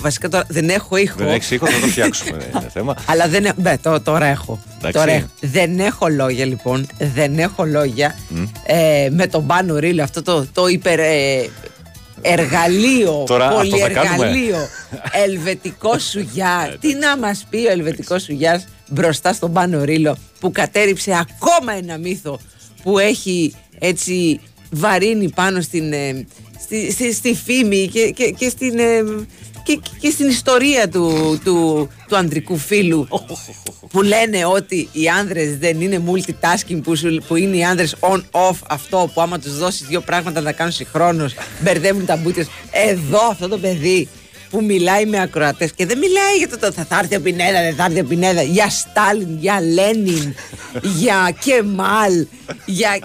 Βασικά τώρα δεν έχω ήχο. Δεν έχεις ήχο, θα το φτιάξουμε. δεν είναι θέμα. Αλλά δεν έχω. Ναι, το- τώρα έχω. Εντάξει. Τώρα έχω. Δεν έχω λόγια λοιπόν. Δεν έχω λόγια. Ε, με τον Πάνο Ρίλο, αυτό το, το υπερ. ε, εργαλείο, Τώρα αυτό θα πολυεργαλείο, ελβετικό σουγιά. Τι να μας πει ο ελβετικός σουγιάς μπροστά στον Πάνο Ρίλο που κατέριψε ακόμα ένα μύθο που έχει έτσι βαρύνει πάνω στην, ε, στη, στη, στη φήμη και, και, και στην, ε, και, και στην ιστορία του, του, του ανδρικού φίλου που λένε ότι οι άνδρες δεν είναι multitasking που, σου- που είναι οι άνδρες on-off αυτό που άμα τους δώσεις δύο πράγματα να τα κάνουν συγχρόνως μπερδεύουν τα μπούτια σου. Εδώ αυτό το παιδί που μιλάει με ακροατές και δεν μιλάει για το, το θα, θα έρθει ο Πινέδα, δεν θα έρθει ο Πινέδα για Στάλιν, για Λένιν, για Κεμάλ, για...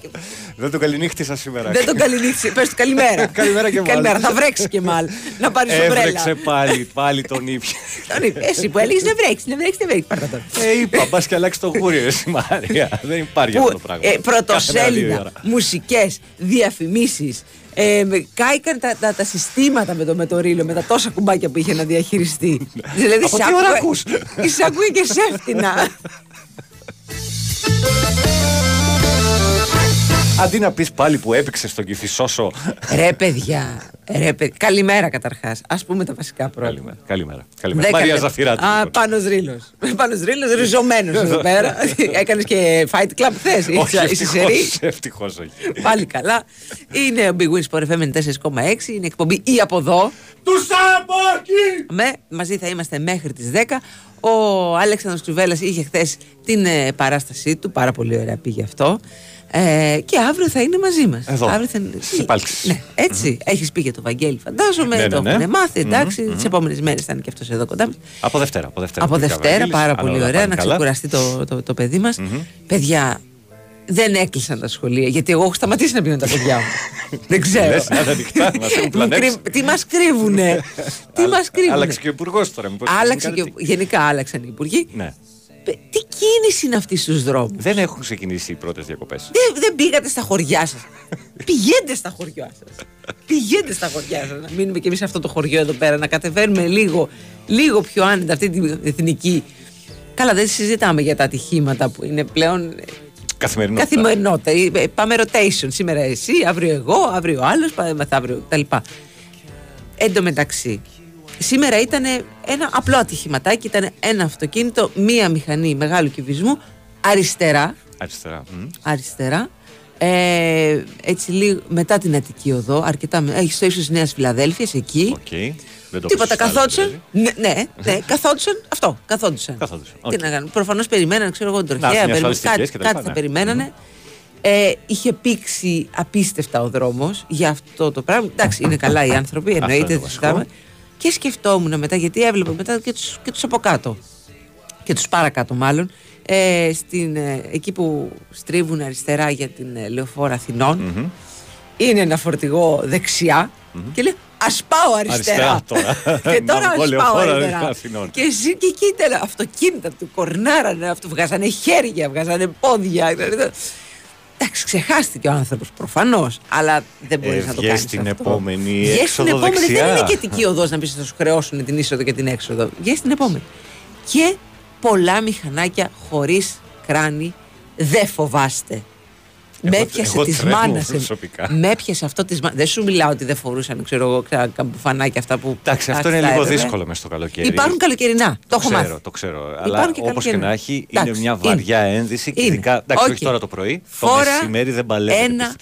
Δεν τον καληνύχτησα σήμερα. Δεν τον καληνύχτησε. Πες του καλημέρα. Καλημέρα, Κεμάλ. Καλημέρα. Θα βρέξει και μάλλον. Να πάρει ομπρέλα. Έβρεξε πάλι, πάλι τον ήπια. Τον είπε, Εσύ που έλεγες να βρέξει, να βρέξει, να βρέξει. Πάρτα τον. Ε, είπα, πα και αλλάξεις το γούριο, εσύ Μαρία. Δεν υπάρχει αυτό το πράγμα. ε, Κάθε μία πρωτοσέλιδα, ώρα. μουσικές, διαφημίσεις. Ε, με- κάηκαν τα, τα, τα συστήματα με το, με το ρίλο, με τα τόσα κουμπάκια που είχε να διαχειριστεί. δηλαδή, Από σε τι ώρα άκουγε- ακούς; σε άκουγε και σέφτινα. Αντί να πεις πάλι που έπαιξες στον Κυφισόσο. ρε παιδιά, ρε παιδιά. Καλημέρα καταρχάς. Α πούμε τα βασικά πρώτα. Καλημέρα. Καλημέρα. Καλημέρα. Δέκα Μαρία λεπτά. Ζαφυράτη. Α, λοιπόν. πάνω ρίλος. Πάνω ρίλος, ριζωμένος εδώ πέρα. Έκανες και fight club χθες. Όχι, Είσαι σερή. ευτυχώς, ευτυχώς όχι. Πάλι καλά. Είναι ο Big Wins Sport FM 4,6. Είναι εκπομπή ή από εδώ. Τους Σαμπάκη! Με, μαζί θα είμαστε μέχρι τις 10. Ο Αλέξανδρος Κρυβέλλας είχε χθες την ε, παράστασή του. Πάρα πολύ ωραία πήγε αυτό. Ε, και αύριο θα είναι μαζί μας. Εδώ, Αύριο θα... στις επάλξεις. Ναι, έτσι. Έχεις πει για το Βαγγέλη, φαντάζομαι. Ναι, ναι, το ναι. έχουν μάθει, εντάξει. Τις επόμενες μέρες θα είναι και αυτός εδώ κοντά μας. Από Δευτέρα. Από Δευτέρα, Από πήγε ο Δευτέρα, Βαγγέλης, πάρα αν πολύ όλα ωραία, πάνε να καλά. ξεκουραστεί το, το, το παιδί μας. Παιδιά, δεν έκλεισαν τα σχολεία, γιατί εγώ έχω σταματήσει να πίνω τα παιδιά μου. δεν ξέρω. Λες, αν ανοιχτά, μας έχουν Μου πλανέψει. κρύβ- Τι μας κρύβουνε; Τι Άλλα- μας κρύβουνε; Άλλαξε και ο υπουργός τώρα. μήπως Άλλαξε κάνει και, κάτι. γενικά άλλαξαν οι υπουργοί. Ναι. Παι- Τι κίνηση είναι αυτή στους δρόμους; Δεν έχουν ξεκινήσει οι πρώτες διακοπές. Δεν, δεν πήγατε στα χωριά σας. Πηγαίνετε στα χωριά σας. Πηγαίνετε στα χωριά σας. Να μείνουμε κι εμείς σε αυτό το χωριό εδώ πέρα. Να κατεβαίνουμε λίγο, λίγο πιο άνετα αυτή την εθνική. Καλά, δεν συζητάμε για τα ατυχήματα που είναι πλέον ε, Καθημερινότητα. καθημερινότητα. Ε, Πάμε rotation. Σήμερα εσύ, αύριο εγώ, αύριο ο άλλο, μεθαύριο κτλ. Εν τω μεταξύ, σήμερα ήταν ένα απλό ατυχηματάκι. Ήταν ένα αυτοκίνητο, μία μηχανή μεγάλου κυβισμού, αριστερά. Αριστερά. Μμ. αριστερά. Ε, έτσι λίγο μετά την Αττική Οδό, αρκετά. με- Έχεις στο ύψος της Νέας Φιλαδέλφειας, εκεί. Οκ. Δεν το Τίποτα, πες άλλο, καθόντουσαν. δηλαδή. Ναι, ναι, ναι, καθόντουσαν. Αυτό, καθόντουσαν. Καθόντουσαν, Τι οκ. να κάνουν. Προφανώς περιμέναν, ξέρω εγώ, την Να, τροχέα. μια περιμέ- ασφαλιστικές Κάτι, και τα λοιπά, κάτι θα ναι. περιμένανε. Ε, είχε πήξει απίστευτα ο δρόμος για αυτό το πράγμα. Εντάξει, είναι καλά οι άνθρωποι, Αυτό εννοείται, είναι το δεν βασικό. συζητάμε. Και σκεφτόμουν μετά, γιατί έβλεπα μετά και τους και τους από κάτω. Και τους παρακάτω, μάλλον. Ε, στην, ε, εκεί που στρίβουν αριστερά για την ε, λεωφόρα Αθηνών, είναι ένα φορτηγό δεξιά και λέει Α πάω αριστερά. Αριστερά τώρα. και Να τώρα βγω α πάω λεωφόρο αριστερά. Αθηνών. Και εσύ και εκεί ήταν αυτοκίνητα του, κορνάρανε αυτό, βγάζανε χέρια, βγάζανε πόδια. Εντάξει, ξεχάστηκε ο άνθρωπος προφανώς, αλλά δεν μπορείς Ε, να το βγες κάνεις. στην επόμενη Βγες στην έξοδο επόμενη. Δεν δεξιά. είναι και τική οδός να πεις θα σου χρεώσουν την είσοδο και την έξοδο. Βγες στην επόμενη. Και πολλά μηχανάκια χωρίς κράνη. Δεν φοβάστε. Εγώ- με έπιασε εγώ τη τρέμω μάνας. προσωπικά. Με έπιασε αυτό τη μάνα. Δεν σου μιλάω ότι δεν φορούσαν, ξέρω εγώ, ξα- καμπουφανάκια αυτά που. Εντάξει, αυτό είναι αυτά λίγο έπρεπε. δύσκολο μες στο καλοκαίρι. Υπάρχουν καλοκαιρινά. Το, έχω ξέρω, μάθει. το ξέρω. Υπάρχουν Αλλά και όπως και καλοκαιρινά. να έχει, είναι Εντάξει, μια βαριά ένδυση. Και Είναι. ειδικά. Εντάξει, Οκ. όχι τώρα το πρωί. Το Φόρα μεσημέρι δεν παλεύει. Ένα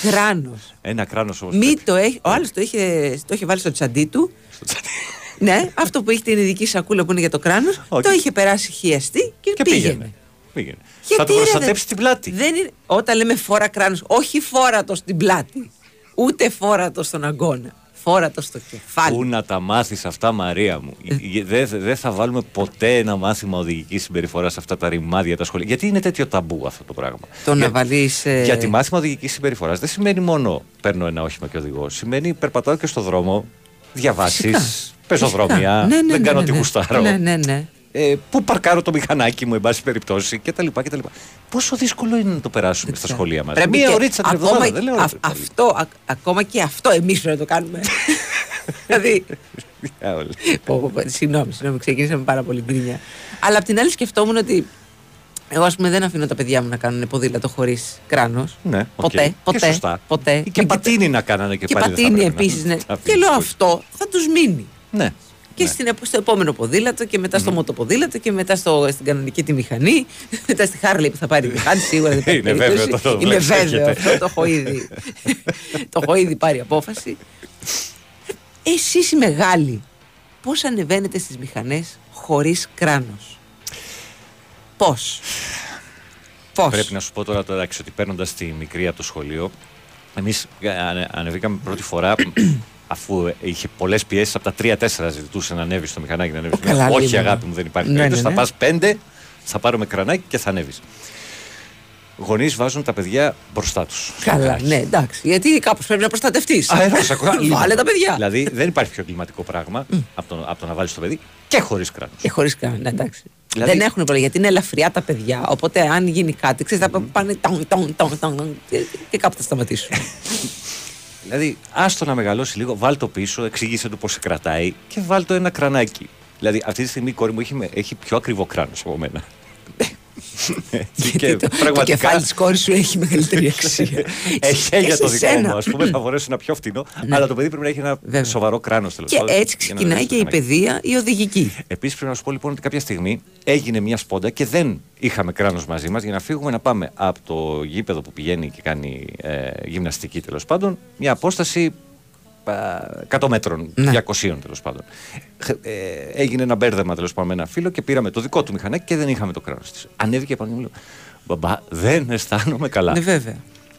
κράνος. Ένα κράνος όμως. Μη το έχει. Ο άλλος το είχε, το είχε βάλει στο τσαντί του. ναι, αυτό που έχει την ειδική σακούλα που είναι για το κράνος. Οκ. Το είχε περάσει χιαστί και, Και πήγαινε. Πήγαινε. θα Γιατί, το ρε, προστατέψει δεν- την πλάτη. Δεν είναι, όταν λέμε φόρα κράνος, όχι φόρα το στην πλάτη. Ούτε φόρα το στον αγκώνα. Φόρα το στο κεφάλι. Πού να τα μάθεις αυτά, Μαρία μου; Δεν δεν θα βάλουμε ποτέ ένα μάθημα οδηγικής συμπεριφοράς σε αυτά τα ρημάδια τα σχολεία. Γιατί είναι τέτοιο ταμπού αυτό το πράγμα; Το Για- να βάλεις. Ε... Γιατί μάθημα οδηγικής συμπεριφοράς δεν σημαίνει μόνο παίρνω ένα όχημα και οδηγώ. Σημαίνει περπατάω και στο δρόμο, διαβάσεις, Φυσικά. πεζοδρόμια, Ναι, ναι, δεν ναι, κάνω ναι, τι ναι. γουστάρω. Ναι, ναι, ναι. Ε, πού παρκάρω το μηχανάκι μου, εν πάση περιπτώσει κτλ. κτλ. Πόσο δύσκολο είναι να το περάσουμε στα σχολεία μας. Πρέπει Μία και ωρίτσα την ακόμα, εβδομάδα, δεν λέω. ρε, α- παιδί. αυτό, α- ακόμα και αυτό εμείς πρέπει να το κάνουμε. δηλαδή. Διάολο. πω, πω, πω, Συγγνώμη, συγγνώμη, ξεκίνησαμε πάρα πολύ γκρίνια. Αλλά απ' την άλλη σκεφτόμουν ότι εγώ, ας πούμε, δεν αφήνω τα παιδιά μου να κάνουν ποδήλατο χωρίς κράνος. Ναι, οκ. Ποτέ, Και ποτέ. σωστά. ποτέ. Ή και Μην πατίνι να κάνανε και, και πάλι δεν θα πατίνι πρέπει να επίσης, ναι. τα Και λέω αφήνεις. αυτό θα τους μείνει. Ναι. Και ναι. στην, επ- στο επόμενο ποδήλατο και μετά στο μοτοποδήλατο και μετά στο, στην κανονική τη μηχανή. μετά στη Χάρλι που θα πάρει τη μηχανή, σίγουρα δεν υπάρχει Είναι βέβαιο, περίπτωση. το- το Είναι βλέπεις, βέβαιο έρχεται. αυτό, το έχω ήδη, το έχω ήδη πάρει απόφαση. Εσείς οι μεγάλοι, πώς ανεβαίνετε στις μηχανές χωρίς κράνος; Πώς; Πώς; Πρέπει να σου πω τώρα, τώρα εντάξει, ότι παίρνοντας τη μικρή από το σχολείο, εμείς ανεβήκαμε πρώτη φορά αφού είχε πολλές πιέσεις από τα 3-4 ζητούσε να ανέβεις στο μηχανάκι. Να ανέβεις. Καλά, Όχι, λίγο. αγάπη μου, δεν υπάρχει Ναι, περίπτωση. ναι, ναι. Θα πας πέντε, θα πάρουμε κρανάκι και θα ανέβεις. Γονείς βάζουν τα παιδιά μπροστά τους. Καλά, ναι, εντάξει. Γιατί κάπως πρέπει να προστατευτείς. Αερό, ακούω. Βάλε τα παιδιά. Δηλαδή δεν υπάρχει πιο κλιματικό πράγμα από το, από το να βάλεις το παιδί και χωρίς κράνος. Και χωρίς κανένα, εντάξει. Δηλαδή- Δεν έχουν πολύ γιατί είναι ελαφριά τα παιδιά. Οπότε αν γίνει κάτι, ξέρεις, θα πάνε τόν, τόν, τόν, τόν, και, και κάπου θα σταματήσουν. Δηλαδή, άστο να μεγαλώσει λίγο, βάλ το πίσω, εξήγησε του πώς σε κρατάει και βάλ το ένα κρανάκι. Δηλαδή, αυτή τη στιγμή η κόρη μου έχει, με- έχει πιο ακριβό κράνος από μένα. Έτσι, Γιατί το, το κεφάλι της κόρης σου έχει μεγαλύτερη αξία. Έχει για το σε δικό σένα. μου, ας πούμε, θα φορέσω ένα πιο φτηνό. Αλλά το παιδί πρέπει να έχει ένα Βέβαια. σοβαρό κράνος τέλος Και έτσι ξεκινάει και η παιδεία η οδηγική. Επίσης, πρέπει να σου πω λοιπόν ότι κάποια στιγμή έγινε μια σπόντα και δεν είχαμε κράνος μαζί μας για να φύγουμε να πάμε από το γήπεδο που πηγαίνει και κάνει ε, γυμναστική τέλος πάντων μια απόσταση α, 100 μέτρων, Ναι. 200 τέλος πάντων. Χ- Ε, έγινε ένα μπέρδεμα τέλος πάντων με ένα φίλο και πήραμε το δικό του μηχανάκι και δεν είχαμε το κράνος της. Ανέβηκε πάνω και μου λέει: Μπαμπά, δεν αισθάνομαι καλά. Ναι, βέβαια.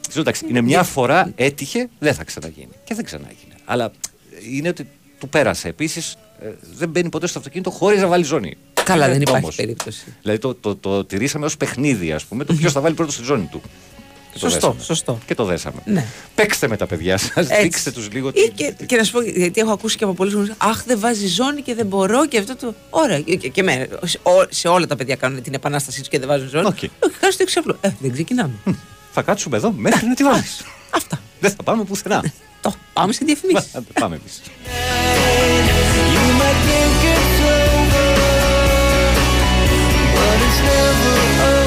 Της λέω, εντάξει, είναι μια φορά έτυχε, δεν θα ξαναγίνει. Και δεν ξανάγινε. Αλλά είναι ότι του πέρασε. Επίσης, δεν μπαίνει ποτέ στο αυτοκίνητο χωρίς να βάλει ζώνη. Καλά, Είναι δεν υπάρχει νόμος. περίπτωση. Δηλαδή το, το, το, τηρήσαμε ως παιχνίδι, ας πούμε, το ποιος θα βάλει πρώτο στη ζώνη του. Και το Σωστό, δέσαμε. σωστό. Και το δέσαμε. Ναι. Παίξτε με τα παιδιά σας, Έτσι. δείξτε τους λίγο. Ή και, και να σου πω, γιατί έχω ακούσει και από πολλούς γονείς, Αχ, δεν βάζει ζώνη και δεν μπορώ και αυτό το. Ωραία, και, και, και εμένα, σε, ό- σε όλα τα παιδιά κάνουν την επανάστασή τους και δεν βάζουν ζώνη. Οκ. Όχι, κάνει το εξής απλό. Ε, δεν ξεκινάμε. Θα κάτσουμε εδώ μέχρι να τη βάλεις. Αυτά. δεν θα πάμε πουθενά. Το, πάμε σε διαφημίσεις. Άντε, Πάμε εμείς. You might think it's over, but it's never over.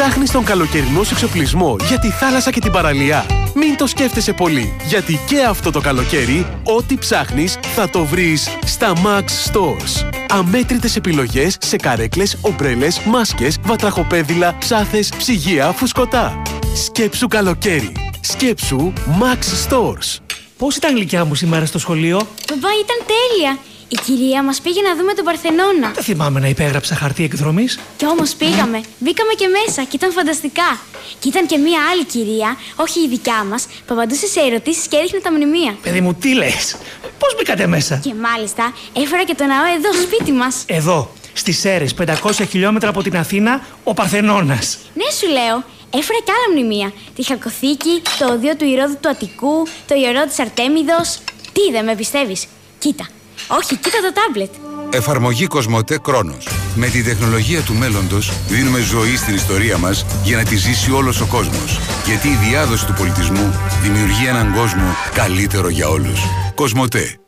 Ψάχνεις τον καλοκαιρινό σου εξοπλισμό για τη θάλασσα και την παραλία. Μην το σκέφτεσαι πολύ, γιατί και αυτό το καλοκαίρι, ό,τι ψάχνεις θα το βρεις στα Max Stores. Αμέτρητες επιλογές σε καρέκλες, ομπρέλες, μάσκες, βατραχοπέδιλα, ψάθες, ψυγεία, φουσκωτά. Σκέψου καλοκαίρι. Σκέψου Max Stores. Πώς ήταν γλυκιά μου σήμερα στο σχολείο; Μπαμπά, ήταν τέλεια. Η κυρία μας πήγε να δούμε τον Παρθενώνα. Δεν θυμάμαι να υπέγραψα χαρτί εκδρομής. Κι όμως πήγαμε. Μπήκαμε και μέσα και ήταν φανταστικά. Και ήταν και μία άλλη κυρία, όχι η δικιά μας, που απαντούσε σε ερωτήσεις και έδειχνε τα μνημεία. Παιδί μου, τι λες; Πώς μπήκατε μέσα; Και μάλιστα έφερα και το ναό εδώ, σπίτι μας. Εδώ, στις Σέρες, 500 χιλιόμετρα από την Αθήνα, ο Παρθενώνας. Ναι, σου λέω, έφερα και άλλα μνημεία. Τη Χαλκοθήκη, το οδείο του Ηρώδου του Αττικού, το ιερό της Αρτέμιδος. Τι δεν με πιστεύεις; Κοίτα. Όχι, κοίτα το τάμπλετ. Εφαρμογή Κοσμοτέ Κρόνος. Με την τεχνολογία του μέλλοντος δίνουμε ζωή στην ιστορία μας για να τη ζήσει όλος ο κόσμος. Γιατί η διάδοση του πολιτισμού δημιουργεί έναν κόσμο καλύτερο για όλους. Κοσμοτέ.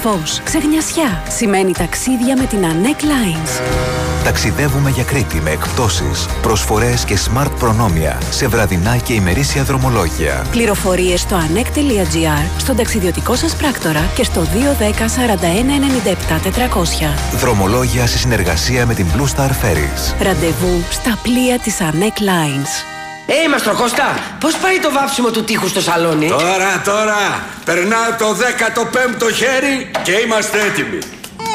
φως, ξεγνιασιά. Σημαίνει ταξίδια με την ANEC Lines. Ταξιδεύουμε για Κρήτη με εκπτώσεις, προσφορές και smart προνόμια σε βραδινά και ημερήσια δρομολόγια. Πληροφορίες στο anec.gr, στον ταξιδιωτικό σας πράκτορα και στο 210 41 97 400. Δρομολόγια σε συνεργασία με την Blue Star Ferries. Ραντεβού στα πλοία της ANEC Lines. Ε, Μαστροκώστα, πώς πάει το βάψιμο του τείχου στο σαλόνι; Τώρα, τώρα, περνάω το 15ο χέρι και είμαστε έτοιμοι.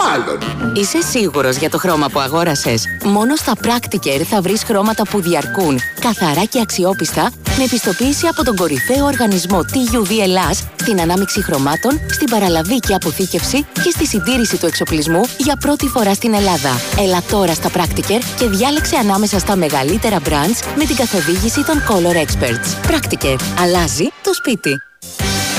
Μάλλον. Είσαι σίγουρος για το χρώμα που αγόρασες; Μόνο στα Practiker θα βρεις χρώματα που διαρκούν, καθαρά και αξιόπιστα, με επιστοποίηση από τον κορυφαίο οργανισμό TUV Ελλάς, στην ανάμειξη χρωμάτων, στην παραλαβή και αποθήκευση και στη συντήρηση του εξοπλισμού για πρώτη φορά στην Ελλάδα. Έλα τώρα στα Practiker και διάλεξε ανάμεσα στα μεγαλύτερα brands με την καθοδήγηση των Color Experts. Practiker. Αλλάζει το σπίτι.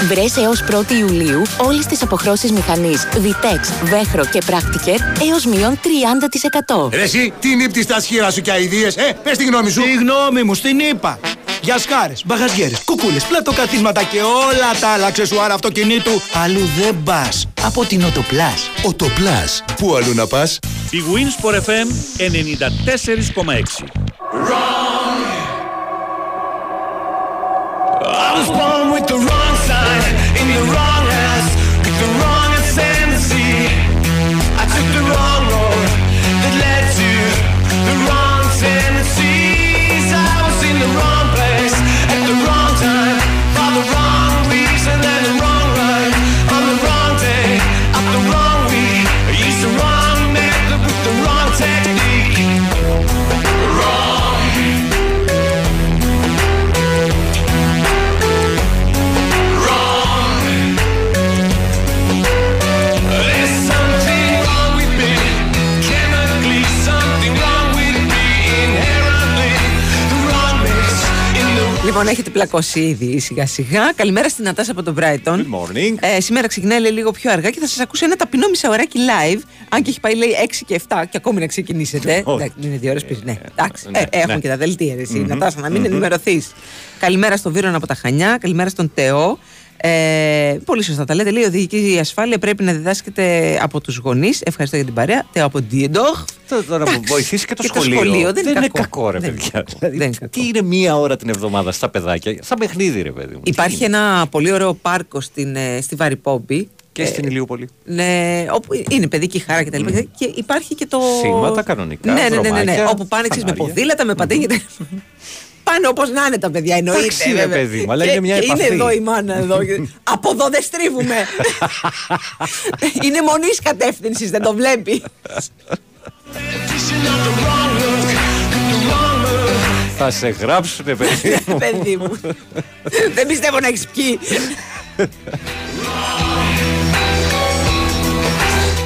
Βρες έως 1η Ιουλίου όλες τις αποχρώσεις μηχανής Vitex, Βέχρο και Practiker έως μείον 30%. Ρε εσύ, τι νύπτεις τα σχήρα σου και αηδίες, ε, πες τη γνώμη σου. Τη γνώμη μου, στην είπα. Για σκάρες, μπαγαζιέρες, κουκούλες, πλατοκαθίσματα και όλα τα άλλα αξεσουάρα αυτοκινήτου. Αλλού δεν πας. Από την Οτοπλάς. Οτοπλάς. Πού αλλού να πας; Η Winsport FM 94,6. I was born with the wrong sign in the wrong Λοιπόν, έχετε πλακώσει ήδη σιγά σιγά. Καλημέρα στην Νατάσα από τον Brighton. Good morning. Ε, σήμερα ξεκινάει λέει, λίγο πιο αργά και θα σας ακούσει ένα ταπεινό μισάωράκι live. Αν και έχει πάει λέει 6 και 7 και ακόμη να ξεκινήσετε. Όχι. Εντάξει, είναι δύο ώρες πίσω. Ναι, εντάξει. ναι, Ε, έχουμε ναι. και τα δελτία, ρε, εσύ, Μμμ. Νατάσα, να μην Μμμ. ενημερωθείς. Καλημέρα στον Βίρονα από τα Χανιά. Καλημέρα στον Τεό. Ε, πολύ σωστά τα λέτε. Λέει: Η οδηγική ασφάλεια πρέπει να διδάσκεται από τους γονείς. Ευχαριστώ για την παρέα. Τεό από Ντίεντοχ. Τώρα να βοηθήσει και το Και το σχολείο. σχολείο δεν είναι κακό. κακό, ρε Δεν είναι παιδιά. κακό. Δηλαδή, Δεν είναι τι είναι μία ώρα την εβδομάδα στα παιδάκια, σαν παιχνίδι, ρε παιδί μου. Υπάρχει ένα πολύ ωραίο πάρκο στην, ε, στη Βαρυπόμπη. Και στην Ηλιούπολη. Ναι, όπου είναι παιδική χαρά και τα λοιπά. Και υπάρχει και το. Σήματα κανονικά, Ναι, ναι, ναι, ναι, ναι. δρομάκια, Όπου πάνε ξέρεις, με φανάρια. ποδήλατα, με πατίνια. Πάνε όπως να είναι τα παιδιά, εννοείται. Εντάξει, ρε βέβαια. παιδί μου, αλλά Και- είναι μια και επαφή. είναι εδώ η μάνα εδώ. Από εδώ δεν στρίβουμε. είναι μονής κατεύθυνσης, δεν το βλέπει. Θα σε γράψουνε, παιδί μου. παιδί μου. δεν πιστεύω να έχεις πιει.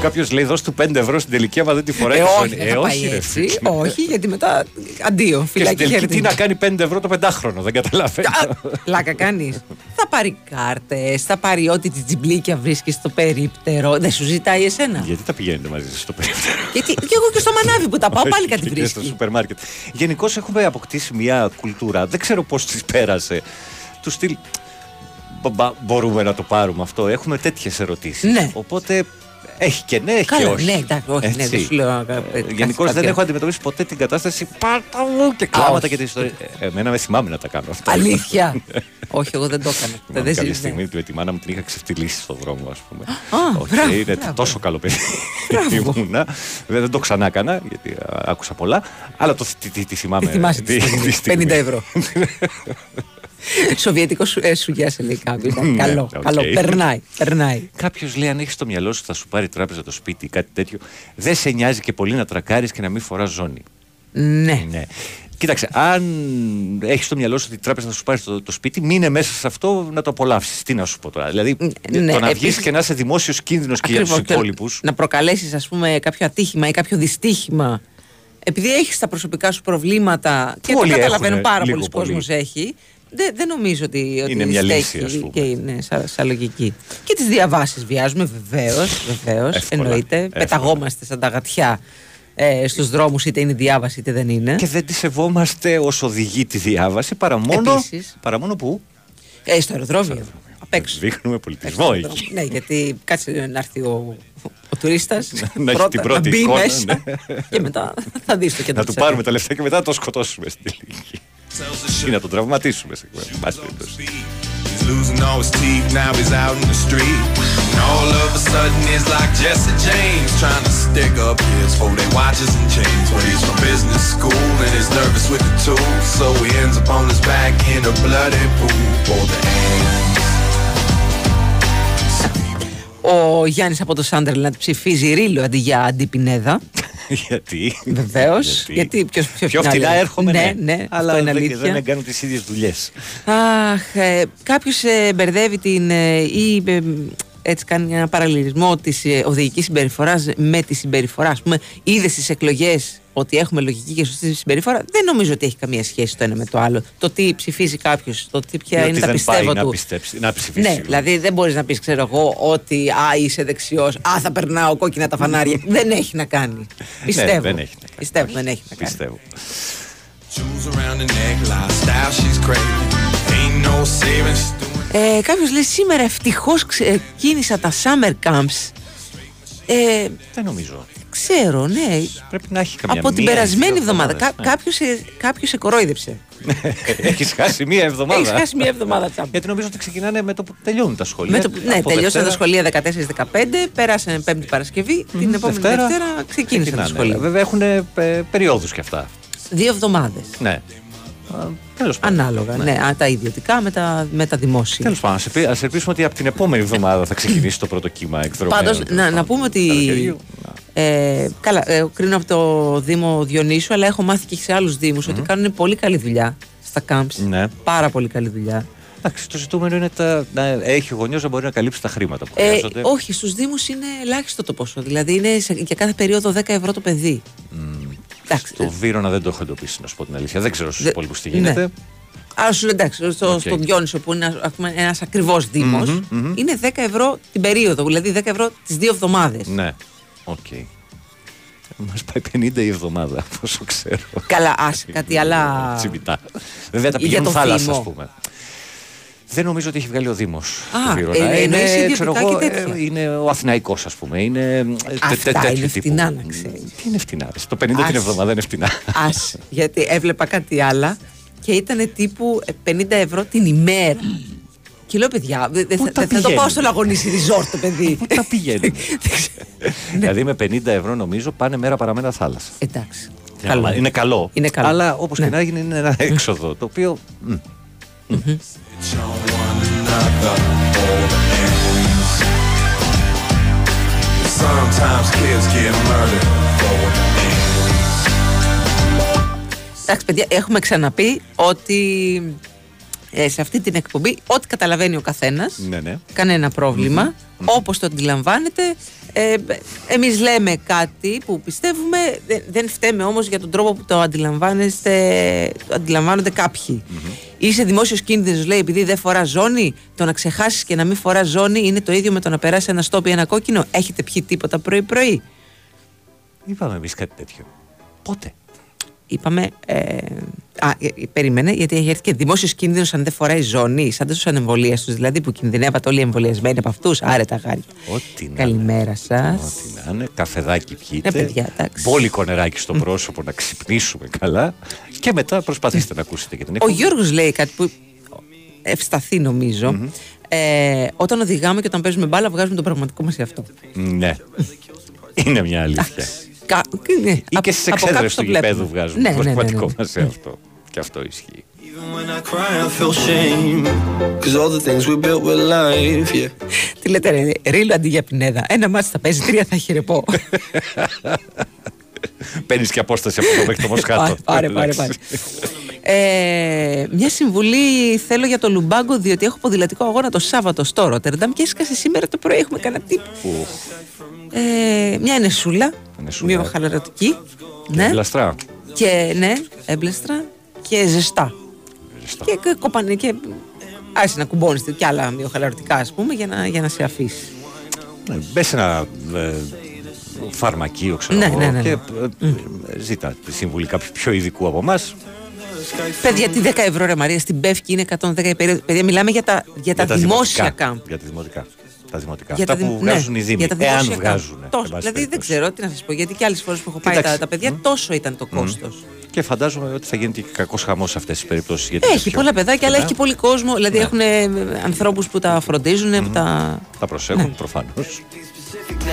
Κάποιος λέει: Δώσ' του 5 ευρώ στην τελική, άμα δεν τη φοράει. Ε, τη όχι, ζώνη». δεν θα πάει ρε έτσι. φίλε. όχι, γιατί μετά αντίο. Και στην Φυλάκι τελική χέρι. τι να κάνει 5 ευρώ το πεντάχρονο, δεν καταλαβαίνω. Πλάκα κάνεις. θα πάρει κάρτες, θα πάρει ό,τι τη τζιμπλίκια βρίσκεις στο περίπτερο. Δεν σου ζητάει εσένα; Γιατί τα πηγαίνετε μαζί σας στο περίπτερο; Γιατί και εγώ και στο μανάβι που τα πάω πάλι κάτι Και στο βρίσκει. σούπερ μάρκετ. Γενικώς έχουμε αποκτήσει μια κουλτούρα. Δεν ξέρω πώς της πέρασε. Του στυλ. «Μπα- μπα- Μπορούμε να το πάρουμε αυτό. Έχουμε τέτοιες ερωτήσεις. Ναι. Οπότε έχει και ναι, έχει Καλά, και όχι. ναι, εντάξει, όχι, ναι, Έτσι. δεν σου λέω. ε, ε, Γενικώς κάτι δεν άλλο. έχω αντιμετωπίσει ποτέ την κατάσταση πάρτα μου και κλάματα όχι. και την ιστορία. Ε, Εμένα με θυμάμαι να τα κάνω αυτά. Αλήθεια. όχι, εγώ δεν το έκανα. Θυμάμαι Δεν κάποια ζει- στιγμή με τη μάνα μου την είχα ξεφτυλίσει στον δρόμο, ας πούμε. Α, Οκ, μπράβο, είναι μπράβο. τόσο καλό παιδί. Ήμουνα. Βέβαια δεν το ξαναέκανα, γιατί α, άκουσα πολλά. Αλλά το τι, τι, τι θυμάμαι. Τι θυμάσαι τη τη- στιγμή, τη στιγμή. 50 ευρώ. Σοβιετικός σου, ε, σουγιάς σε λέει κάποιο. Ναι, καλό, οκ. καλό. Περνάει, περνάει. Κάποιος λέει: Αν έχεις στο μυαλό σου, θα σου πάρει τράπεζα το σπίτι ή κάτι τέτοιο. Δεν σε νοιάζει και πολύ να τρακάρεις και να μην φοράς ζώνη. Ναι. Ναι. Κοίταξε, αν έχεις στο μυαλό σου ότι η τράπεζα θα σου πάρει το, το σπίτι, μείνε μέσα σε αυτό να το απολαύσεις. Τι να σου πω τώρα. Δηλαδή, ναι, το να βγεις επίσης- και να είσαι δημόσιος κίνδυνος και για τους Ακριβώς, το- υπόλοιπους. Να προκαλέσεις, ας πούμε, κάποιο ατύχημα ή κάποιο δυστύχημα. Επειδή έχεις τα προσωπικά σου προβλήματα και το όλοι καταλαβαίνω έχουνε, πάρα λίγο πολλοί πολύ. κόσμος έχει, δεν, δεν νομίζω ότι, ότι Είναι μια στέκει λύση, ας πούμε. Και είναι σαν, σαν λογική. Και τις διαβάσεις βιάζουμε, βεβαίως. Βεβαίως, Εύκολα, εννοείται. εύκολα. Πεταγόμαστε σαν τα γατιά ε, στους δρόμους, είτε είναι διάβαση είτε δεν είναι. Και δεν τη σεβόμαστε ως οδηγεί τη διάβαση παρά μόνο, Επίσης. παρά μόνο που Ε, στο αεροδρόμιο. Απ' έξω. δείχνουμε πολιτισμό Έξω, εκεί. Ναι, γιατί κάτσε να έρθει ο, ο τουρίστας. Να έχει την πρώτη να μπει εικόνα, μέσα ναι. και μετά θα δεις το κέντρο. Να του της πάρουμε τα Αθήνας. λεφτά και μετά να το σκοτώσουμε στην τελική. Ή να τον τραυματίσουμε σε πάση περιπτώσει. He's losing all his teeth, now he's out in the street. And all of a sudden it's like Jesse James trying to stick up his for their watches and chains. But he's from business school and he's nervous with the tools. So he ends up on his back in a bloody pool for the ants. Ο Γιάννη από το Σάντερλαντ ψηφίζει Ρίλο αντί για Αντιπινέδα. Γιατί; Βεβαίως. Γιατί; ποιο πιο, Πιο φτηνά έρχομαι, ναι, ναι. ναι, αλλά αυτό είναι δεν, αλήθεια. δεν κάνουν τις ίδιες δουλειές. Αχ, ε, κάποιος μπερδεύει την. ε, ή ε, έτσι κάνει ένα παραλληλισμό της ε, οδηγικής συμπεριφοράς με τη συμπεριφορά. Α πούμε, είδες στι εκλογές ότι έχουμε λογική και σωστή συμπεριφορά. Δεν νομίζω ότι έχει καμία σχέση το ένα με το άλλο. Το τι ψηφίζει κάποιος, το τι ποια Ή είναι ότι τα δεν πιστεύω πάει να του. πιστέψει- να ψηφίσει, Ναι, συγγνώμη. δηλαδή δεν μπορείς να πεις, ξέρω εγώ, ότι α, είσαι δεξιός, α, θα περνάω κόκκινα τα φανάρια. δεν έχει να κάνει. Πιστεύω. Ναι, δεν έχει να κάνει. Πιστεύω, δεν έχει να κάνει. Πιστεύω. Jewels around the neck, lifestyle she's craving. Ain't no saving, she's doing Ε, Κάποιος λέει σήμερα ευτυχώς κίνησα τα summer camps. Ε, δεν νομίζω. Ξέρω, ναι. Πρέπει να έχει καμιά Από την μία ή περασμένη δύο εβδομάδα. εβδομάδες, Κα, ναι. κάποιος, σε, κάποιος σε κορόιδεψε. Έχει χάσει μία εβδομάδα. Έχεις χάσει μία εβδομάδα τσάμπα. Γιατί νομίζω ότι ξεκινάνε με το που τελειώνουν τα σχολεία. Με το, ναι, Από τελειώσαν Δευτέρα- τα σχολεία 14-15, πέρασε Πέμπτη Παρασκευή, την επόμενη Δευτέρα Δευτέρα, ξεκίνησαν τα ξεκινάνε. σχολεία. Βέβαια έχουν ε, περιόδους κι αυτά. Δύο εβδομάδες. Ναι. Τέλος πάντων. Ανάλογα. Ναι. α, τα ιδιωτικά με τα, με τα δημόσια. Τέλος πάντων, ας ελπίσουμε ότι από την επόμενη εβδομάδα θα ξεκινήσει το πρώτο κύμα εκδρομέων. Πάντως, να, να πούμε ότι. καλοκαιριού. Ε, καλά, ε, κρίνω από το Δήμο Διονύσου, αλλά έχω μάθει και σε άλλους Δήμους ότι κάνουν πολύ καλή δουλειά στα camps. Ναι. Πάρα πολύ καλή δουλειά. Εντάξει, το ζητούμενο είναι τα, να έχει ο γονιός να μπορεί να καλύψει τα χρήματα που Ε, χρειάζονται. όχι, στους Δήμους είναι ελάχιστο το ποσό. Δηλαδή είναι σε, για κάθε περίοδο 10 ευρώ το παιδί. Εντάξει. Το Βύρονα δεν το έχω εντοπίσει, να σου πω την αλήθεια. Δεν ξέρω στους Δε- υπόλοιπους τι ναι. γίνεται. Άρα σου λέει εντάξει, στο, Οκ. στο Διόνυσο που είναι ένας ακριβός Δήμος, Μμμ, μμμ. είναι 10 ευρώ την περίοδο, δηλαδή 10 ευρώ τις δύο εβδομάδες. Ναι. Οκ. Μας πάει 50 η εβδομάδα, από όσο ξέρω. Καλά, άσε κάτι άλλα. Τσιμιτά. Βέβαια τα Για πηγαίνουν το θάλασσα, Δήμο. ας πούμε. Δεν νομίζω ότι έχει βγάλει ο Δήμος. Α, ε, εννοείς ιδιωτικά και τέτοια. είναι ο Αθηναϊκός, ας πούμε. Είναι, ε, τε- Αυτά τε- τέτοιου είναι τύπου. φτηνά, να ξέρεις. Τι είναι φτηνά. ρε. Το 50 την Άσε. εβδομάδα είναι φτηνά. Άσε, γιατί έβλεπα κάτι άλλα και ήταν τύπου ε, 50 ευρώ την ημέρα. Και λέω, παιδιά, δεν δεν θα, τα δεν θα το πηγαίνουν; πάω στο λαγωνίσι ριζόρτ το παιδί. Πού τα πηγαίνουν. δηλαδή με 50 ευρώ νομίζω πάνε μέρα παραμένα θάλασσα. Εντάξει. Είναι Καλό. καλά. Είναι καλό. Είναι καλό. Αλλά όπως Ναι. και να γίνει είναι ένα έξοδο το οποίο. Μ, Sometimes kids get murdered for the Εντάξει, παιδιά, έχουμε ξαναπεί ότι ε, σε αυτή την εκπομπή, ό,τι καταλαβαίνει ο καθένας, Ναι, ναι. κανένα πρόβλημα, όπως το αντιλαμβάνεται. Ε, εμείς λέμε κάτι που πιστεύουμε, δεν, δεν φταίμε όμως για τον τρόπο που το αντιλαμβάνεστε, το αντιλαμβάνονται κάποιοι. Είσαι δημόσιος κίνδυνος, λέει, επειδή δεν φορά ζώνη, το να ξεχάσεις και να μην φορά ζώνη είναι το ίδιο με το να περάσει ένα στόπι ένα κόκκινο. Έχετε πιει τίποτα πρωί-πρωί; Είπαμε εμείς κάτι τέτοιο. Πότε; Είπαμε. Ε, α, ε, ε, περίμενε, γιατί έχει έρθει και δημόσιος κίνδυνος αν δεν φοράει ζώνη, σαν του ανεμβολία τους, δηλαδή που κινδυνεύατε όλοι οι εμβολιασμένοι από αυτούς. Άρε τα γάρια. Ό,τι να Καλημέρα σας. Ό,τι να είναι. Καφεδάκι πιείτε. Ναι, παιδιά, εντάξει. Μπόλικο νεράκι στο πρόσωπο να ξυπνήσουμε καλά. Και μετά προσπαθήστε να ακούσετε και την Ο εκπομπή. Γιώργος λέει κάτι που ευσταθεί νομίζω. Ε, όταν οδηγάμε και όταν παίζουμε μπάλα, βγάζουμε τον πραγματικό μας εαυτό. Ναι. Είναι μια αλήθεια. Κα, ναι, Ή και από- στις από εξέδρες κάποιους του το βλέπουμε. γηπέδου βγάζουμε Ναι, το ναι, ναι, ναι, πραγματικό ναι. μας σε αυτό. Και αυτό ισχύει. When I cry, I feel shame. Cause all the things we built with life, yeah. Τι λέτε, ρε, ρίλο αντί για πινέδα. Ένα μάτι θα παίζει, τρία θα χειρεπώ. Παίρνεις και απόσταση από εδώ μέχρι το Μοσχάτο. Πάρε, πάρε, πάρε. Ε, μια συμβουλή θέλω για το Λουμπάγκο, διότι έχω ποδηλατικό αγώνα το Σάββατο στο Ρότερνταμ και έσκασε σήμερα το πρωί. Έχουμε κανένα τύπο. Ε, μια ενεσούλα, Ενεσούλα. Μια χαλαρωτική. Ναι. Μπλαστρά. Και ναι, έμπλεστρα και ζεστά. Και, και κοπανί και άρχισε να κουμπώνει και άλλα μειοχαλαρωτικά, ας πούμε, για να, για να σε αφήσει. Ναι, Μπες σε ένα ε, φαρμακείο, ξέρω Ναι, εγώ, ναι, ναι, ναι. και ε, ε, ζήτα τη συμβουλή κάποιου πιο ειδικού από εμάς. Παιδιά, τι 10 ευρώ ρε Μαρία, στην Πεύκη είναι 110 η περίοδο. Παιδιά, μιλάμε για τα, για τα, δημόσια δημοτικά. κάμπ. Για τα δημοτικά. Τα δημοτικά. Για Αυτά τα που δημ- ναι, βγάζουν οι Δήμοι. για τα Εάν δημοσιακά. βγάζουν. εν Τόσο. πάση Δηλαδή δεν περιπτώσει. ξέρω τι να σας πω. Γιατί και άλλες φορές που έχω πάει Κοιτάξτε. τα, τα παιδιά, τόσο ήταν το κόστος. Και φαντάζομαι ότι θα γίνεται και κακός χαμός σε αυτές τις περιπτώσεις. Έχει πολλά παιδάκια, αλλά έχει και πολύ κόσμο. Δηλαδή έχουν ανθρώπους που τα φροντίζουν, που τα. Θα προσέχουν προφανώς.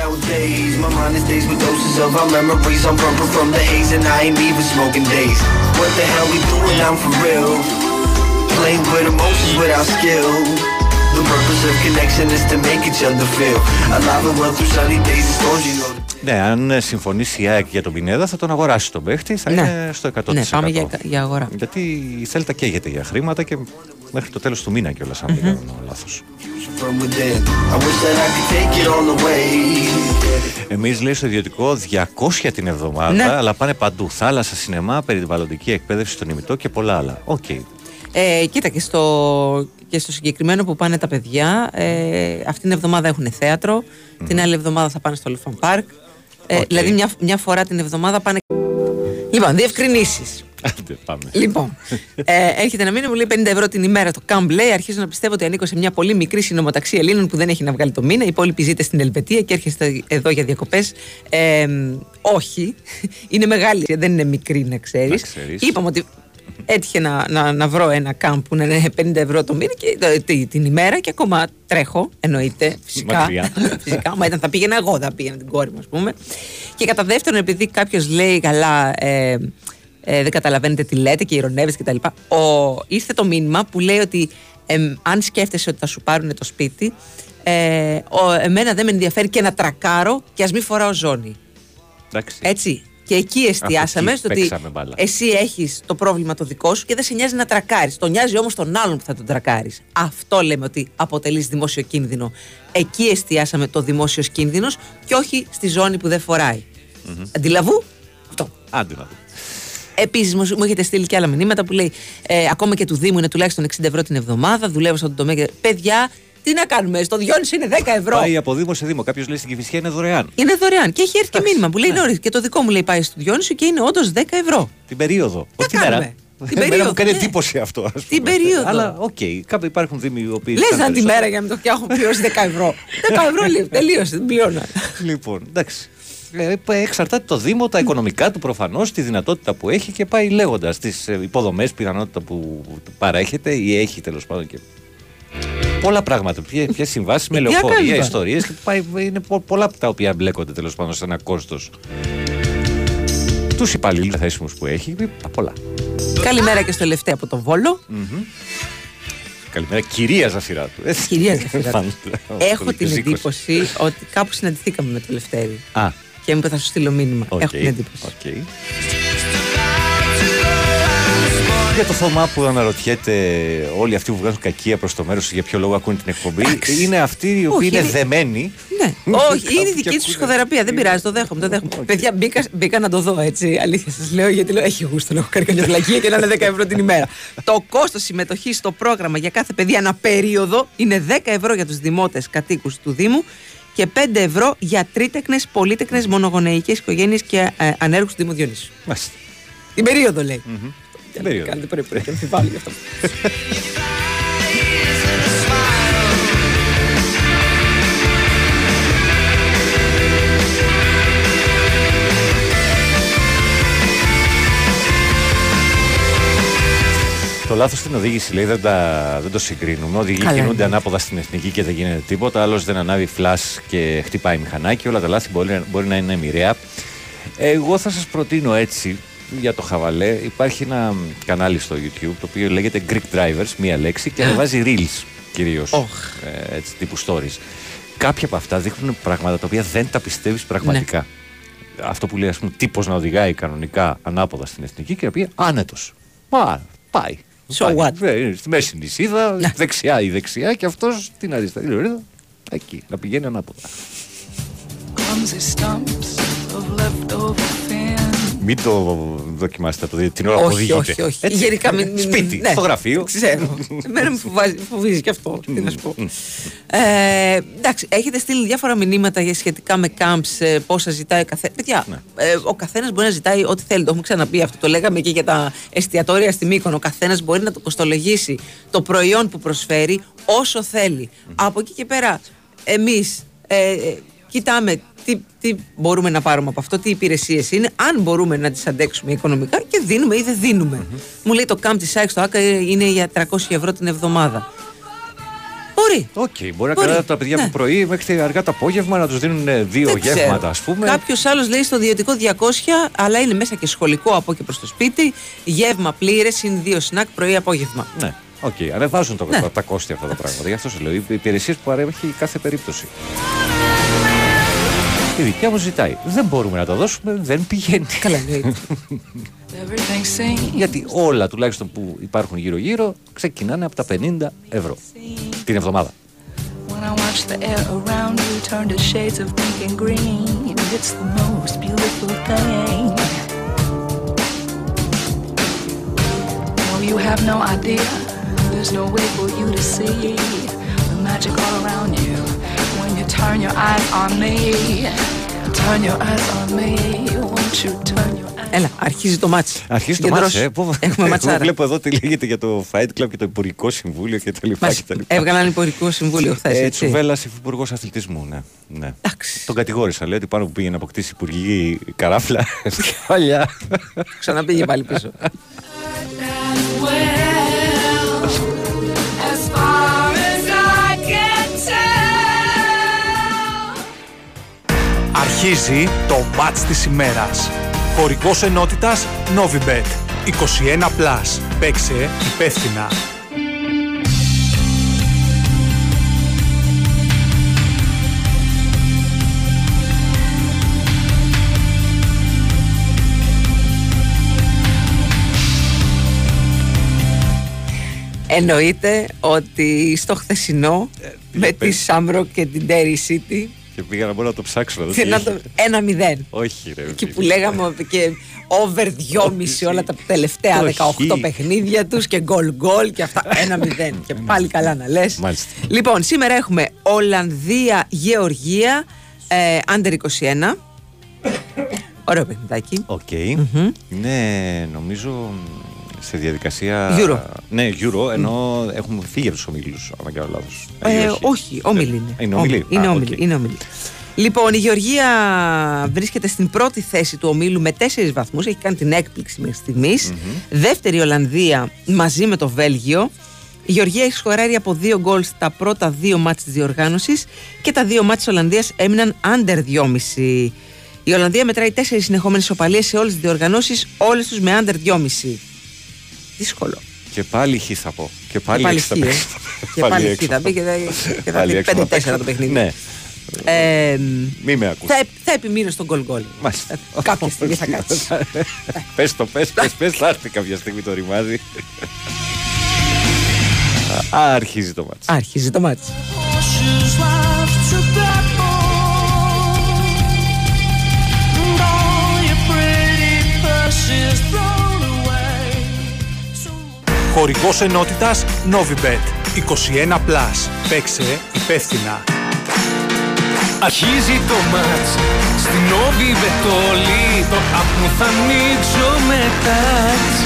Nowadays, my mind is dazed with doses of our memories. I'm bumping from the haze and I ain't even smoking days. What the hell we doing? I'm for real. Playing with emotions without skill. The purpose of connection is to make each other feel alive and well through sunny days and storms. You know. Ναι, αν ε, συμφωνήσει η ΑΕΚ για τον Πινέδα, θα τον αγοράσει τον παίχτη. Θα Ναι. είναι στο 100%. Ναι, πάμε για, για αγορά. Γιατί η Θέλτα καίγεται για χρήματα και μέχρι το τέλος του μήνα κιόλας, αν δεν κάνω λάθος. From within, I wish that I could take it all away. Εμείς λέει στο ιδιωτικό 200 την εβδομάδα, Ναι. αλλά πάνε παντού. Θάλασσα, σινεμά, περιβαλλοντική εκπαίδευση στον Υμηττό και πολλά άλλα. Οκ. Ε, κοίτα και στο, και στο συγκεκριμένο που πάνε τα παιδιά, ε, αυτήν την εβδομάδα έχουν θέατρο, την άλλη εβδομάδα θα πάνε στο Αλλού Fun Park. Ε, Οκ. Δηλαδή μια, μια φορά την εβδομάδα πάνε. Λοιπόν, διευκρινίσεις. Άντε, πάμε. Λοιπόν, ε, έρχεται ένα μήνυμα μου λέει 50 ευρώ την ημέρα το Camp λέει. Αρχίζω να πιστεύω ότι ανήκω σε μια πολύ μικρή συνομοταξία Ελλήνων που δεν έχει να βγάλει το μήνα. Οι υπόλοιποι ζείτε στην Ελβετία και έρχεστε εδώ για διακοπές. Ε, όχι. Είναι μεγάλη, δεν είναι μικρή να ξέρεις. Να ξέρεις. Είπαμε ότι έτυχε να, να, να βρω ένα camp που είναι 50 ευρώ το μήνα και, ε, τη- την ημέρα και ακόμα τρέχω. Εννοείται, φυσικά. Μακριά. φυσικά. Μα ήταν, θα πήγαινα εγώ, θα πήγαινα την κόρη μου, ας πούμε. Και κατά δεύτερον, επειδή κάποιος λέει καλά. Ε, ε, δεν καταλαβαίνετε τι λέτε και ηρωνεύεστε κτλ. Ο, ήρθε το μήνυμα που λέει ότι εμ, αν σκέφτεσαι ότι θα σου πάρουν το σπίτι, ε, ο, εμένα δεν με ενδιαφέρει και να τρακάρω και ας μην φοράω ζώνη. Εντάξει. Έτσι. Και εκεί εστιάσαμε εκεί στο ότι παίξαμε μπάλα. εσύ έχεις το πρόβλημα το δικό σου και δεν σε νοιάζει να τρακάρεις. Τον νοιάζει όμως τον άλλον που θα τον τρακάρεις. Αυτό λέμε ότι αποτελείς δημόσιο κίνδυνο. Εκεί εστιάσαμε το δημόσιος κίνδυνος και όχι στη ζώνη που δεν φοράει. Αντιλαβού; Αυτό. Άντε να δούμε. Επίσης, μου, μου έχετε στείλει και άλλα μηνύματα που λέει ε, ακόμα και του Δήμου είναι τουλάχιστον 60 ευρώ την εβδομάδα. Δουλεύω στον τομέα. και- Παιδιά, τι να κάνουμε, στο Διόνυσο είναι 10 ευρώ. Πάει από Δήμο σε Δήμο. Κάποιος λέει στην Κυφυσιά είναι δωρεάν. Είναι δωρεάν. Και έχει έρθει και μήνυμα που λέει νωρί. Και το δικό μου λέει πάει στο Διόνυσο και είναι όντως 10 ευρώ. Την περίοδο. Όχι την κάνουμε. μέρα. Την Εμένα περίοδο, μου κάνει ναι. εντύπωση αυτό. ας Την πούμε. περίοδο. Αλλά οκ, κάποιοι υπάρχουν Δήμοι οι οποίοι. Λες κάνουν να τη περισσότερο. μέρα για να μην το φτιάχνω πληρώσει 10 ευρώ. 10 ευρώ λίγο. Τελείωσε. Δεν πληρώνω. Λοιπόν, εντάξει. Ε, πα- Εξαρτάται το Δήμο, τα οικονομικά του προφανώς, τη δυνατότητα που έχει και πάει λέγοντας τις υποδομές, πιθανότητα που παρέχεται ή έχει τέλος πάντων και. Πολλά πράγματα. Ποιε συμβάσεις με Ε, τι να λεωφορεία, κάνουμε. ιστορίες και πάει, είναι πο- πολλά τα οποία μπλέκονται τέλος πάντων σε ένα κόστος. Τους υπαλλήλους θέσιμου που έχει, τα πολλά. Καλημέρα και στο Λευτέ από το Βόλο. Καλημέρα, κυρία Ζαφυρά του. έτσι. Κυρία Ζαφυράτου. Φαν- Έχω το την σήκωσε. εντύπωση ότι κάπου συναντηθήκαμε με το Λευτέρη. Α, Και μου είπε θα σου στείλω μήνυμα. οκ, Έχω την εντύπωση. οκ. Για το Θωμά που αναρωτιέται όλοι αυτοί που βγάζουν κακία προς το μέρος για ποιο λόγο ακούνε την εκπομπή, είναι αυτοί οι οποίοι Όχι, είναι είναι- δεμένοι. Ναι, όχι, είναι η Και δική τους ακούνε. ψυχοθεραπεία. Δεν πειράζει, το δέχομαι. Το δέχομαι. Παιδιά, μπήκα, μπήκα να το δω έτσι. Αλήθεια σας λέω, γιατί λέω: Έχει γούστο να έχω κάνει καμιά φυλακία και να είναι 10 ευρώ την ημέρα. το κόστος συμμετοχής στο πρόγραμμα για κάθε παιδί ανά περίοδο είναι 10 ευρώ για τους δημότες κατοίκους του Δήμου και 5 ευρώ για τρίτεκνες, πολίτεκνε, μονογονεϊκές οικογένειες και ε, ανέργους του Δήμου Διονύσου. Μάλιστα. Την περίοδο λέει. Την περίοδο. Δεν πρέπει να αμφιβάλλω γι' αυτό. Το λάθος στην οδήγηση λέει δεν, τα, δεν το συγκρίνουμε. Οδηγοί Καλά κινούνται είναι. ανάποδα στην εθνική και δεν γίνεται τίποτα. Άλλος δεν ανάβει φλα και χτυπάει μηχανάκι. Όλα τα λάθη μπορεί, μπορεί να είναι μοιραία. Εγώ θα σας προτείνω έτσι για το χαβαλέ. Υπάρχει ένα κανάλι στο YouTube το οποίο λέγεται Greek Drivers, μία λέξη, και ανεβάζει reels κυρίως. Ε, έτσι τύπου stories. Κάποια από αυτά δείχνουν πράγματα τα οποία δεν τα πιστεύεις πραγματικά. Αυτό που λέει, ας πούμε, τύπος να οδηγάει κανονικά ανάποδα στην εθνική και να πει άνετος. Μα πάει. So Πάει. Ε, είναι Στη μέση νησίδα, Ναι. δεξιά ή δεξιά και αυτός την αριστερή λωρίδα εκεί, να πηγαίνει ανάποδα. Clumsy stumps of leftover fan. Μην το δοκιμάσετε από το- την ώρα που όχι, οδηγείτε. όχι, όχι. Έτσι. Γενικά μην, μην- Σπίτι, ναι, στο γραφείο. Ξέρω. Εμένα με φοβάζει, φοβίζει και αυτό. Τι να σου πω. Ε, εντάξει, έχετε στείλει διάφορα μηνύματα για σχετικά με camps, ε, πόσα ζητάει ο καθένα. Παιδιά, Ναι. ε, ο καθένας μπορεί να ζητάει ό,τι θέλει. Το έχουμε ξαναπεί αυτό. Το λέγαμε και για τα εστιατόρια στη Μύκονο. Ο καθένας μπορεί να το κοστολογήσει το προϊόν που προσφέρει όσο θέλει. Από εκεί και πέρα, εμείς ε, ε, κοιτάμε τι, τι μπορούμε να πάρουμε από αυτό, τι υπηρεσίες είναι, αν μπορούμε να τις αντέξουμε οικονομικά και δίνουμε ή δεν δινουμε Μου λέει το camp της ΑΕΚ στο ΟΑΚΑ είναι για 300 ευρώ την εβδομάδα. Μπορεί. Οκ, μπορεί να Μπορεί. κρατάτε τα παιδιά Ναι. που πρωί μέχρι αργά το απόγευμα να τους δίνουν ε, δύο Δεν ξέρω. γεύματα, ας πούμε. Κάποιος άλλος λέει στο ιδιωτικό 200, αλλά είναι μέσα και σχολικό από και προς το σπίτι. Γεύμα πλήρες, είναι δύο σνακ πρωί-απόγευμα. Ναι, οκ. Ανεβάζουν το, Ναι. τα, τα κόστη αυτά τα πράγματα. Γι' αυτό σου λέω. Οι υπηρεσίες που παρέχει η κάθε περίπτωση. Η δικιά μου ζητάει. Δεν μπορούμε να τα δώσουμε, δεν πηγαίνει. Καλά, Γιατί όλα τουλάχιστον που υπάρχουν γύρω-γύρω ξεκινάνε από τα 50 ευρώ την εβδομάδα. You have no idea, there's no way for you to see the magic all around you turn your eyes on me. Turn your eyes on me. Won't you turn your eyes? Έλα, αρχίζει το μάτς. Αρχίζει το Συγκεντρώσου. μάτς, ε. Πού- Έχουμε Εγώ ματσάρα. βλέπω εδώ τι λέγεται για το Fight Club και το Υπουργικό Συμβούλιο και τα λοιπά. Μας και τα λοιπά. έβγαλαν υπουργικό συμβούλιο χθες. Ε, Τσουβέλλα, υφυπουργό αθλητισμού, ναι. ναι. Τον κατηγόρησα, λέει ότι πάνω που πήγε να αποκτήσει υπουργική καράφλα. Παλιά. Ξαναπήγε πάλι πίσω. Αρχίζει το μάτς της ημέρας. Χορηγός ενότητας Novibet. 21+. Plus. Παίξε υπεύθυνα. Εννοείται ότι στο χθεσινό με τη πες. Shamrock και την Derry City και πήγα να μπορώ να το ψάξω. Να δω και τι να έχει. το, ένα μηδέν. Όχι, ρε. Εκεί που λέγαμε ότι και over 2,5 όλα τα τελευταία Όχι. 18 παιχνίδια τους και γκολ γκολ και αυτά ένα μηδέν και πάλι καλά να λες. Μάλιστα. Λοιπόν, σήμερα έχουμε Ολλανδία, Γεωργία, ε, under 21. Ωραίο παιχνιδάκι. Οκ. Είναι νομίζω σε διαδικασία. Euro. Ναι, Euro, ενώ έχουμε φύγει από τους ομίλους, αν κάνω λάθος. Ε, όχι, όμιλοι είναι. Είναι όμιλοι. Είναι Α, όμιλη. οκ. είναι όμιλοι. Λοιπόν, η Γεωργία βρίσκεται στην πρώτη θέση του ομίλου με τέσσερις βαθμούς. Έχει κάνει την έκπληξη μέχρι στιγμής. Δεύτερη η Ολλανδία μαζί με το Βέλγιο. Η Γεωργία έχει σκοράρει από δύο γκολ στα πρώτα δύο μάτς της διοργάνωσης και τα δύο μάτς της Ολλανδίας έμειναν under 2,5. Η Ολλανδία μετράει τέσσερις συνεχόμενες οπαλίες σε όλες τις διοργανώσεις, όλες τους με under 2,5. Δύσκολο. Και πάλι χ θα πω. Και πάλι, πάλι έξι θα χ, ε. παίξω. Και πάλι έξι χ θα μπει και θα- και θα Πάλι πει έξω 5-4 παίξω. το παιχνίδι. Ναι. Ε, Μη με ακούς. θα, θα επιμείνω στον γκολ γκολ. Μάλιστα. Κάποια στιγμή θα κάτσεις. πες το, πες, πες, πες, θα έρθει κάποια στιγμή το ρημάδι. Α, αρχίζει το μάτς. Άρχιζε το μάτι. Χορηγός ενότητας Novibet. 21+. Plus. Παίξε υπεύθυνα. Αρχίζει το μάτς Στην όβη βετόλη Το άπνο θα ανοίξω με τάτς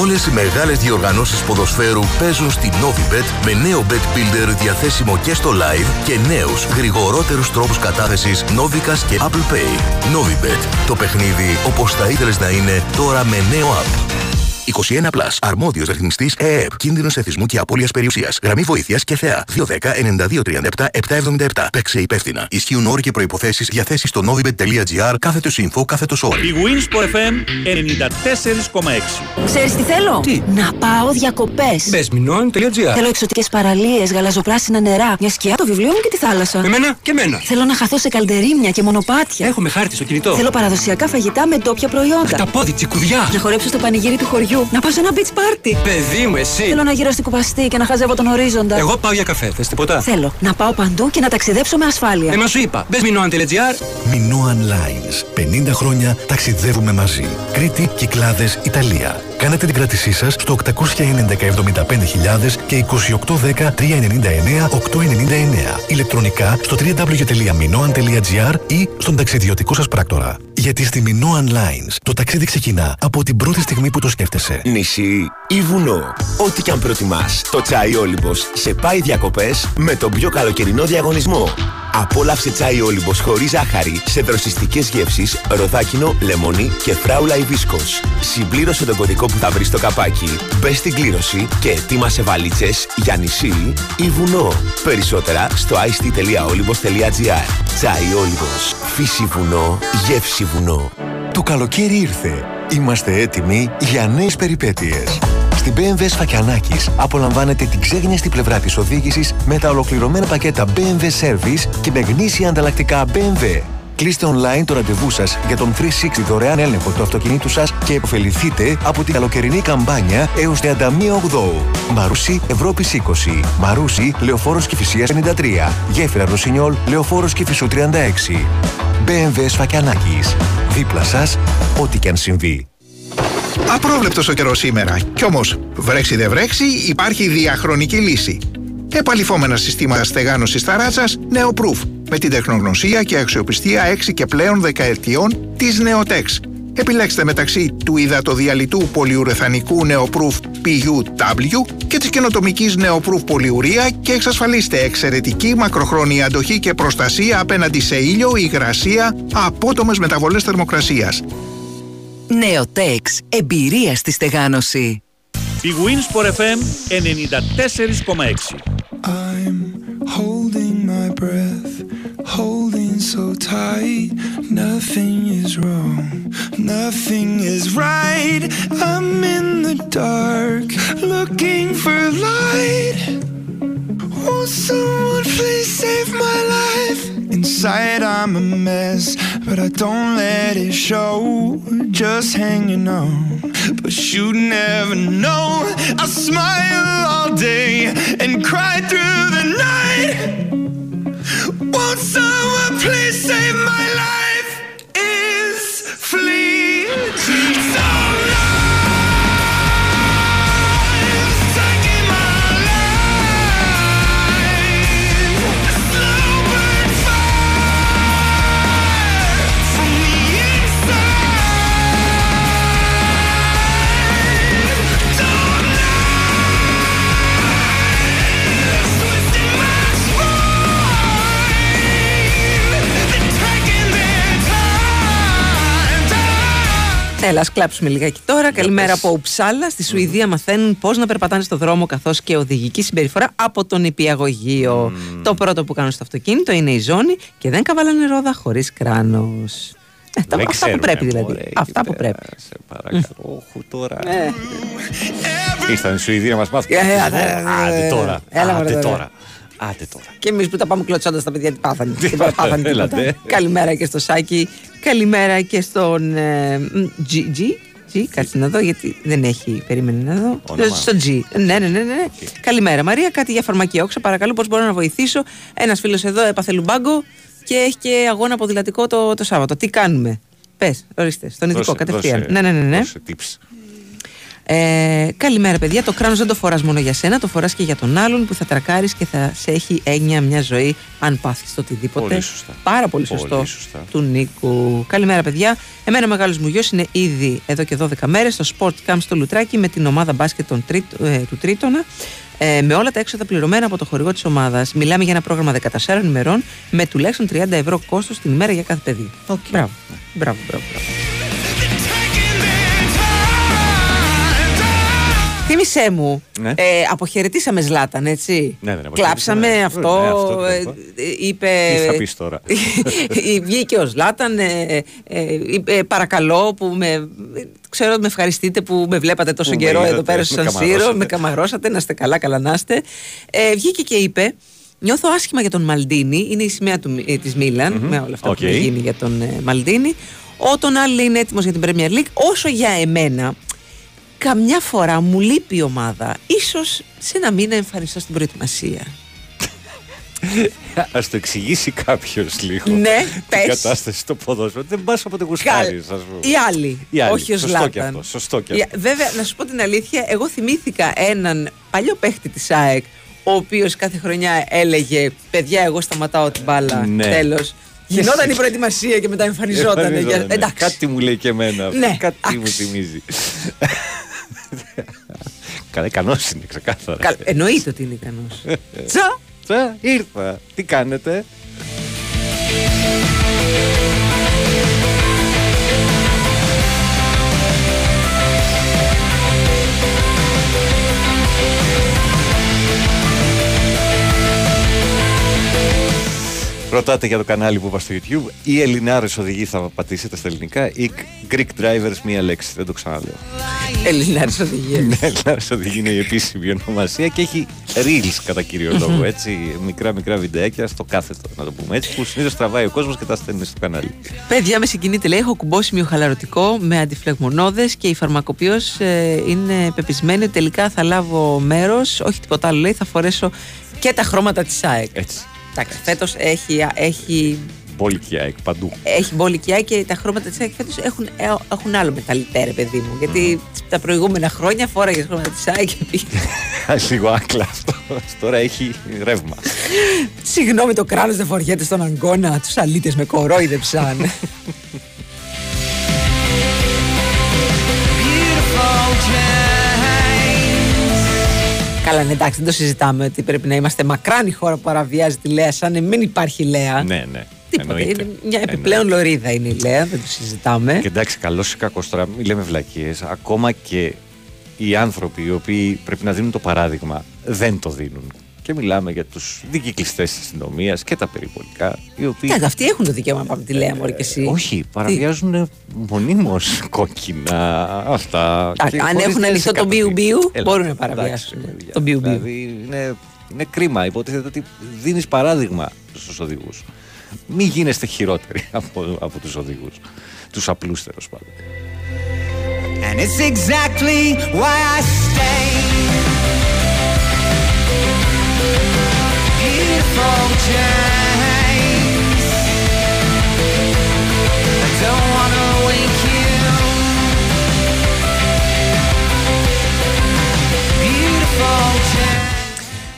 Όλες οι μεγάλες διοργανώσεις ποδοσφαίρου παίζουν στη Novibet με νέο Bet Builder διαθέσιμο και στο live και νέους γρηγορότερους τρόπους κατάθεσης Novicas και Apple Pay. Novibet. Το παιχνίδι όπως θα ήθελες να είναι τώρα με νέο app. 21 Plus. Αρμόδιος ρυθμιστής ΕΕΠ. Κίνδυνος εθισμού και απώλειας περιουσίας. Γραμμή βοήθειας και θεά. 210-9237-777. Παίξε υπεύθυνα. Ισχύουν όροι και προϋποθέσεις για θέση στο novibet.gr κάθετος info κάθετος όροι. Η Winsport FM 94,6. Ξέρεις τι θέλω? Τι? Να πάω διακοπές. Μπες μηνών.gr Θέλω εξωτικές παραλίες, γαλαζοπράσινα νερά, μια σκιά, το βιβλίο μου και τη θάλασσα. Εμένα και εμένα. Θέλω να χαθώ σε καλντερίμια και μονοπάτια. Έχουμε χάρτη στο κινητό. Θέλω παραδοσιακά φαγητά με ντόπια προϊόντα. Τα πόδι, τσικουδιά. Να χορέψω στο πανηγύρι του χωριού. Να πάω σε ένα beach party. Παιδί μου, εσύ. Θέλω να γύρω στην κουπαστή και να χαζεύω τον ορίζοντα. Εγώ πάω για καφέ. Θες τίποτα; Θέλω να πάω παντού και να ταξιδέψω με ασφάλεια. Ε, μα σου είπα. Μπες μηνών.gr Minoan Lines. 50 χρόνια ταξιδεύουμε μαζί. Κρήτη, Κυκλάδες, Ιταλία. Κάνετε την κράτησή σας στο 811 75.000 και 2810 399 899. Ηλεκτρονικά στο www.minoan.gr ή στον ταξιδιωτικό σας πράκτορα. Γιατί στη Μινό Online το ταξίδι ξεκινά από την πρώτη στιγμή που το σκέφτεσαι. Νησί ή βουνό. Ό,τι και αν προτιμάς, το τσάι Όλυμπος σε πάει διακοπές με τον πιο καλοκαιρινό διαγωνισμό. Απόλαυσε τσάι Όλυμπος χωρίς ζάχαρη σε δροσιστικές γεύσεις, ροδάκινο, λεμονί και φράουλα υβίσκος. Συμπλήρωσε τον κωδικό που θα βρεις στο καπάκι, μπες στην κλήρωση και ετοίμασε βαλίτσες για νησί ή βουνό. Περισσότερα στο ict.olybos.gr Τσάι Όλυμπος. Φύση βουνό, γεύση βουνό. Το καλοκαίρι ήρθε. Είμαστε έτοιμοι για νέες περιπέτειες. Στην BMW Σφακιανάκης απολαμβάνετε την ξέγνιαστη πλευρά της οδήγησης με τα ολοκληρωμένα πακέτα BMW Service και με γνήσια ανταλλακτικά BMW. Κλείστε online το ραντεβού σας για τον 360 δωρεάν έλεγχο του αυτοκινήτου σας και επωφεληθείτε από την καλοκαιρινή καμπάνια έως 31 Οκτώου. Μαρούσι Ευρώπης 20. Μαρούσι Λεωφόρος Κηφισίας 93. Γέφυρα Ρωσινιόλ Λεωφόρος Κηφισού 36. BMW Σφακιανάκης. Δίπλα σας, ό,τι και αν συμβεί. Απρόβλεπτος ο καιρός σήμερα. Κι όμως, βρέξει δεν βρέξει, υπάρχει διαχρονική λύση. Επαλυφόμενα συστήματα στεγάνωσης ταράτσας Neoproof με την τεχνογνωσία και αξιοπιστία 6 και πλέον δεκαετιών της Neotex. Επιλέξτε μεταξύ του υδατοδιαλυτού πολυουρεθανικού Neoproof PUW και της καινοτομικής Neoproof πολυουρία και εξασφαλίστε εξαιρετική μακροχρόνια αντοχή και προστασία απέναντι σε ήλιο, υγρασία, απότομες μεταβολές θερμοκρασίας. Νεοτέξ. Εμπειρία στη στεγάνωση. Η Winsport FM 94,6. Holding my breath, holding so tight. Nothing is wrong, nothing is right. I'm in the dark, looking for light. Won't someone please save my life? Inside I'm a mess, but I don't let it show. Just hanging on, but you never know. I smile all day and cry through the night. Won't someone please save my life? Έλα, ας κλάψουμε λιγάκι τώρα. Καλημέρα από Ουψάλα. Στη Σουηδία μαθαίνουν πώς να περπατάνε στο δρόμο καθώς και οδηγική συμπεριφορά από τον υπηαγωγείο. Το πρώτο που κάνουν στο αυτοκίνητο είναι η ζώνη και δεν καβαλάνε ρόδα χωρίς κράνος. Ε, τα- Δεν αυτά που ξέρουνε, πρέπει δηλαδή. μωρέ, εκεί αυτά που πέρα, πρέπει. Σε παρακαλώ. Όχου τώρα. Ε. Ήρθαν οι Σουηδοί να μας μάθουν. Ε, ε, ε, ε, Άντε τώρα. Έλα, μωρέ, Άντε τώρα. τώρα. Άντε τώρα. Και εμείς που τα πάμε κλωτσώντας τα παιδιά, τι πάθανε. Τι Τι πάθανε έλα, τίποτα. ντε. Καλημέρα και στο Σάκη. Καλημέρα και στον ε, μ, G. G. G. Κάτσε να δω γιατί δεν έχει. Περίμενε να δω. Όνομα. Στο G. Ναι, ναι, ναι. ναι. Καλημέρα Μαρία. Κάτι για φαρμακεία όξα. Παρακαλώ, πώς μπορώ να βοηθήσω. Ένας φίλος εδώ έπαθε λουμπάγκο και έχει και αγώνα ποδηλατικό το, το Σάββατο. Τι κάνουμε; Πες, ορίστε, στον ειδικό Δώσε- κατευθείαν. δώσε- ναι, ναι, ναι. ναι. δώσε tips. Ε, καλημέρα, παιδιά. Το κράνος δεν το φοράς μόνο για σένα, το φοράς και για τον άλλον που θα τρακάρεις και θα σε έχει έννοια μια ζωή αν πάθεις το οτιδήποτε. Πολύ σωστά. Πάρα πολύ Πολύ σωστό. σωστά. Του Νίκου. Καλημέρα, παιδιά. Εμένα ο μεγάλος μου γιος είναι ήδη εδώ και 12 μέρες στο Sport Camp στο Λουτράκι με την ομάδα μπάσκετ των Τρίτ- ε, του Τρίτονα. Ε, με όλα τα έξοδα πληρωμένα από το χορηγό της ομάδας. Μιλάμε για ένα πρόγραμμα 14 ημερών με τουλάχιστον 30 ευρώ κόστος την ημέρα για κάθε παιδί. Μπράβο. Μπράβο, μπράβο, μπράβο. Θύμησέ μου, Ναι. ε, αποχαιρετήσαμε Ζλάταν, έτσι; Ναι, δεν Κλάψαμε αποχαιρετήσαμε. αυτό. Ναι, αυτό ε, ακριβώς. ε, είπε. Τι θα πεις τώρα; Βγήκε ο Ζλάταν. ε, ε, είπε, παρακαλώ που με. Ξέρω ότι με ευχαριστείτε που με βλέπατε τόσο Που με καιρό εδώ είδατε, πέρα στο με Σαν Σίρο. καμαρώσατε. Με καμαρώσατε, να είστε καλά, καλά να είστε. Ε, βγήκε και είπε. Νιώθω άσχημα για τον Μαλντίνη. Είναι η σημαία του, ε, της Μίλαν με όλα αυτά Οκ. που έχει γίνει για τον ε, Μαλντίνη. Ο Τονάλι είναι έτοιμος για την Premier League. Όσο για εμένα, καμιά φορά μου λείπει η ομάδα. Ίσως σε ένα μήνα εμφανιστώ στην προετοιμασία. Α το εξηγήσει κάποιος λίγο. Ναι, Την πες. κατάσταση στο ποδόσφαιρο. Δεν πας όποτε γουστάρει, ας πούμε. Οι άλλοι, Οι άλλοι. όχι ο Σωστό και Ζλάταν. αυτό, σωστό και Για- αυτό. Βέβαια, να σου πω την αλήθεια, εγώ θυμήθηκα έναν παλιό παίχτη της ΑΕΚ, ο οποίος κάθε χρονιά έλεγε «Παιδιά, εγώ σταματάω την μπάλα, Ναι. τέλος». Γινόταν η προετοιμασία και μετά εμφανιζόταν. Εμφανιζόταν, ναι. Εντάξει. Κάτι μου λέει και εμένα. αυτό. Ναι, Κάτι μου θυμίζει. Καλά, ικανός είναι ξεκάθαρα. Καλ- Εννοείται ότι είναι ικανός. Τσα! Τσα, ήρθα. Τι κάνετε; Ρωτάτε για το κανάλι που είπα στο YouTube. Ή Ελληνάρες οδηγοί θα πατήσετε στα ελληνικά ή Greek drivers μία λέξη. Δεν το ξαναλέω. Ελληνάρες οδηγίε. Ναι, Ελληνάρες οδηγοί είναι η επίσημη ονομασία και έχει reels κατά κύριο λόγο. Έτσι, μικρά μικρά βιντεάκια στο κάθετο, να το πούμε έτσι, που συνήθως τραβάει ο κόσμος και τα στέλνει στο κανάλι. Παιδιά, με συγκινείτε, λέει. Έχω κουμπώσει μυοχαλαρωτικό με αντιφλεγμονώδες και η φαρμακοποιός είναι πεπισμένη ότι τελικά θα λάβω μέρος. Όχι τίποτα άλλο, λέει. Θα φορέσω και τα χρώματα της ΑΕΚ. Έτσι. Εντάξει, φέτος έχει, έχει, Μπόλικη ΑΕΚ παντού. έχει μπολικιά και τα χρώματα της ΑΕΚ φέτος έχουν, ε, έχουν άλλο μεταλλητέ, ρε παιδί μου. Γιατί τα προηγούμενα χρόνια φόραγες χρώματα της ΑΕΚ και πήγες. Λίγο άκλα αυτό. Τώρα έχει ρεύμα. Συγγνώμη, το κράνος δεν φοριέται στον αγκώνα. Τους αλήτες με κορόιδεψαν. Καλά, ναι, εντάξει, δεν το συζητάμε ότι πρέπει να είμαστε μακράν η χώρα που παραβιάζει τη Λέα, σαν να μην υπάρχει Λέα. ναι, ναι. Τίποτα. εννοείται. Είναι μια επιπλέον λωρίδα είναι η Λέα, δεν το συζητάμε. Και εντάξει, καλό ή κακό τώρα, μην λέμε βλακίες. Ακόμα και οι άνθρωποι οι οποίοι πρέπει να δίνουν το παράδειγμα δεν το δίνουν. Και μιλάμε για τους δικυκλιστές της αστυνομίας και τα περιπολικά, οι οποίοι. Κοιτάξτε, αυτοί έχουν το δικαίωμα να πάμε τη Λέα, Μωρή και εσύ. Όχι, παραβιάζουν μονίμως κόκκινα αυτά. Α, και αν χωρίς έχουν να ανοιχτό είναι τον σε μπιου κατοχή. μπιου, Έλα, μπορούν να εντάξει, παραβιάσουν παιδιά. τον μπιου μπιου. Δηλαδή είναι, είναι κρίμα. Υποτίθεται ότι δίνεις παράδειγμα στους οδηγούς. Μην γίνεστε χειρότεροι από, από τους οδηγούς. Τους απλούς τέλος πάντων. And it's exactly why I stay.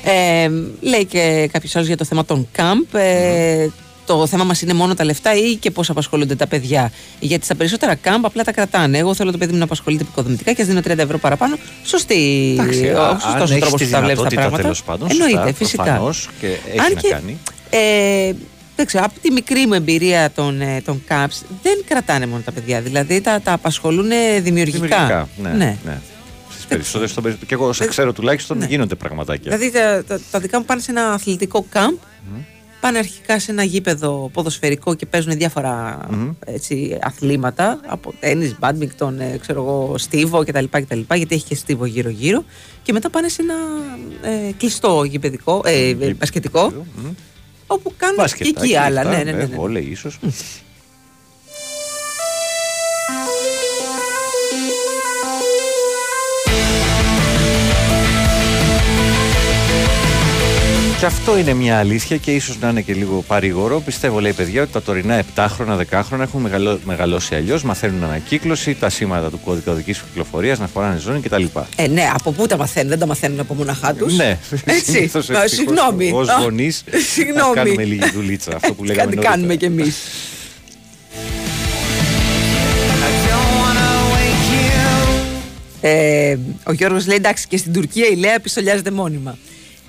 Ε, λέει και κάποιος άλλος για το θέμα των camp. Ε, το θέμα μας είναι μόνο τα λεφτά ή και πώς απασχολούνται τα παιδιά. Γιατί στα περισσότερα camp απλά τα κρατάνε. Εγώ θέλω το παιδί μου να απασχολείται επικοδομητικά και ας δίνω 30 ευρώ παραπάνω. Σωστή. Εντάξει, ο α- σωστός αν ο έχεις τρόπος τη που τα βλέπεις τα δυνατότητα, πράγματα. τέλος πάντων, Εννοείται, σωστά, φυσικά. προφανώς και έχει Αν να και, κάνει. Ε, δεν ξέρω, από τη μικρή μου εμπειρία των, ε, των CAPS δεν κρατάνε μόνο τα παιδιά. Δηλαδή τα, τα απασχολούν ε, δημιουργικά. Δημιουργικά. Ναι, ναι. ναι. Στις περισσότερες των περι- Και εγώ όσα ξέρω τουλάχιστον γίνονται πραγματάκια. Δηλαδή τα, τα, τα δικά μου πάνε σε ένα αθλητικό camp. Πάνε αρχικά σε ένα γήπεδο ποδοσφαιρικό και παίζουν διάφορα Μμμ. έτσι, αθλήματα από τέννις, μπάντμικτον, ε, ξέρω εγώ, στίβο κτλ, κτλ. Γιατί έχει και στίβο γύρω-γύρω. Και μετά πάνε σε ένα ε, κλειστό γηπαιδικό, ε, ε, μπασκετικό, όπου κάνουν και Μπάσκετ, εκεί άλλα. Ναι, ναι, ναι, ναι. Βόλεϊ, ίσως. Και αυτό είναι μια αλήθεια και ίσως να είναι και λίγο παρήγορο. Πιστεύω, λέει παιδιά, ότι τα τωρινά 7χρονα, 10χρονα έχουν μεγαλώ- μεγαλώσει αλλιώς, μαθαίνουν ανακύκλωση, τα σήματα του κώδικα οδικής κυκλοφορίας, να φοράνε ζώνη κτλ. Ε, ναι, από πού τα μαθαίνουν, δεν τα μαθαίνουν από μοναχά τους; Ναι, Έτσι. συνήθως Α, ευτυχώς, Συγγνώμη. ως Α, γονείς, Συγγνώμη. να κάνουμε λίγη δουλίτσα, αυτό που λέγαμε Κάτι νωρίτερα. κάνουμε κι εμείς. Ε, ο Γιώργος λέει εντάξει και στην Τουρκία η Λέα πιστολιάζεται μόνιμα.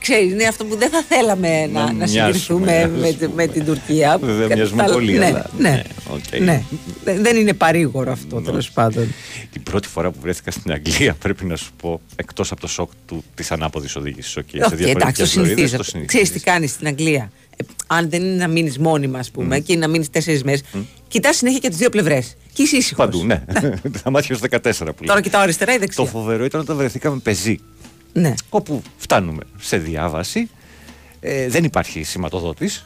Ξέρεις, είναι αυτό που δεν θα θέλαμε να, Να να μοιάσουμε, συγκριθούμε να με, με την Τουρκία. Δεν Κατά μοιάζουμε τα άλλα- πολύ, ναι, αλλά, ναι, ναι, οκ. ναι. Δεν- Δεν είναι παρήγορο αυτό τέλος πάντων. Την πρώτη φορά που βρέθηκα στην Αγγλία, πρέπει να σου πω, εκτός από το σοκ του, της ανάποδης οδήγησης. Okay, Όχι, εντάξει, το συνηθίζω. Ξέρεις τι κάνεις στην Αγγλία; Ε, αν δεν είναι να μείνεις μόνιμα, ας πούμε, και να μείνεις τέσσερις μέρες, κοιτάς συνέχεια και τις δύο πλευρές. Και είσαι ήσυχος. Παντού, ναι. Τα μάτια ως 14 που λέει. Τώρα κοιτάω αριστερά ή δεξιά. Το φοβερό ήταν όταν βρεθήκαμε πεζοί. Ναι. Όπου φτάνουμε σε διάβαση, ε, δεν υπάρχει σηματοδότης.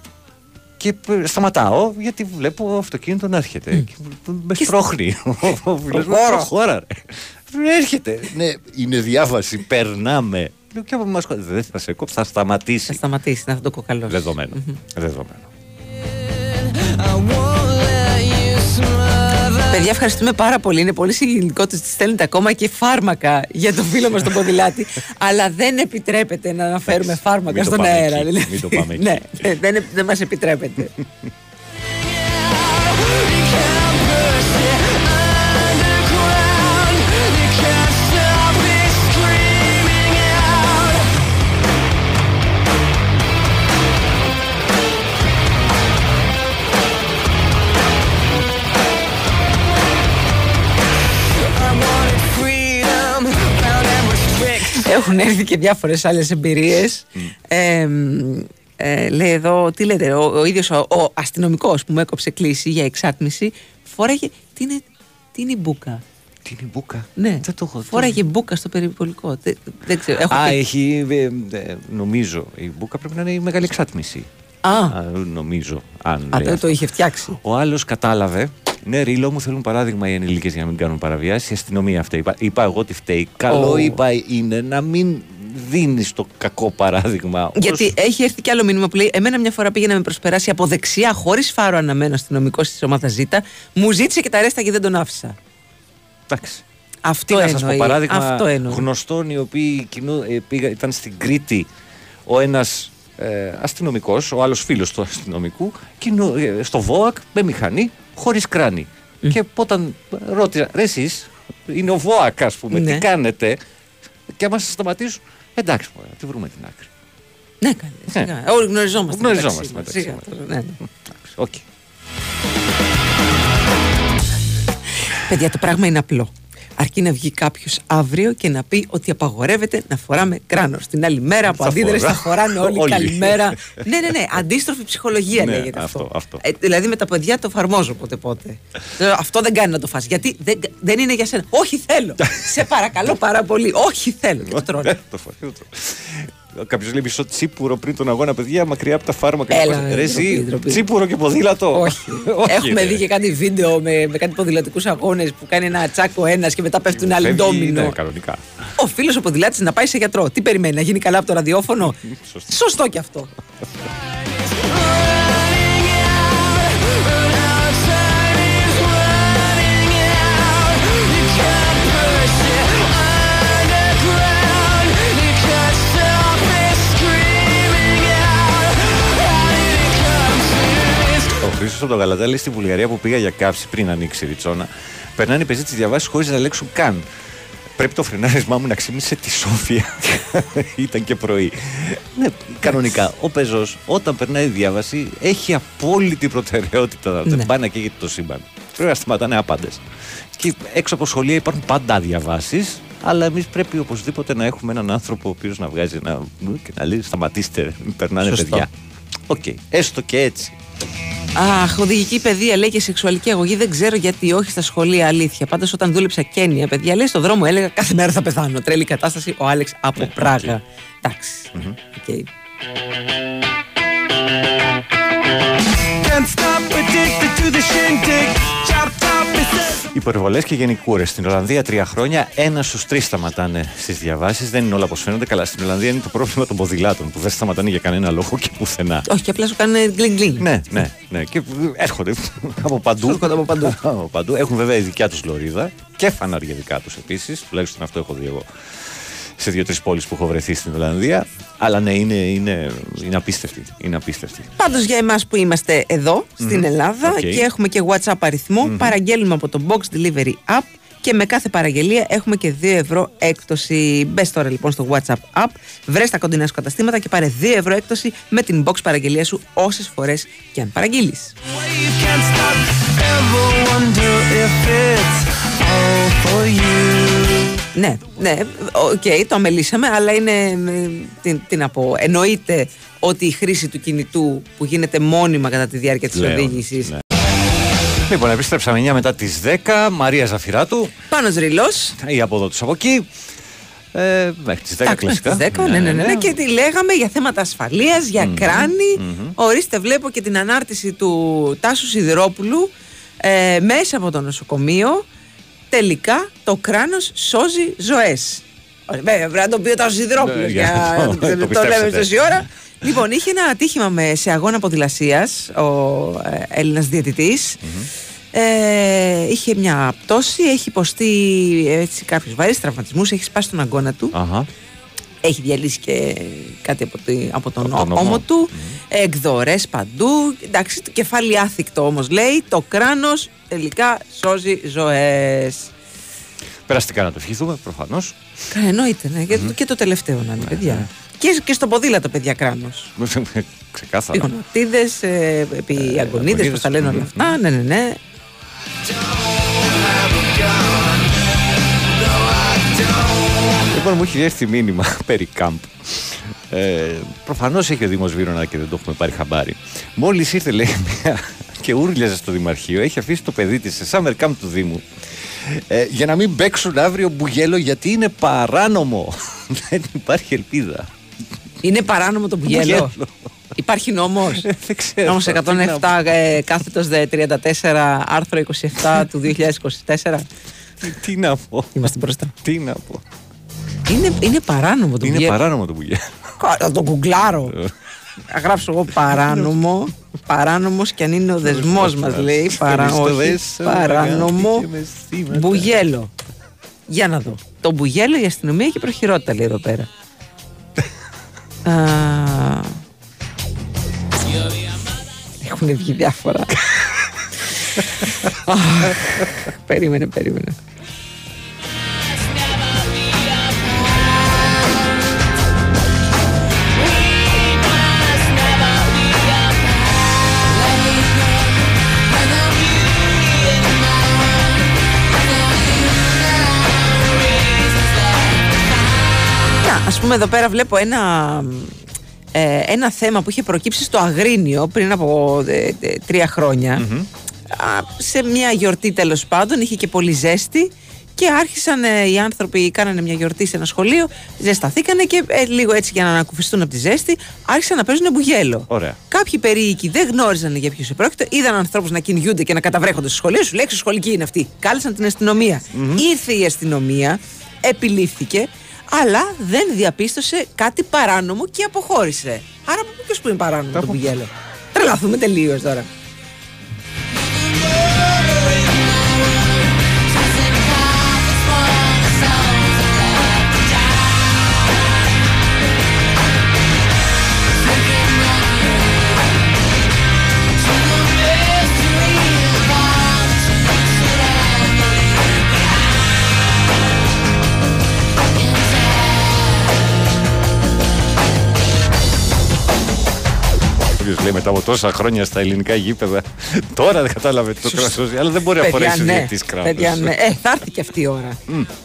Και π- σταματάω γιατί βλέπω αυτοκίνητο να έρχεται. Και με σπρώχνει. Ο φίλος μου, Προχώρα. προχώρα, ρε. Δεν έρχεται. Ναι, είναι διάβαση. Περνάμε. Λέω και από εμάς, δεν θα σε κόψει, θα σταματήσει. Θα σταματήσει, να το κοκαλώσει. Δεδομένο. Δεδομένο. Παιδιά, ευχαριστούμε πάρα πολύ. Είναι πολύ συγκινητικό ότι τη στέλνετε ακόμα και φάρμακα για το φίλο μας τον ποδηλάτη. αλλά δεν επιτρέπεται να αναφέρουμε φάρμακα Μην το στον πάμε αέρα. εκεί, δηλαδή. μην το πάμε εκεί. ναι, ναι, δεν, δεν μας επιτρέπεται. Έχουν έρθει και διάφορες άλλες εμπειρίες. Ε, μ, ε, λέει εδώ, τι λέτε, ο, ο ίδιος ο, ο αστυνομικός που μου έκοψε κλίση για εξάτμιση φοράγε. Τι είναι, τι είναι η μπουκα; Τι είναι η μπουκα; Ναι, Δεν το έχω. φοράγε μπουκα στο περιπολικό. Δεν, δεν ξέρω. Έχω Α, πει- έχει. ε, ε, νομίζω. Η μπουκα πρέπει να είναι η μεγάλη εξάτμιση. Α. νομίζω. Αν Α, λέει το, αυτό. το είχε φτιάξει. Ο άλλος κατάλαβε. Ναι, ρίλο μου θέλουν παράδειγμα οι ενήλικε για να μην κάνουν παραβιάσεις. Η αστυνομία φταίει. Είπα, είπα εγώ τι φταίει. Καλό Ω. είπα είναι να μην δίνεις το κακό παράδειγμα. Όπως- Γιατί έχει έρθει κι άλλο μήνυμα που λέει: Εμένα μια φορά πήγε να με προσπεράσει από δεξιά, χωρίς φάρο αναμένο αστυνομικός της ομάδας Ζ. Μου ζήτησε και τα ρέστα και δεν τον άφησα. Εντάξει. Αυτό Τι να σας πω, εννοεί. παράδειγμα Αυτό εννοεί. γνωστών οι οποίοι κινού, ε, πήγα, ήταν στην Κρήτη ο ένας ε, αστυνομικός, ο άλλος φίλος του αστυνομικού κινού, ε, στο ΒΟΑΚ με μηχανή χωρίς κράνη. Και όταν ρώτησα, ρε εσείς, είναι ο ΒΟΑΚ ας πούμε, Ναι. τι κάνετε; Και άμα σας σταματήσουν, εντάξει μωρέ, τη βρούμε την άκρη. Ναι, καλέ. σιγά. Όλοι γνωριζόμαστε. Γνωριζόμαστε μεταξύ μεταξύ μας. μας. Σιγά, ναι, ναι. Εντάξει, οκ. Παιδιά, το πράγμα είναι απλό. Αρκεί να βγει κάποιος αύριο και να πει ότι απαγορεύεται να φοράμε κράνος. Την άλλη μέρα από Θα αντίδραση θα φορά- φοράνε όλοι, όλοι. καλημέρα. ναι, ναι, ναι. Αντίστροφη ψυχολογία Ναι, λέγεται αυτό. αυτό, αυτό. Ε, δηλαδή με τα παιδιά το εφαρμόζω πότε πότε. Λέω, αυτό δεν κάνει να το φας. Γιατί δεν, δεν είναι για σένα. Όχι θέλω. Σε παρακαλώ πάρα πολύ. Όχι θέλω. Και το τρώνε. Το φοράει, το- Κάποιος λέει μισό τσίπουρο πριν τον αγώνα, παιδιά, μακριά από τα φάρμακα. Έλα, Ρε, ντροπή, εσύ, ντροπή. τσίπουρο και ποδήλατο. Όχι. Έχουμε δει και κάτι βίντεο με, με κάτι ποδηλατικούς αγώνες που κάνει ένα τσάκο ένας και μετά πέφτουν άλλοι Φεύγει, ντόμινο. ναι, κανονικά. Ο φίλος ο ποδηλάτης να πάει σε γιατρό. Τι περιμένει, να γίνει καλά από το ραδιόφωνο; Σωστό. Σωστό κι αυτό. Ο Χρήστος από το Γαλατά λέει στη Βουλγαρία που πήγα για κάψη πριν ανοίξει η Ριτσόνα. Περνάνε οι πεζοί της διαβάσει χωρίς να ελέγξουν καν. Πρέπει το φρενάρισμά μου να ξύμισε τη Σόφια. Ήταν και πρωί. ναι, κανονικά. Ο πεζός όταν περνάει η διάβαση έχει απόλυτη προτεραιότητα. Ναι. Δεν πάει να καίγεται το σύμπαν. Πρέπει να σταματάνε άπαντες. Και έξω από σχολεία υπάρχουν πάντα διαβάσεις. Αλλά εμείς πρέπει οπωσδήποτε να έχουμε έναν άνθρωπο ο οποίος να βγάζει ένα. και να λέει σταματήστε, μην περνάνε Σωστό. παιδιά. Οκ, έστω και έτσι. Αχ, οδηγική παιδεία λέει και σεξουαλική αγωγή. Δεν ξέρω γιατί όχι στα σχολεία, αλήθεια. Πάντως, όταν δούλεψα Κένια, παιδιά, λέει στον δρόμο έλεγα κάθε μέρα θα πεθάνω. Τρέλη κατάσταση ο Άλεξ από Πράγα. Εντάξει. Ok. Can't stop addicted to the shindig. Chop top is Υπερβολές και γενικούρες. Στην Ολλανδία τρία χρόνια, ένα στους τρεις σταματάνε στις διαβάσεις. Δεν είναι όλα όπως φαίνονται. Καλά, στην Ολλανδία είναι το πρόβλημα των ποδηλάτων που δεν σταματάνε για κανένα λόγο και πουθενά. Όχι, και απλά σου κάνουν γκλινγκ γκλινγκ. Ναι, ναι, ναι. Και έρχονται από παντού. Έρχονται από παντού. από παντού. Έχουν βέβαια η δικιά τους λωρίδα και φανάρια δικά τους επίσης. Τουλάχιστον αυτό έχω δει εγώ σε δύο-τρεις πόλεις που έχω βρεθεί στην Ολλανδία. Αλλά ναι, είναι, είναι, είναι απίστευτη. Είναι απίστευτη. Πάντως για εμάς που είμαστε εδώ στην Μμμ. Ελλάδα Οκ. και έχουμε και WhatsApp αριθμό, παραγγέλνουμε από το Box Delivery App και με κάθε παραγγελία έχουμε και 2 ευρώ έκπτωση. Μπες τώρα λοιπόν στο WhatsApp App, βρες τα κοντινά σου καταστήματα και πάρε 2 ευρώ έκπτωση με την box παραγγελία σου όσες φορές και αν παραγγείλεις. can't Ναι, ναι, οκ, το αμελήσαμε, αλλά είναι. ε, Τι, τι να πω, εννοείται ότι η χρήση του κινητού που γίνεται μόνιμα κατά τη διάρκεια της Λέω, οδήγησης ναι. Λοιπόν, επιστρέψαμε 9 μετά τις 10. Μαρία Ζαφυράτου. Πάνος Ρηλός Οι από εδώ τους από εκεί. Ε, μέχρι τις 10 Εντάξει, κλασικά. στις 10, ναι, ναι, ναι, ναι. Και τι λέγαμε για θέματα ασφαλείας, για κράνη. Ορίστε, βλέπω και την ανάρτηση του Τάσου Σιδηρόπουλου ε, μέσα από το νοσοκομείο. Τελικά το κράνος σώζει ζωές. Ωραία, Βέβαια, πρέπει να το πει ο Τάσος Σιδηρόπουλος. Ναι, για για να το- το, το λέμε πιστέψετε. τόση ώρα. Λοιπόν, είχε ένα ατύχημα με, σε αγώνα ποδηλασίας ο ε, Έλληνας διαιτητής. Ε, είχε μια πτώση, έχει υποστεί έτσι, κάποιους βαρύς τραυματισμούς, έχει σπάσει τον αγκώνα του. Αχα. Έχει διαλύσει και κάτι από, τη, από τον, Από τον ώμο, ώμο. του. Εκδορές παντού. Εντάξει, το κεφάλι άθικτο όμως λέει. Το κράνος τελικά σώζει ζωές. Περαστικά να το ευχηθούμε, προφανώς. Κα- Εννοείται, ναι. Και, και το τελευταίο να είναι, παιδιά. Και, και στο ποδήλατο, παιδιά, κράνος. Ξεκάθαρα. Πηγονοτίδες, ε, επί αγωνίδες, πώς τα λένε όλα αυτά. Ναι, ναι, ναι. Λοιπόν, μου έχει έρθει μήνυμα περί κάμπ. Ε, Προφανώς έχει ο Δήμος Βύρονα και δεν το έχουμε πάρει χαμπάρι. Μόλις ήρθε, λέει, μια και ούρλιαζε στο Δημαρχείο, έχει αφήσει το παιδί της σε summer camp του Δήμου. Ε, για να μην παίξουν αύριο μπουγέλο γιατί είναι παράνομο. δεν υπάρχει ελπίδα. Είναι παράνομο το μπουγέλο. Μπουγέλο. Υπάρχει νόμος. δεν ξέρω. Νόμος τι να 107 ε, κάθετος δε 34 άρθρο 27 του 2024. Τι να πω. Είμαστε μπροστά. Τι να πω. Είναι, είναι παράνομο το Είναι μπουγέλο. παράνομο το μπουγέλο. Κα- Θα το γκουγκλάρω. Θα γράψω εγώ παράνομο. Παράνομος και αν είναι ο δεσμός μας, λέει. Παρά, Ευχαριστώ, όχι, δες, παράνομο αγάπη και με στήματα. μπουγέλο. Για να δω. Το μπουγέλο η αστυνομία έχει προχειρότητα, λέει εδώ πέρα. Α, Έχουν βγει διάφορα. Αχ, περίμενε, περίμενε. Ας πούμε εδώ πέρα βλέπω ένα, ε, ένα θέμα που είχε προκύψει στο Αγρίνιο πριν από ε, ε, τρία χρόνια. Α, σε μια γιορτή τέλος πάντων, είχε και πολύ ζέστη και άρχισαν ε, οι άνθρωποι, κάνανε μια γιορτή σε ένα σχολείο, ζεσταθήκανε και ε, λίγο έτσι για να ανακουφιστούν από τη ζέστη, άρχισαν να παίζουν μπουγέλο. Ωραία. Κάποιοι περίοικοι δεν γνώριζαν για ποιου επρόκειτο, είδαν ανθρώπους να κυνηγούνται και να καταβρέχονται στο σχολείο, σου λέει σχολική είναι αυτή. Κάλεσαν την αστυνομία. Ήρθε η αστυνομία, επιλήφθηκε, αλλά δεν διαπίστωσε κάτι παράνομο και αποχώρησε. Άρα από ποιος που είναι παράνομο το μπουγέλο. Τρελαθούμε τελείως τώρα. Κάποιο λέει μετά από τόσα χρόνια στα ελληνικά γήπεδα. Τώρα δεν κατάλαβε το κράτος. Αλλά δεν μπορεί να Παιδιά, φορέσει ναι. διαιτητή κράτο. Παιδιά, ναι. Ε, θα έρθει και αυτή η ώρα.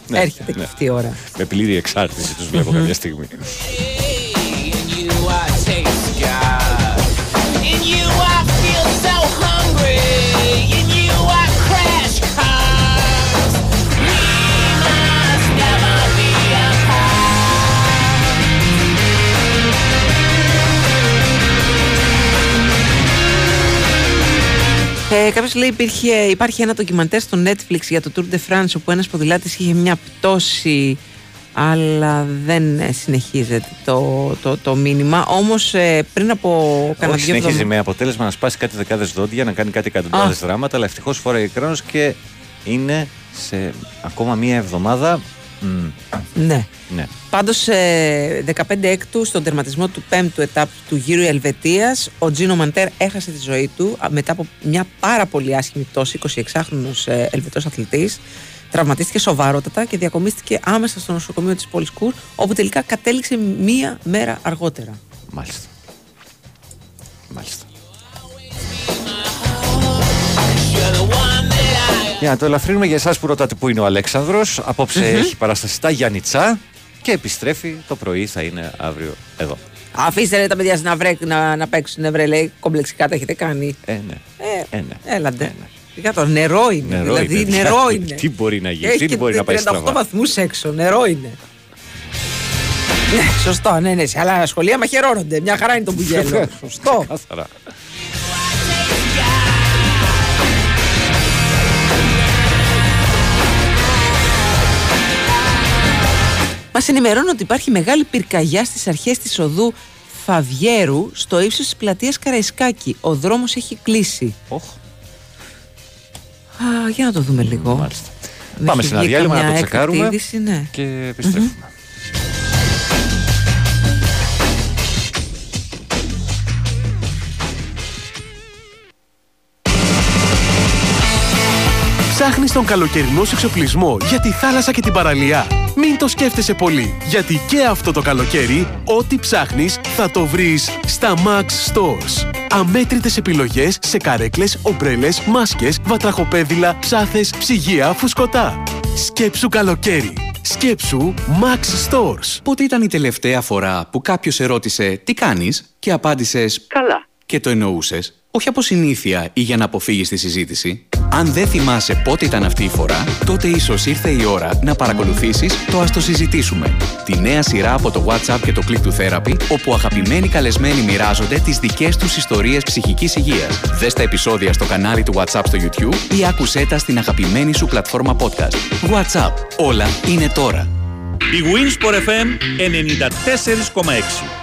ναι, Έρχεται ναι. και αυτή η ώρα. Με πλήρη εξάρτηση τους βλέπω κάποια στιγμή. Ε, Κάποιος λέει υπήρχε, υπάρχει ένα ντοκιμαντέρ στο Netflix για το Tour de France όπου ένας ποδηλάτης είχε μια πτώση αλλά δεν ε, συνεχίζεται το, το, το μήνυμα. Όμως ε, πριν από κανένα Όχι, δύο συνεχίζει εβδομάδες- με αποτέλεσμα να σπάσει κάτι δεκάδες δόντια, να κάνει κάτι εκατοντάδες Α. δράματα, αλλά ευτυχώς φοράει κράνο και είναι σε ακόμα μία εβδομάδα. Μμ, Ναι. ναι. Πάντως ε, 15 έκτου στον τερματισμό του 5ου ετάπ του γύρου Ελβετίας ο Τζίνο Μαντέρ έχασε τη ζωή του α, μετά από μια πάρα πολύ άσχημη πτώση 26χρονος ε, Ελβετός αθλητής τραυματίστηκε σοβαρότατα και διακομίστηκε άμεσα στο νοσοκομείο της πόλης Κουρ όπου τελικά κατέληξε μία μέρα αργότερα. Μάλιστα. Μάλιστα. Για να το ελαφρύνουμε για εσάς που ρωτάτε πού είναι ο Αλέξανδρος Απόψε Μμμ. έχει παράσταση στα Γιάννητσά και επιστρέφει το πρωί, θα είναι αύριο εδώ. Αφήστε ρε, τα παιδιά σας να, βρέ, να, να παίξουν βρε, λέει, κομπλεξικά τα έχετε κάνει. Ε, ναι. Ε, Ε, ναι. έλαντε. Για το νερό είναι. Νερό δηλαδή είναι. νερό είναι. Τι μπορεί να γίνει, Έχει τι μπορεί να πάει 38 στραβά. βαθμούς έξω, νερό είναι. Ναι, σωστό, ναι, ναι. σε άλλα σχολεία μαχαιρώνονται. Μια χαρά είναι το μπουγέλο. σωστό. Καθαρά. Μας ενημερώνουν ότι υπάρχει μεγάλη πυρκαγιά στις αρχές της οδού Φαβιέρου στο ύψος της πλατείας Καραϊσκάκη. Ο δρόμος έχει κλείσει. Οχ. Α, για να το δούμε λίγο. Μάλιστα. Δεν Πάμε έχει σε ένα βγει διάλειμμα να καμιά το έκτακτη τσεκάρουμε είδηση, ναι. και επιστρέφουμε. Ψάχνεις τον καλοκαιρινό σου εξοπλισμό για τη θάλασσα και την παραλία. Μην το σκέφτεσαι πολύ, γιατί και αυτό το καλοκαίρι, ό,τι ψάχνεις θα το βρεις στα Max Stores. Αμέτρητες επιλογές σε καρέκλες, ομπρέλες, μάσκες, βατραχοπέδιλα, ψάθες, ψυγεία, φουσκωτά. Σκέψου καλοκαίρι. Σκέψου Max Stores. Πότε ήταν η τελευταία φορά που κάποιος ερώτησε «Τι κάνεις» και απάντησες «Καλά». Και το εννοούσες, όχι από συνήθεια ή για να αποφύγεις τη συζήτηση. Αν δεν θυμάσαι πότε ήταν αυτή η φορά, τότε ίσως ήρθε η ώρα να παρακολουθήσεις το «Ας το συζητήσουμε». Τη νέα σειρά από το WhatsApp και το Click to Therapy, όπου αγαπημένοι καλεσμένοι μοιράζονται τις δικές τους ιστορίες ψυχικής υγείας. Δες τα επεισόδια στο κανάλι του WhatsApp στο YouTube ή άκουσέ τα στην αγαπημένη σου πλατφόρμα podcast. WhatsApp. Όλα είναι τώρα. Η Winsport FM 94,6.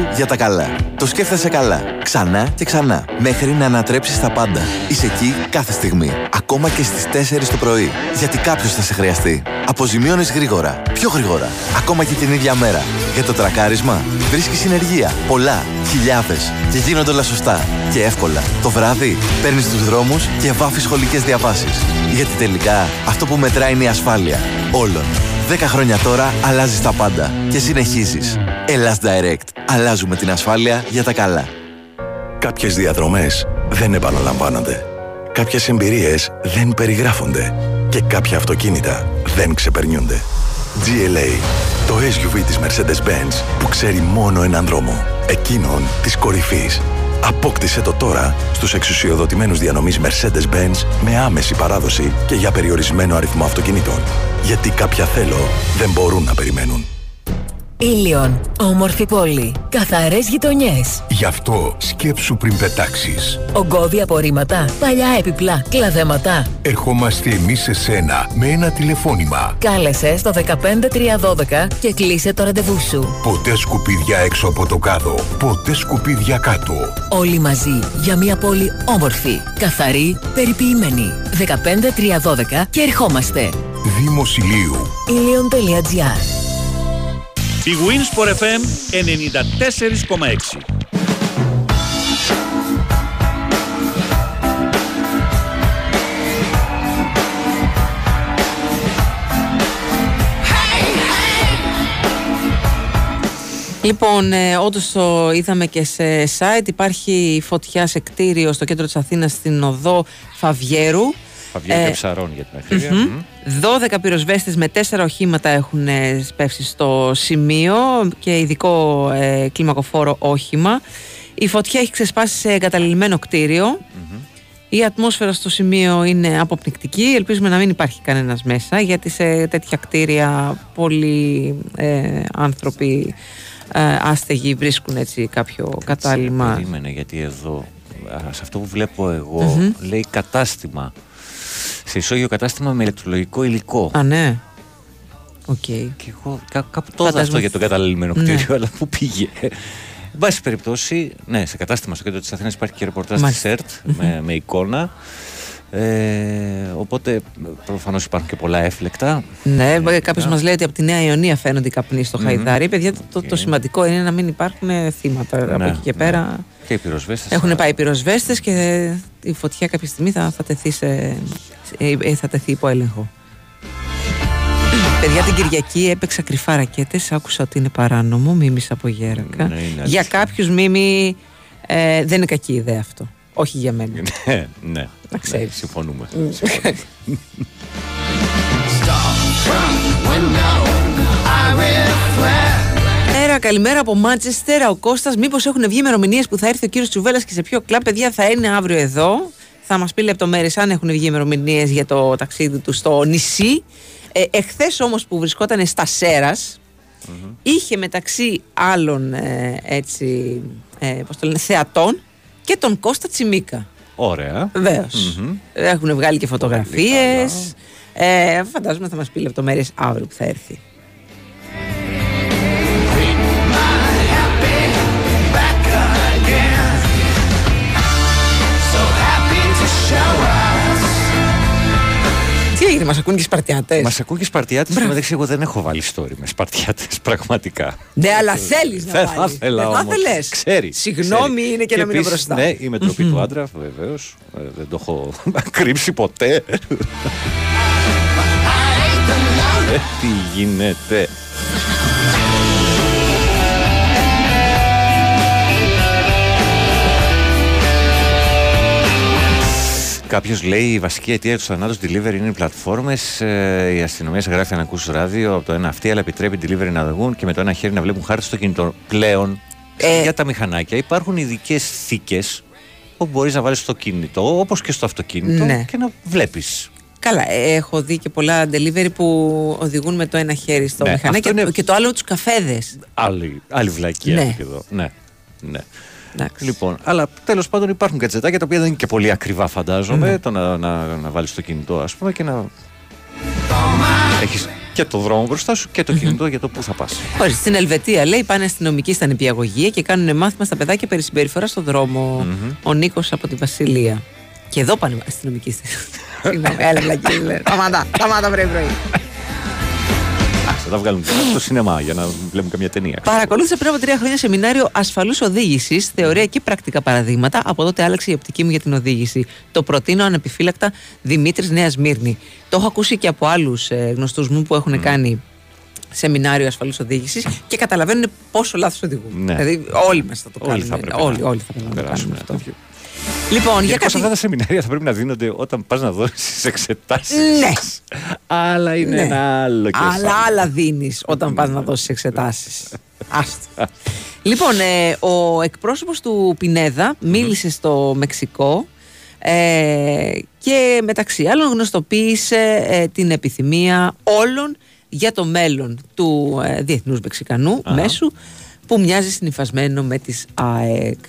Για τα καλά. Το σκέφτεσαι καλά. Ξανά και ξανά. Μέχρι να ανατρέψεις τα πάντα. Είσαι εκεί κάθε στιγμή. Ακόμα και στις 4 το πρωί. Γιατί κάποιος θα σε χρειαστεί. Αποζημιώνεις γρήγορα. Πιο γρήγορα. Ακόμα και την ίδια μέρα. Για το τρακάρισμα βρίσκεις συνεργεία. Πολλά. Χιλιάδες. Και γίνονται όλα σωστά. Και εύκολα. Το βράδυ παίρνεις τους δρόμους και βάφεις σχολικές διαβάσεις. Γιατί τελικά αυτό που μετράει είναι η ασφάλεια. Όλων. 10 χρόνια τώρα αλλάζεις τα πάντα και συνεχίζεις. Ελλάς Direct. Αλλάζουμε την ασφάλεια για τα καλά. Κάποιες διαδρομές δεν επαναλαμβάνονται. Κάποιες εμπειρίες δεν περιγράφονται. Και κάποια αυτοκίνητα δεν ξεπερνιούνται. GLA, το SUV της Mercedes-Benz που ξέρει μόνο έναν δρόμο. Εκείνον της κορυφής. Απόκτησε το τώρα στους εξουσιοδοτημένους διανομής Mercedes-Benz με άμεση παράδοση και για περιορισμένο αριθμό αυτοκινήτων. Γιατί κάποια θέλω δεν μπορούν να περιμένουν. Ήλιον. Όμορφη πόλη. Καθαρές γειτονιές. Γι' αυτό σκέψου πριν πετάξεις. Ογκώδη απορρίμματα. Παλιά επιπλά. Κλαδέματα. Ερχόμαστε εμείς σε σένα με ένα τηλεφώνημα. Κάλεσε στο 15312 και κλείσε το ραντεβού σου. Ποτέ σκουπίδια έξω από το κάδο. Ποτέ σκουπίδια κάτω. Όλοι μαζί για μια πόλη όμορφη, καθαρή, περιποιημένη. 15312 και ερχόμαστε. Δήμος Ηλίου. Ilion.gr Η Winsport FM 94,6. Λοιπόν, ε, όντως το είδαμε και σε site. Υπάρχει φωτιά σε κτίριο στο κέντρο της Αθήνας στην οδό Φαβιέρου. Φαβιέρου Ε, και ψαρών για την ακρίβεια. Μμμ. Μμμ. 12 πυροσβέστες με 4 οχήματα έχουν ε, πέσει στο σημείο και ειδικό ε, κλιμακοφόρο όχημα. Η φωτιά έχει ξεσπάσει σε εγκαταλειμμένο κτίριο. Η ατμόσφαιρα στο σημείο είναι αποπνικτική. Ελπίζουμε να μην υπάρχει κανένας μέσα γιατί σε τέτοια κτίρια πολλοί ε, άνθρωποι ε, άστεγοι βρίσκουν έτσι κάποιο κατάλημα. Περίμενε γιατί εδώ, α, σε αυτό που βλέπω εγώ, Μμμ. λέει κατάστημα. Σε ισόγειο κατάστημα με ηλεκτρολογικό υλικό. Α, ναι. Οκ. Και εγώ κά- κάπου το είδα αυτό Φαντάζομαι- για τον καταλημμένο Ναι. κτίριο, αλλά πού πήγε. Εν πάση περιπτώσει, ναι, σε κατάστημα στο κέντρο της Αθήνας υπάρχει και ρεπορτάζ της Μάλιστα. ΕΡΤ με, με εικόνα. Ε, οπότε προφανώς υπάρχουν και πολλά εύφλεκτα. Ναι, κάποιος μας λέει ότι από τη Νέα Ιωνία φαίνονται οι καπνοί στο Μμμ. Χαϊδάρι. Παιδιά, το, το, το σημαντικό είναι να μην υπάρχουν ε, θύματα από Ναι, εκεί και ναι. πέρα. Και οι πυροσβέστες Έχουν θα- πάει οι πυροσβέστες και η φωτιά κάποια στιγμή θα, θα, τεθεί, σε, σε- ε, θα τεθεί υπό έλεγχο. Παιδιά, την Κυριακή έπαιξα κρυφά ρακέτες. Άκουσα ότι είναι παράνομο, μίμη από γέρακα. Ναι, είναι για αλήθεια. κάποιους μίμη ε, δεν είναι κακή ιδέα αυτό. Όχι για μένα. Ναι, ναι. Να ξέρεις. Ναι, συμφωνούμε. Μμ. συμφωνούμε. Καλημέρα, καλημέρα από Μάντσεστερ. Ο Κώστας, μήπως έχουν βγει ημερομηνίες που θα έρθει ο κύριος Τσουβέλλας και σε ποιο κλαμπ, παιδιά, θα είναι αύριο εδώ. Θα μας πει λεπτομέρειες αν έχουν βγει ημερομηνίες για το ταξίδι του στο νησί. Ε, εχθές όμως που βρισκόταν στα Σέρας, είχε μεταξύ άλλων ε, έτσι, ε, πώς το λένε, θεατών και τον Κώστα Τσιμίκα. Ωραία. Βεβαίως. Μμμ. Έχουν βγάλει και φωτογραφίες. Ε, φαντάζομαι θα μας πει λεπτομέρειες αύριο που θα έρθει. Μας ακούν και οι Σπαρτιάτες. Μας ακούει και Σπαρτιάτες. Στο μεταξύ, εγώ δεν έχω βάλει story με Σπαρτιάτες, πραγματικά. Ναι, αλλά θέλεις να Δεν θα βάλεις. ήθελα Δεν θα όμως. ήθελες. Ξέρει. Συγγνώμη ξέρει. είναι και, να μην είναι επίσης, μπροστά. Ναι, η μετροπή του άντρα, βεβαίως. δεν το έχω κρύψει ποτέ. Ε, τι γίνεται. Κάποιος λέει η βασική αιτία του θανάτου delivery είναι οι πλατφόρμες. η αστυνομία σε γράφει να ακούσει ράδιο από το ένα αυτή, αλλά επιτρέπει delivery να οδηγούν και με το ένα χέρι να βλέπουν χάρτη στο κινητό. Πλέον Ε. για τα μηχανάκια υπάρχουν ειδικές θήκες όπου μπορείς να βάλεις στο κινητό, όπως και στο αυτοκίνητο, Ναι. και να βλέπεις. Καλά, ε, έχω δει και πολλά delivery που οδηγούν με το ένα χέρι στο Ναι, μηχανάκι αυτό είναι- και το άλλο τους καφέδες. Άλλη, άλλη βλακία Ναι. ναι. και εδώ. Ναι. ναι. Λοιπόν, αλλά τέλος πάντων υπάρχουν κατσετάκια τα οποία δεν είναι και πολύ ακριβά, φαντάζομαι. Ναι. Το να, να, να βάλεις το κινητό, ας πούμε, και να. Έχεις και το δρόμο μπροστά σου και το κινητό για το πού θα πας. Χωρίς, στην Ελβετία λέει πάνε αστυνομικοί στα νηπιαγωγεία και κάνουν μάθημα στα παιδάκια περί συμπεριφοράς στον δρομο Ο Νίκος από τη Βασιλεία. Και εδώ πάνε αστυνομικοί. στη- Συγγνώμη, έλα βλακίες, λέει. Σταμάτα, σταμάτα πρωί πρωί. Θα τα βγάλουν τώρα στο σινεμά για να βλέπουν καμιά ταινία. Παρακολούθησα πριν από τρία χρόνια σεμινάριο ασφαλούς οδήγησης, θεωρία και πρακτικά παραδείγματα. Από τότε άλλαξε η οπτική μου για την οδήγηση. Το προτείνω ανεπιφύλακτα Δημήτρης Νέας Μύρνη. Το έχω ακούσει και από άλλους ε, γνωστούς μου που έχουν κάνει σεμινάριο ασφαλούς οδήγησης και καταλαβαίνουν πόσο λάθος οδηγούν. Ναι. Δηλαδή, όλοι μας θα το Όλοι κάνουμε. θα πρέπει όλοι, να- όλοι θα πρέπει να το περάσουμε κάνουμε ένα αυτό. Τέτοιο. Λοιπόν, για Γενικώς κάτι. αυτά τα σεμινάρια θα πρέπει να δίνονται όταν πας να δώσεις εξετάσεις. Ναι. Αλλά είναι Ναι. ένα άλλο και Αλλά άλλα δίνεις όταν πας να δώσεις εξετάσεις. Άστο. Λοιπόν, ε, ο εκπρόσωπος του Πινέδα μίλησε στο Μεξικό ε, και μεταξύ άλλων γνωστοποίησε ε, την επιθυμία όλων για το μέλλον του ε, Διεθνούς Μεξικανού Αχα. μέσου που μοιάζει συνυφασμένο με τις ΑΕΚ.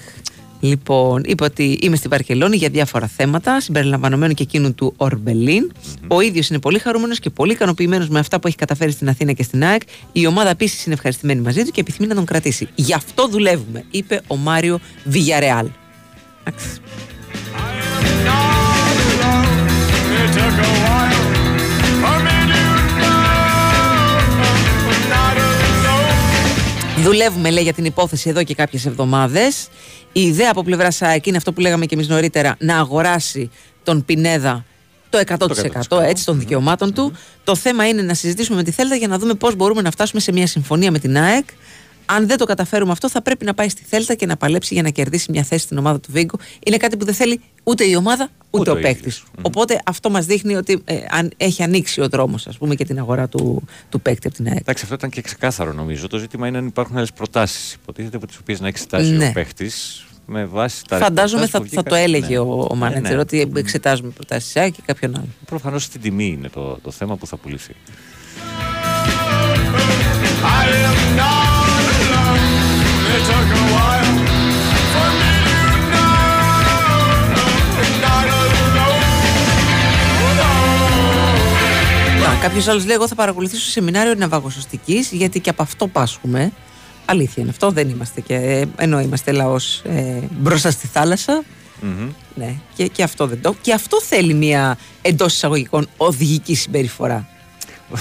Λοιπόν, είπε ότι είμαι στη Βαρκελόνη για διάφορα θέματα, συμπεριλαμβανομένου και εκείνου του Ορμπελίν. Ο ίδιος είναι πολύ χαρούμενος και πολύ ικανοποιημένος με αυτά που έχει καταφέρει στην Αθήνα και στην ΑΕΚ. Η ομάδα επίσης είναι ευχαριστημένη μαζί του και επιθυμεί να τον κρατήσει. Γι' αυτό δουλεύουμε, είπε ο Μάριο Βιγιαρεάλ. Εντάξει. Δουλεύουμε, λέει, για την υπόθεση εδώ και κάποιες εβδομάδες. Η ιδέα από πλευρά ΣΑΕΚ είναι αυτό που λέγαμε και εμείς νωρίτερα, να αγοράσει τον Πινέδα το 100%, έτσι των δικαιωμάτων του. Το θέμα είναι να συζητήσουμε με τη Θέλτα για να δούμε πώς μπορούμε να φτάσουμε σε μια συμφωνία με την ΑΕΚ. Αν δεν το καταφέρουμε αυτό, θα πρέπει να πάει στη Θέλτα και να παλέψει για να κερδίσει μια θέση στην ομάδα του Βίγκο. Είναι κάτι που δεν θέλει ούτε η ομάδα ούτε, Ούτε ο ο παίκτης. Οπότε αυτό μας δείχνει ότι ε, αν έχει ανοίξει ο δρόμος, ας πούμε, και την αγορά του, του παίκτη από την ΑΕΚ. Εντάξει, αυτό ήταν και ξεκάθαρο νομίζω. Το ζήτημα είναι αν υπάρχουν άλλες προτάσεις. Υποτίθεται από τις οποίες να εξετάσει Ναι. ο παίχτη με βάση τα Φαντάζομαι ρεπορτάζ θα, που θα το βγήκαν. έλεγε Ναι. ο, ο Ναι, μάνατζερ ναι. ότι εξετάζουμε προτάσεις ΑΕΚ και κάποιον άλλο. Προφανώς στην τιμή είναι το, το θέμα που θα πουλήσει. Κάποιος άλλος λέει: Εγώ θα παρακολουθήσω σεμινάριο ναυαγοσωστική γιατί και από αυτό πάσχουμε. Αλήθεια είναι αυτό, δεν είμαστε και. ενώ είμαστε λαός ε, μπροστά στη θάλασσα. Μμμ. Ναι, και, και αυτό δεν το. Και αυτό θέλει μια εντός εισαγωγικών οδηγική συμπεριφορά.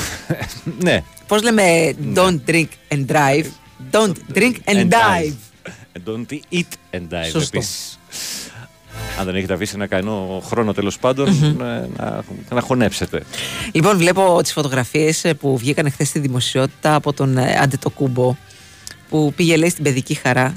ναι. Πώς λέμε, don't drink and drive. Don't drink and dive. And don't eat and dive Σωστό. επίσης. Αν δεν έχετε αφήσει να κάνω χρόνο τέλος πάντων, να, να, να χωνέψετε. Λοιπόν, βλέπω τις φωτογραφίες που βγήκαν χθες στη δημοσιότητα από τον ε, Αντετοκούμπο που πήγε, λέει, στην παιδική χαρά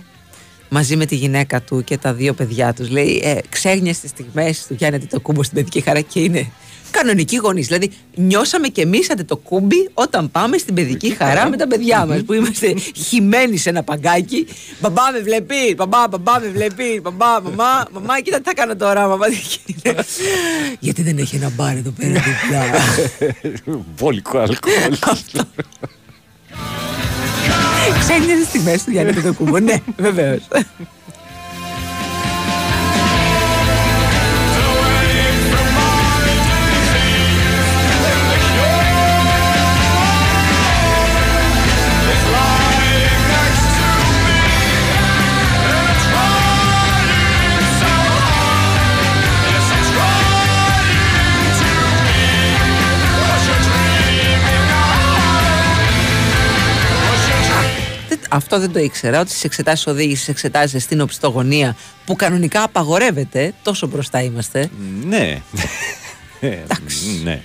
μαζί με τη γυναίκα του και τα δύο παιδιά τους. Λέει, ε, ξέγνιες τις στιγμές του Γιάννη Αντετοκούμπο στην παιδική χαρά και είναι κανονικοί γονείς. Δηλαδή, νιώσαμε κι εμεί Αντετοκούμπι όταν πάμε στην παιδική χαρά με τα παιδιά μας που είμαστε χυμένοι σε ένα παγκάκι. Μπαμπά με βλέπει, μπαμπά, μπαμπά με βλέπει, μπαμπά, μαμά, μαμά, κοίτα τι θα κάνω τώρα, μαμά. Γιατί δεν έχει ένα μπάρ εδώ πέρα δίπλα; Βόλικο αλκοόλ. Ξένιε τι στιγμέ του Γιάννη Αντετοκούμπο. Ναι, βεβαίως. Αυτό δεν το ήξερα. Ότι στις εξετάσεις οδήγησης εξετάζεται στην οπισθογωνία που κανονικά απαγορεύεται. Τόσο μπροστά είμαστε. Ναι. ναι.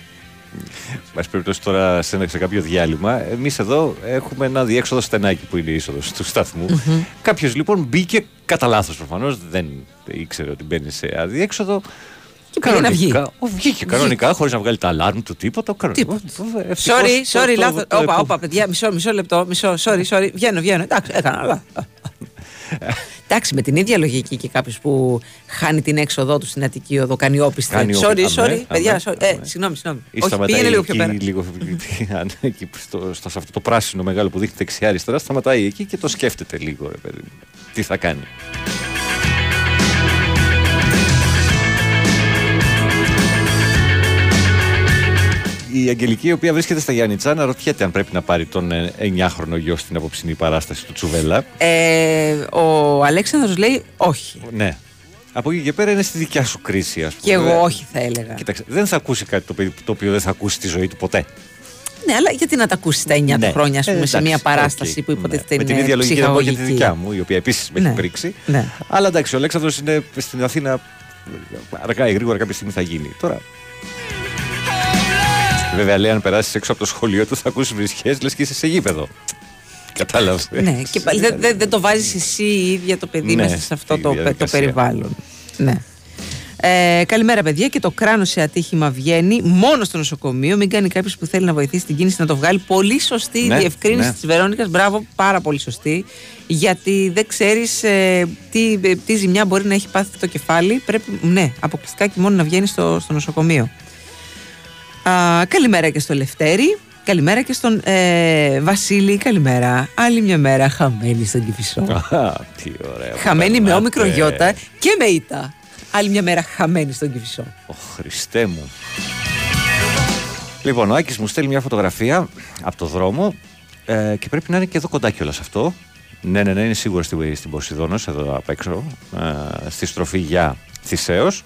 Μα περιπτώσει τώρα σε, ένα- σε κάποιο διάλειμμα, εμείς εδώ έχουμε ένα διέξοδο στενάκι που είναι η είσοδος του σταθμου Μμμ. Κάποιος λοιπόν μπήκε κατά λάθος προφανώς, δεν ήξερε ότι μπαίνει σε αδιέξοδο. Και πήγε να βγει. Ο, βγήκε κανονικά, χωρίς να βγάλει τα αλάρμ του τίποτα. Κανονικά. Ευτυχώς Sorry, το- sorry, το- λάθος. το- Όπα, το- όπα, παιδιά, μισό, μισό λεπτό. Μισό, sorry, sorry. Βγαίνω, βγαίνω. Εντάξει, έκανα. Αλλά. Εντάξει, με την ίδια λογική και κάποιος που χάνει την έξοδό του στην Αττική Οδό κάνει όπισθεν. Κάνει Sorry, όπισθεν. sorry, Αμέ, παιδιά, αμέ, sorry. Ε, αμέ. συγγνώμη, συγγνώμη. Ή Όχι, σταματάει πήγαινε λίγο πιο εκεί, πέρα. λίγο αν- εκεί στο, στο, σε αυτό το πράσινο μεγάλο που δείχνει δεξιά-αριστερά, σταματάει εκεί και το σκέφτεται λίγο, ρε παιδί μου. Τι θα κάνει. Η Αγγελική, η οποία βρίσκεται στα Γιάννητσα, αναρωτιέται αν πρέπει να πάρει τον ε, 9χρονο γιο στην αποψινή παράσταση του Τσουβέλα. Ε, ο Αλέξανδρος λέει όχι. Ναι. Από εκεί και πέρα είναι στη δικιά σου κρίση, ας πούμε. Και εγώ όχι θα έλεγα. Κοίταξε, δεν θα ακούσει κάτι το, παιδί- το οποίο δεν θα ακούσει στη ζωή του ποτέ. Ναι, αλλά γιατί να τα ακούσει τα 9 Ναι. του χρόνια, ας πούμε, Ε, σε εντάξει, μια παράσταση οκ. που υποτίθεται Με είναι την ίδια λογική δεν πω και τη ψυχαγωγική. δικιά μου, η οποία επίσης με Ναι. έχει πρήξει. Ναι. Αλλά εντάξει, ο Αλέξανδρος είναι στην Αθήνα. Αργά ή γρήγορα κάποια στιγμή θα γίνει. Τώρα. Βέβαια, λέει αν περάσεις έξω από το σχολείο του θα ακούσεις βρισχές, λες και είσαι σε γήπεδο. Κατάλαβες. Ναι, και πάλι δεν, δεν, δεν το βάζεις εσύ η ίδια το παιδί Ναι, μέσα σε αυτό στη το, πε- το διαδικασία. περιβάλλον. Ναι. Ε, καλημέρα, παιδιά. Και το κράνος σε ατύχημα βγαίνει μόνο στο νοσοκομείο. Μην κάνει κάποιος που θέλει να βοηθήσει την κίνηση να το βγάλει. Πολύ σωστή η Ναι, διευκρίνηση ναι. της Βερόνικας. Μπράβο, πάρα πολύ σωστή. Γιατί δεν ξέρεις τι, ε, τι ζημιά μπορεί να έχει πάθει το κεφάλι. Πρέπει, ναι, αποκλειστικά και μόνο να βγαίνει στο, στο νοσοκομείο. Α, καλημέρα και στο Λευτέρη. Καλημέρα και στον ε, Βασίλη. Καλημέρα. Άλλη μια μέρα χαμένη στον Κυφισό. Α, τι ωραία. Χαμένη με Περνάτε. όμικρο γιώτα και με ήττα. Άλλη μια μέρα χαμένη στον Κυφισό. Ω Χριστέ μου. Λοιπόν, ο Άκης μου στέλνει μια φωτογραφία από το δρόμο ε, και πρέπει να είναι και εδώ κοντά κιόλας αυτό. Ναι, ναι, ναι, είναι σίγουρα στην, στην Ποσειδόνος, εδώ απ' έξω, ε, στη στροφή για Θησέως.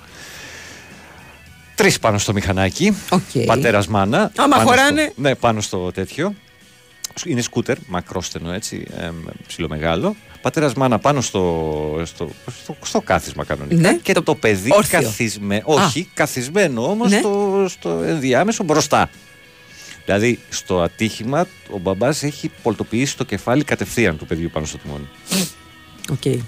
Τρεις πάνω στο μηχανάκι, Οκ. πατέρας μάνα. Άμα πάνω χωράνε. Στο, ναι, πάνω στο τέτοιο. Είναι σκούτερ, μακρόστενο έτσι, ε, ψιλομεγάλο. Πατέρας μάνα πάνω στο, στο, στο, στο κάθισμα κανονικά. Ναι, και το, παιδί όρθιο. καθισμένο. Όχι, καθισμένο όμως Ναι. στο, στο ενδιάμεσο μπροστά. Δηλαδή στο ατύχημα ο μπαμπάς έχει πολτοποιήσει το κεφάλι κατευθείαν του παιδιού πάνω στο τιμόνι. Οκ.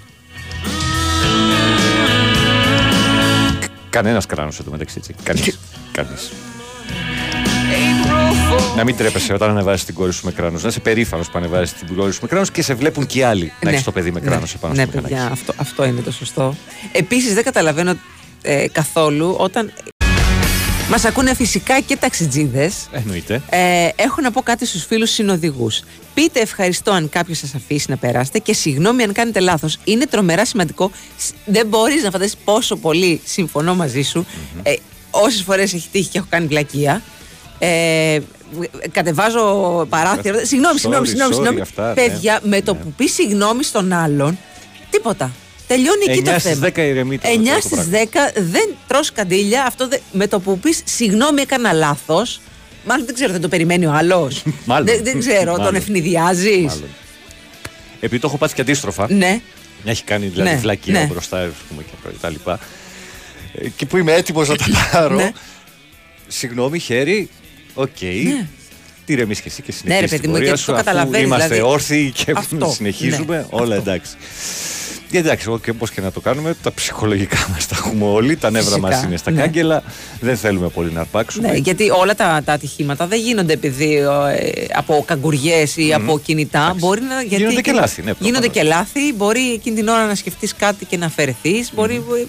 Κανένας κράνος εδώ μεταξύ έτσι. Κανείς. Κανείς. Να μην ντρέπεσαι όταν ανεβάζεις την κόρη σου με κράνος. Να είσαι περήφανος που ανεβάζεις την κόρη σου με κράνος και σε βλέπουν και οι άλλοι να Ναι. έχει το παιδί με κράνος ναι. επάνω Ναι, στο μηχανάκι. παιδιά, αυτό, αυτό είναι το σωστό. Επίσης, δεν καταλαβαίνω ε, καθόλου όταν. Μας ακούνε φυσικά και ταξιτζίδες. Εννοείται. Ε, έχω να πω κάτι στους φίλους συνοδηγούς. Πείτε ευχαριστώ αν κάποιος σας αφήσει να περάσετε και συγγνώμη αν κάνετε λάθος. Είναι τρομερά σημαντικό. Σ- Δεν μπορείς να φανταστείς πόσο πολύ συμφωνώ μαζί σου. Ε, όσες φορές έχει τύχει και έχω κάνει βλακεία. Ε, κατεβάζω παράθυρο. Συγγνώμη, Sorry, συγγνώμη, συγγνώμη. sorry, συγγνώμη. αυτά, ναι. Παιδιά, με το που πεις συγγνώμη στον άλλον, τίποτα. Τελειώνει εκεί 9 το στις θέμα. 10 ηρεμεί το- 9 το- το στις πράγμα. 10 δεν τρως καντήλια. Αυτό δεν- με το που πεις συγγνώμη, έκανα λάθος. Μάλλον δεν ξέρω, δεν το περιμένει ο άλλος. Μάλλον. δεν, δεν ξέρω, τον Μάλλον. ευνηδιάζεις. Μάλλον. Επειδή το έχω πάθει και αντίστροφα. Ναι. Να έχει κάνει δηλαδή Ναι, βλακία ναι. μπροστά ας πούμε, και τα λοιπά. Ε, Και που είμαι έτοιμος να τα πάρω. Ναι. Συγγνώμη, χέρι. Οκ. Ναι. Τι ρεμείς και εσύ και Ναι, συνεχίζεις ρε την παιδί μου, πορεία γιατί σου το αφού καταλαβαίνεις, Είμαστε δηλαδή. όρθιοι και Αυτό, συνεχίζουμε. ναι, όλα εντάξει. Και εντάξει, εγώ και όπω και να το κάνουμε, τα ψυχολογικά μας τα έχουμε όλοι. Τα νεύρα Φυσικά, μας είναι στα ναι. κάγκελα. Δεν θέλουμε πολύ να αρπάξουμε. Ναι, γιατί όλα τα, τα ατυχήματα δεν γίνονται επειδή ε, από καγκουριές ή από κινητά. Μπορεί να, γιατί Γίνονται και λάθη, ναι, γίνονται προφανώς. και λάθη. Μπορεί εκείνη την ώρα να σκεφτείς κάτι και να αφαιρεθείς. Μπορεί ε,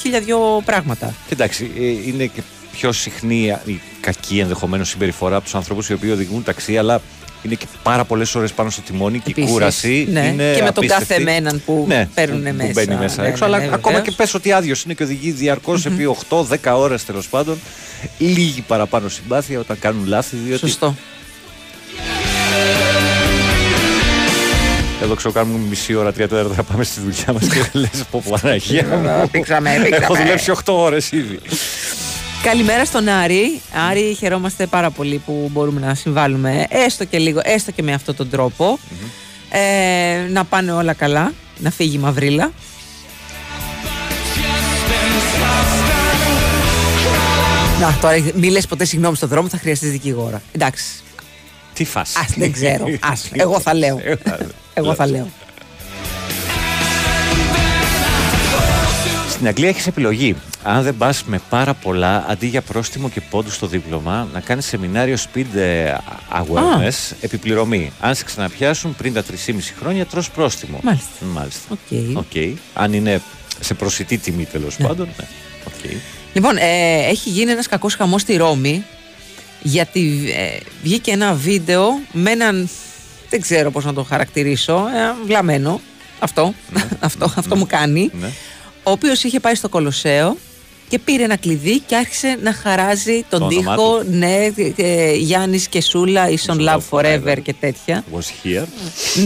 χίλια δυο πράγματα. Και εντάξει, ε, είναι και πιο συχνή η κακή ενδεχομένως συμπεριφορά από τους ανθρώπους οι οποίοι οδηγούν ταξί, αλλά είναι και πάρα πολλές ώρες πάνω στο τιμόνι και η Επίσης, κούραση. ναι. είναι Και με τον απίστευτη. κάθε μέναν που παίρνουν που μέσα. μπαίνει μέσα Ναι, έξω. ναι, αλλά ναι, ακόμα βεβαίως. και πες ότι άδειος είναι και οδηγεί διαρκώς επί 8-10 ώρες τέλος πάντων. Λίγη παραπάνω συμπάθεια όταν κάνουν λάθη. Διότι Σωστό. Εδώ ξέρω κάνουμε μισή ώρα, τρία τέταρτα να πάμε στη δουλειά μας και λες πω Παναγία μου. Πήξαμε, Έχω πήξαμε. δουλέψει 8 ώρες ήδη. Καλημέρα στον Άρη. Άρη, χαιρόμαστε πάρα πολύ που μπορούμε να συμβάλλουμε έστω και λίγο, έστω και με αυτόν τον τρόπο. Ε, να πάνε όλα καλά, να φύγει η μαυρίλα. Να, τώρα μη λες ποτέ συγγνώμη στον δρόμο, θα χρειαστείς δικηγόρα. Εντάξει. Τι φάση. Ας, δεν ξέρω. Ας, εγώ θα λέω. Εγώ θα λέω. Στην Αγγλία έχεις επιλογή. Αν δεν πας με πάρα πολλά, αντί για πρόστιμο και πόντους στο δίπλωμα, να κάνεις σεμινάριο speed ε, awareness επί πληρωμή. Αν σε ξαναπιάσουν πριν τα 3,5 χρόνια, τρως πρόστιμο. Μάλιστα. Μάλιστα. OK. OK. Αν είναι σε προσιτή τιμή τέλος πάντων. Ναι. Οκ. Λοιπόν, ε, έχει γίνει ένας κακός χαμός στη Ρώμη γιατί ε, βγήκε ένα βίντεο με έναν, δεν ξέρω πώς να το χαρακτηρίσω, ε, βλαμμένο, αυτό, αυτό, αυτό μου κάνει, Ναι. Ο οποίος είχε πάει στο Κολοσσέο και πήρε ένα κλειδί και άρχισε να χαράζει τον Το όνομά τοίχο, ναι, ε, Γιάννης και Σούλα, Ison Love Forever και τέτοια. Was here.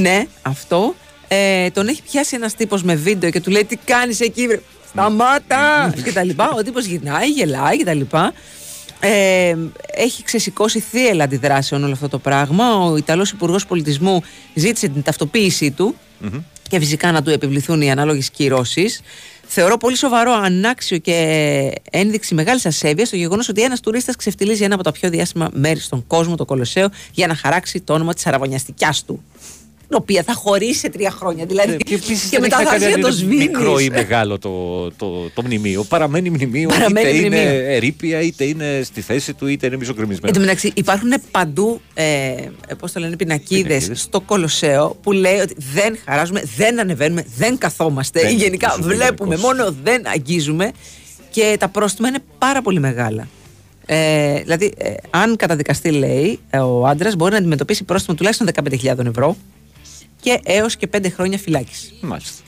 Ναι, αυτό. Ε, τον έχει πιάσει ένας τύπος με βίντεο και του λέει: Τι κάνεις εκεί, βρε. Σταμάτα! και τα λοιπά. Ο τύπος γυρνάει, γελάει και τα λοιπά. Ε, έχει ξεσηκώσει θύελα αντιδράσεων όλο αυτό το πράγμα. Ο Ιταλός Υπουργός Πολιτισμού ζήτησε την ταυτοποίησή του και φυσικά να του επιβληθούν οι ανάλογες κυρώσεις. Θεωρώ πολύ σοβαρό, ανάξιο και ένδειξη μεγάλης ασέβειας το γεγονός ότι ένας τουρίστας ξεφτιλίζει ένα από τα πιο διάσημα μέρη στον κόσμο, το Κολοσσέο, για να χαράξει το όνομα της αραβωνιαστικιάς του. Την οποία θα χωρίσει σε τρία χρόνια. Δηλαδή, και, Επίσης δεν μετά έχει θα να έρθει κάνει να αν το είναι σβήνει. Μικρό ή μεγάλο το, το, το μνημείο. Παραμένει μνημείο, Παραμένει είτε μνημείο. είναι ερήπια, είτε είναι στη θέση του, είτε είναι Εν μισοκρεμισμένο. τω μεταξύ, υπάρχουν παντού ε, πώς το λένε, πινακίδες στο Κολοσσέο που λέει ότι δεν χαράζουμε, δεν ανεβαίνουμε, δεν καθόμαστε. Δεν ή γενικά αγγίζουμε βλέπουμε, γενικώς. μόνο δεν αγγίζουμε. Και τα πρόστιμα είναι πάρα πολύ μεγάλα. Ε, δηλαδή, ε, αν καταδικαστεί, λέει, ε, ο άντρας μπορεί να αντιμετωπίσει πρόστιμο τουλάχιστον 15.000 ευρώ και έως και 5 χρόνια φυλάκιση. Μάλιστα.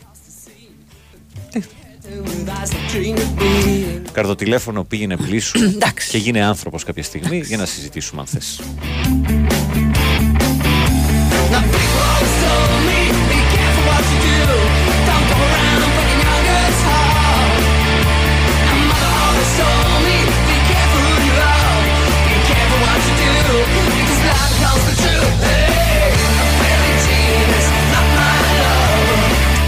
Καρδοτηλέφωνο πήγαινε πλήσου και γίνε άνθρωπος κάποια στιγμή για να συζητήσουμε αν θες.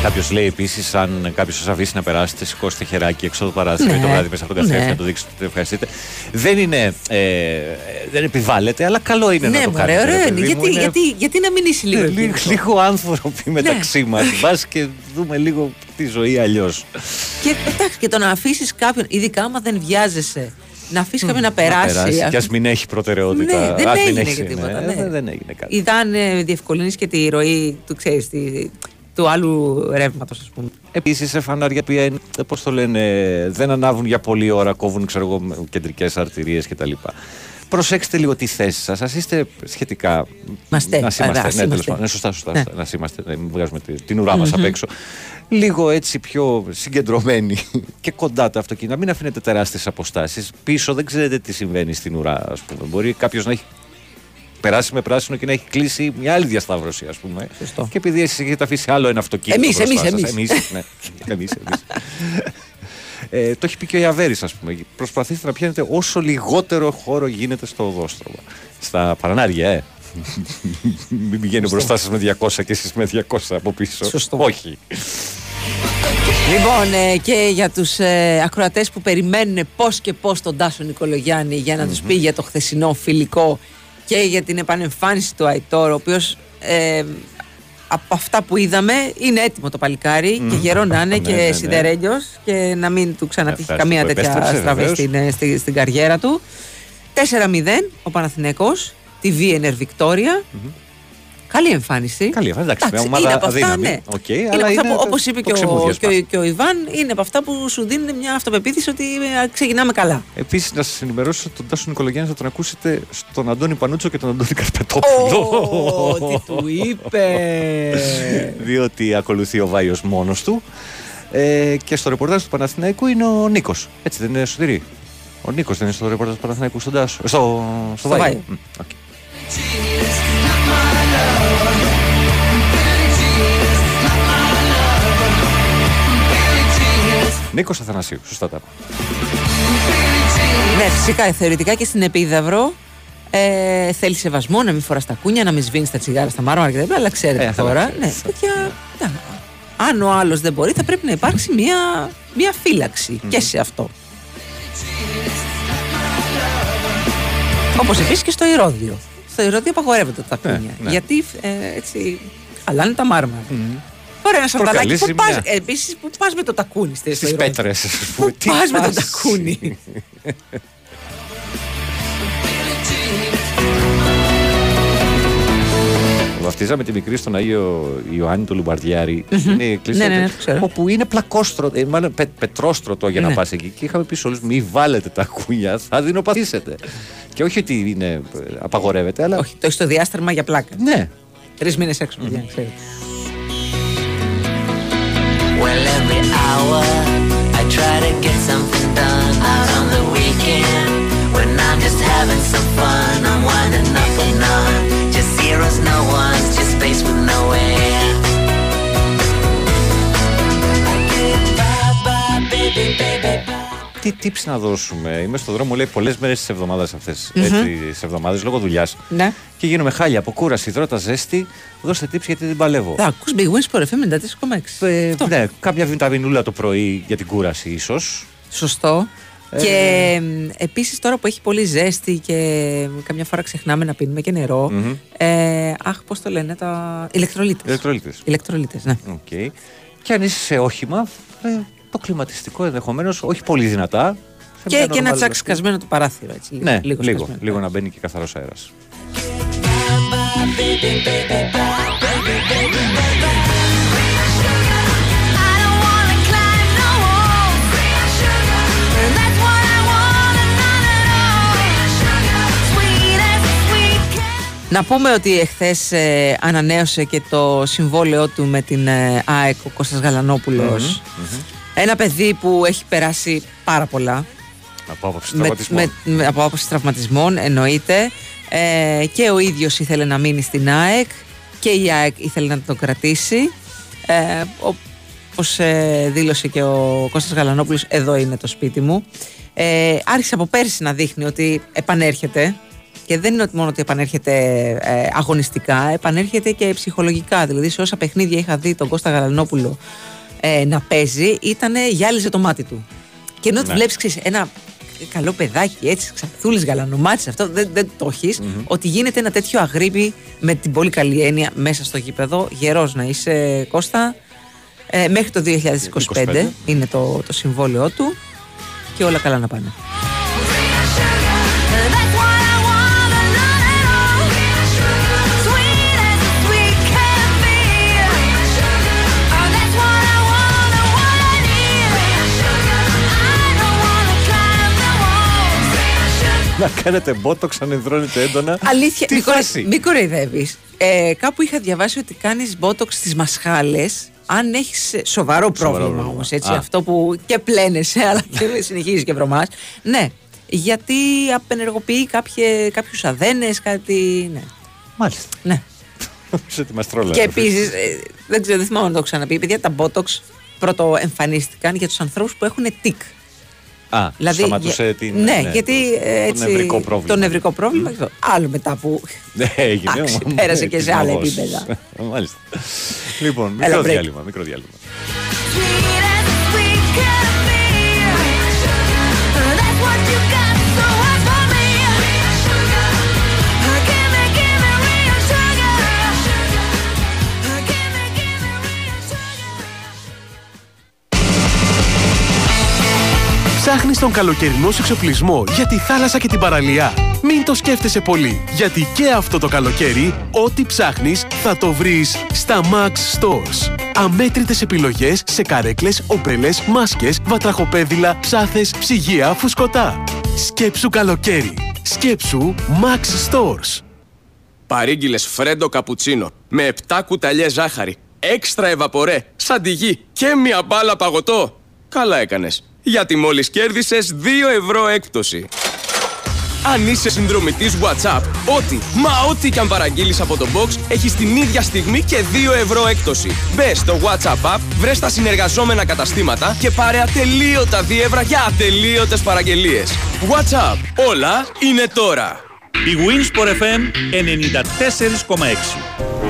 Κάποιος λέει επίσης, αν κάποιος σας αφήσει να περάσετε, σηκώστε χεράκι έξω από το παράθυρο Ναι. ή το βράδυ μέσα από τον καθρέφτη Ναι. να το δείξετε ότι ευχαριστείτε. Δεν είναι. Ε, δεν επιβάλλεται, αλλά καλό είναι ναι, να το μωρέ, κάνετε. ρε ωραίο παιδί είναι. μου. Γιατί, Είναι γιατί, γιατί να μην είσαι λίγο. λίγο, εκεί; λίγο άνθρωποι μεταξύ μας. Μπα και δούμε λίγο τη ζωή αλλιώς. Και εντάξει, και το να αφήσεις κάποιον, ειδικά άμα δεν βιάζεσαι, να αφήσεις κάποιον να περάσει. Και ας μην έχει προτεραιότητα. Ναι, δεν ας μην έγινε έχει- και τίποτα, ναι, ναι. δεν έγινε κάτι. Ή αν ε, διευκολύνεις και τη ροή του, ξέρεις, τη- του άλλου ρεύματος, ας πούμε. Επίσης, σε φανάρια που είναι, πώς το λένε, δεν ανάβουν για πολλή ώρα, κόβουν ξέρω εγώ, κεντρικές αρτηρίες κτλ. Προσέξτε λίγο τη θέση σας. Α είστε σχετικά. Μαστε. Να Α, είμαστε. ας Ναι, τέλος είμαστε. πάντων. Ναι, σωστά, σωστά. Ναι. Να είμαστε. Ναι, μην βγάζουμε τη- την ουρά μας απ' Μμμ. έξω. Λίγο έτσι πιο συγκεντρωμένοι και κοντά τα αυτοκίνητα. Μην αφήνετε τεράστιες αποστάσεις. Πίσω δεν ξέρετε τι συμβαίνει στην ουρά, ας πούμε. Μπορεί κάποιος να έχει περάσει με πράσινο και να έχει κλείσει μια άλλη διασταύρωση, ας πούμε. Και επειδή εσείς έχετε αφήσει άλλο ένα αυτοκίνητο. Εμείς, μπροστά εμείς, σας. εμείς. Εμείς, ναι. εμείς, εμείς. Ε, το έχει πει και ο Ιαβέρης, ας πούμε. Προσπαθήστε να πιάνετε όσο λιγότερο χώρο γίνεται στο οδόστρωμα. Στα παρανάρια, ε. Μην πηγαίνει μπροστά σας με 200 και εσείς με 200 από πίσω. Σωστό. Όχι. Λοιπόν, ε, και για τους ε, ακροατές που περιμένουν πώς και πώς τον Τάσο Νικολογιάννη για να τους πει για το χθεσινό φιλικό και για την επανεμφάνιση του Αϊτόρ, ο οποίος ε, από αυτά που είδαμε είναι έτοιμο το παλικάρι και γερό να είναι Ναι, και ναι, ναι. σιδερένιος και να μην του ξανατύχει Ευχαριστώ καμία που τέτοια επέστρεψες, στραβή βεβαίως. στην, ε, στη- στην καριέρα του. 4-0 ο Παναθηναίκος, τη Βίενερ Βικτόρια. Καλή εμφάνιση. Καλή εμφάνιση, εντάξει, μια είναι ομάδα από αυτά, αδύναμη, ναι. οκ, είναι αλλά από αυτά είναι που, το- όπως είπε το και ο, ξεμούδιασμα. και, ο, και ο Ιβάν, είναι από αυτά που σου δίνουν μια αυτοπεποίθηση ότι ε, ξεκινάμε καλά. Επίσης, να σας ενημερώσω ότι τον Τάσο Νικολογιάννης θα τον ακούσετε στον Αντώνη Πανούτσο και τον Αντώνη Καρπετόπουλο. Ω, τι του είπε. Διότι ακολουθεί ο Βάιος μόνος του. Ε, και στο ρεπορτάζ του Παναθηναϊκού είναι ο Νίκος. Έτσι δεν είναι, Σωτηρή; Ο Νίκος δεν είναι στο ρεπορτάζ του Παναθηναϊκού στον Τάσο. ε, Στο, στο, Βάιο. Βάιο. Μμ, οκ. Νίκος Αθανασίου, σωστά τα είπα. ναι, φυσικά θεωρητικά και στην Επίδαυρο Ε, θέλει σεβασμό, να μην φοράς τακούνια, να μην σβήνεις τα τσιγάρα στα μάρμαρα κτλ. Αλλά ξέρετε Ε, θα τώρα, τα ναι, τέτοια, ναι, αν ο άλλος δεν μπορεί, θα πρέπει να υπάρξει μια, μια φύλαξη και σε αυτό. Όπως επίσης και στο Ηρώδιο. Στο Ηρώδιο απαγορεύονται τακούνια. ναι. Γιατί ε, έτσι χαλάνε τα μάρμαρα. Ωραία, ένα σαρταλάκι. Προκαλείς Πού πας, ζημιά. επίσης, πού πας με το τακούνι στο Στις Ηρώδιο. πέτρες. Πού πας με το τακούνι. Βαφτίζαμε τη μικρή στον Άγιο Ιωάννη του Λουμπαρδιάρη. Μμμ. Είναι η εκκλησία Ναι, ναι, ναι, του, το ξέρω. Όπου είναι πλακόστρωτο, ε, μάλλον πε, πετρόστρωτο για να Ναι. πας εκεί. Και είχαμε πει σε όλους: Μη βάλετε τα κούνια, θα δεινοπαθήσετε. και όχι ότι είναι, ε, απαγορεύεται, αλλά. Όχι, το έχεις στο διάστρεμα για πλάκα. Ναι. Τρεις μήνες έξω, παιδιά, Τι tips να δώσουμε; Είμαι στο δρόμο, λέει, πολλές μέρες της εβδομάδας αυτές. Μμμ. Έτσι, τι εβδομάδες λόγω δουλειάς. Ναι. Και γίνομαι χάλια από κούραση, ιδρώτα ζέστη. Δώστε tips γιατί δεν παλεύω. Θα ακούς bwin ΣΠΟΡ FM 94,6. Ε, ναι, κάποια βιταμινούλα το πρωί για την κούραση, ίσως. Σωστό. Ε. Και μ, επίσης τώρα που έχει πολύ ζέστη και μ, καμιά φορά ξεχνάμε να πίνουμε και νερό. Μμμ. ε, αχ, πώς το λένε, τα ηλεκτρολύτες. Ηλεκτρολύτες. Ηλεκτρολύτες, ναι. Οκ. Και αν είσαι σε όχημα, ε, το κλιματιστικό ενδεχομένως, όχι πολύ δυνατά. σε Και, μια και ένα normal τσακ ζεστή. σκασμένο το παράθυρο, έτσι. Λίγο, Ναι, λίγο, λίγο, σκασμένο. λίγο να μπαίνει και καθαρός αέρας. baby, baby, bye, baby, baby, baby. I don't wanna climb no walls. And that's what I wanna, none at all. Sweet as a sweet Να πούμε ότι εχθές ε, ανανέωσε και το συμβόλαιό του με την ε, ΑΕΚ ο Κώστας Γαλανόπουλος. Ένα παιδί που έχει περάσει πάρα πολλά. Από άποψη με, τραυματισμών. με- με- από άποψη τραυματισμών εννοείται ε, και ο ίδιος ήθελε να μείνει στην ΑΕΚ και η ΑΕΚ ήθελε να τον κρατήσει ε, όπως ε, δήλωσε και ο Κώστας Γαλανόπουλος εδώ είναι το σπίτι μου ε, άρχισε από πέρσι να δείχνει ότι επανέρχεται και δεν είναι ότι μόνο ότι επανέρχεται ε, αγωνιστικά, επανέρχεται και ψυχολογικά. Δηλαδή, σε όσα παιχνίδια είχα δει τον Κώστα Γαλανόπουλο ε, να παίζει, ήταν γυάλιζε το μάτι του. Και ενώ Ναι. βλέπεις ένα καλό παιδάκι, έτσι, ξανθούλη γαλανομάτι, αυτό δεν, δεν το εχει ότι γίνεται ένα τέτοιο αγρίπη με την πολύ καλή έννοια μέσα στο γήπεδο. Γερός να είσαι, Κώστα. Ε, μέχρι το 2025 25. είναι το, το συμβόλαιό του και όλα καλά να πάνε. Να κάνετε μπότοξ αν υδρώνετε έντονα. Αλήθεια, Τι μην, κορε- φάση. μην κοροϊδεύεις. Ε, κάπου είχα διαβάσει ότι κάνεις μπότοξ στις μασχάλες. Αν έχεις σοβαρό πρόβλημα πρόβλημα. όμως, έτσι. Α. Αυτό που και πλένεσαι, αλλά και συνεχίζεις και βρωμάς. Ναι. Γιατί απενεργοποιεί κάποιους αδένες, κάτι. Ναι. Μάλιστα. ναι. Σε τη μαστρόλα. και επίσης, δεν ξέρω, δεν θυμάμαι να το έχω ξαναπεί, παιδιά, τα μπότοξ πρώτο εμφανίστηκαν για τους ανθρώπους που έχουν τικ. Α, σταματούσε για- την. ναι, γιατί το, ε, έτσι, Το νευρικό πρόβλημα. Το νευρικό πρόβλημα. Άλλο μετά που Ναι, έγινε. Εντάξει, ο- πέρασε και σε άλλα επιδημός. επίπεδα. Μάλιστα. λοιπόν, Έλα, μικρό break. διάλειμμα. Μικρό διάλειμμα. Ψάχνεις τον καλοκαιρινό σου εξοπλισμό για τη θάλασσα και την παραλία. Μην το σκέφτεσαι πολύ, γιατί και αυτό το καλοκαίρι, ό,τι ψάχνεις θα το βρεις στα Max Stores. Αμέτρητες επιλογές σε καρέκλες, ομπρελές, μάσκες, βατραχοπέδιλα, ψάθες, ψυγεία, φουσκωτά. Σκέψου καλοκαίρι. Σκέψου Max Stores. Παρήγγειλες φρέντο καπουτσίνο με 7 κουταλιές ζάχαρη, έξτρα ευαπορέ, σαντιγί και μια μπάλα παγωτό. Καλά έκανες, γιατί μόλις κέρδισες 2 ευρώ έκπτωση. Αν είσαι συνδρομητής WhatsApp, ό,τι, μα ό,τι και αν παραγγείλεις από το box, έχεις την ίδια στιγμή και 2 ευρώ έκπτωση. Μπες στο WhatsApp app, βρες τα συνεργαζόμενα καταστήματα και πάρε ατελείωτα δίευρα για ατελείωτες παραγγελίες. WhatsApp, όλα είναι τώρα. Η Winsport FM 94,6.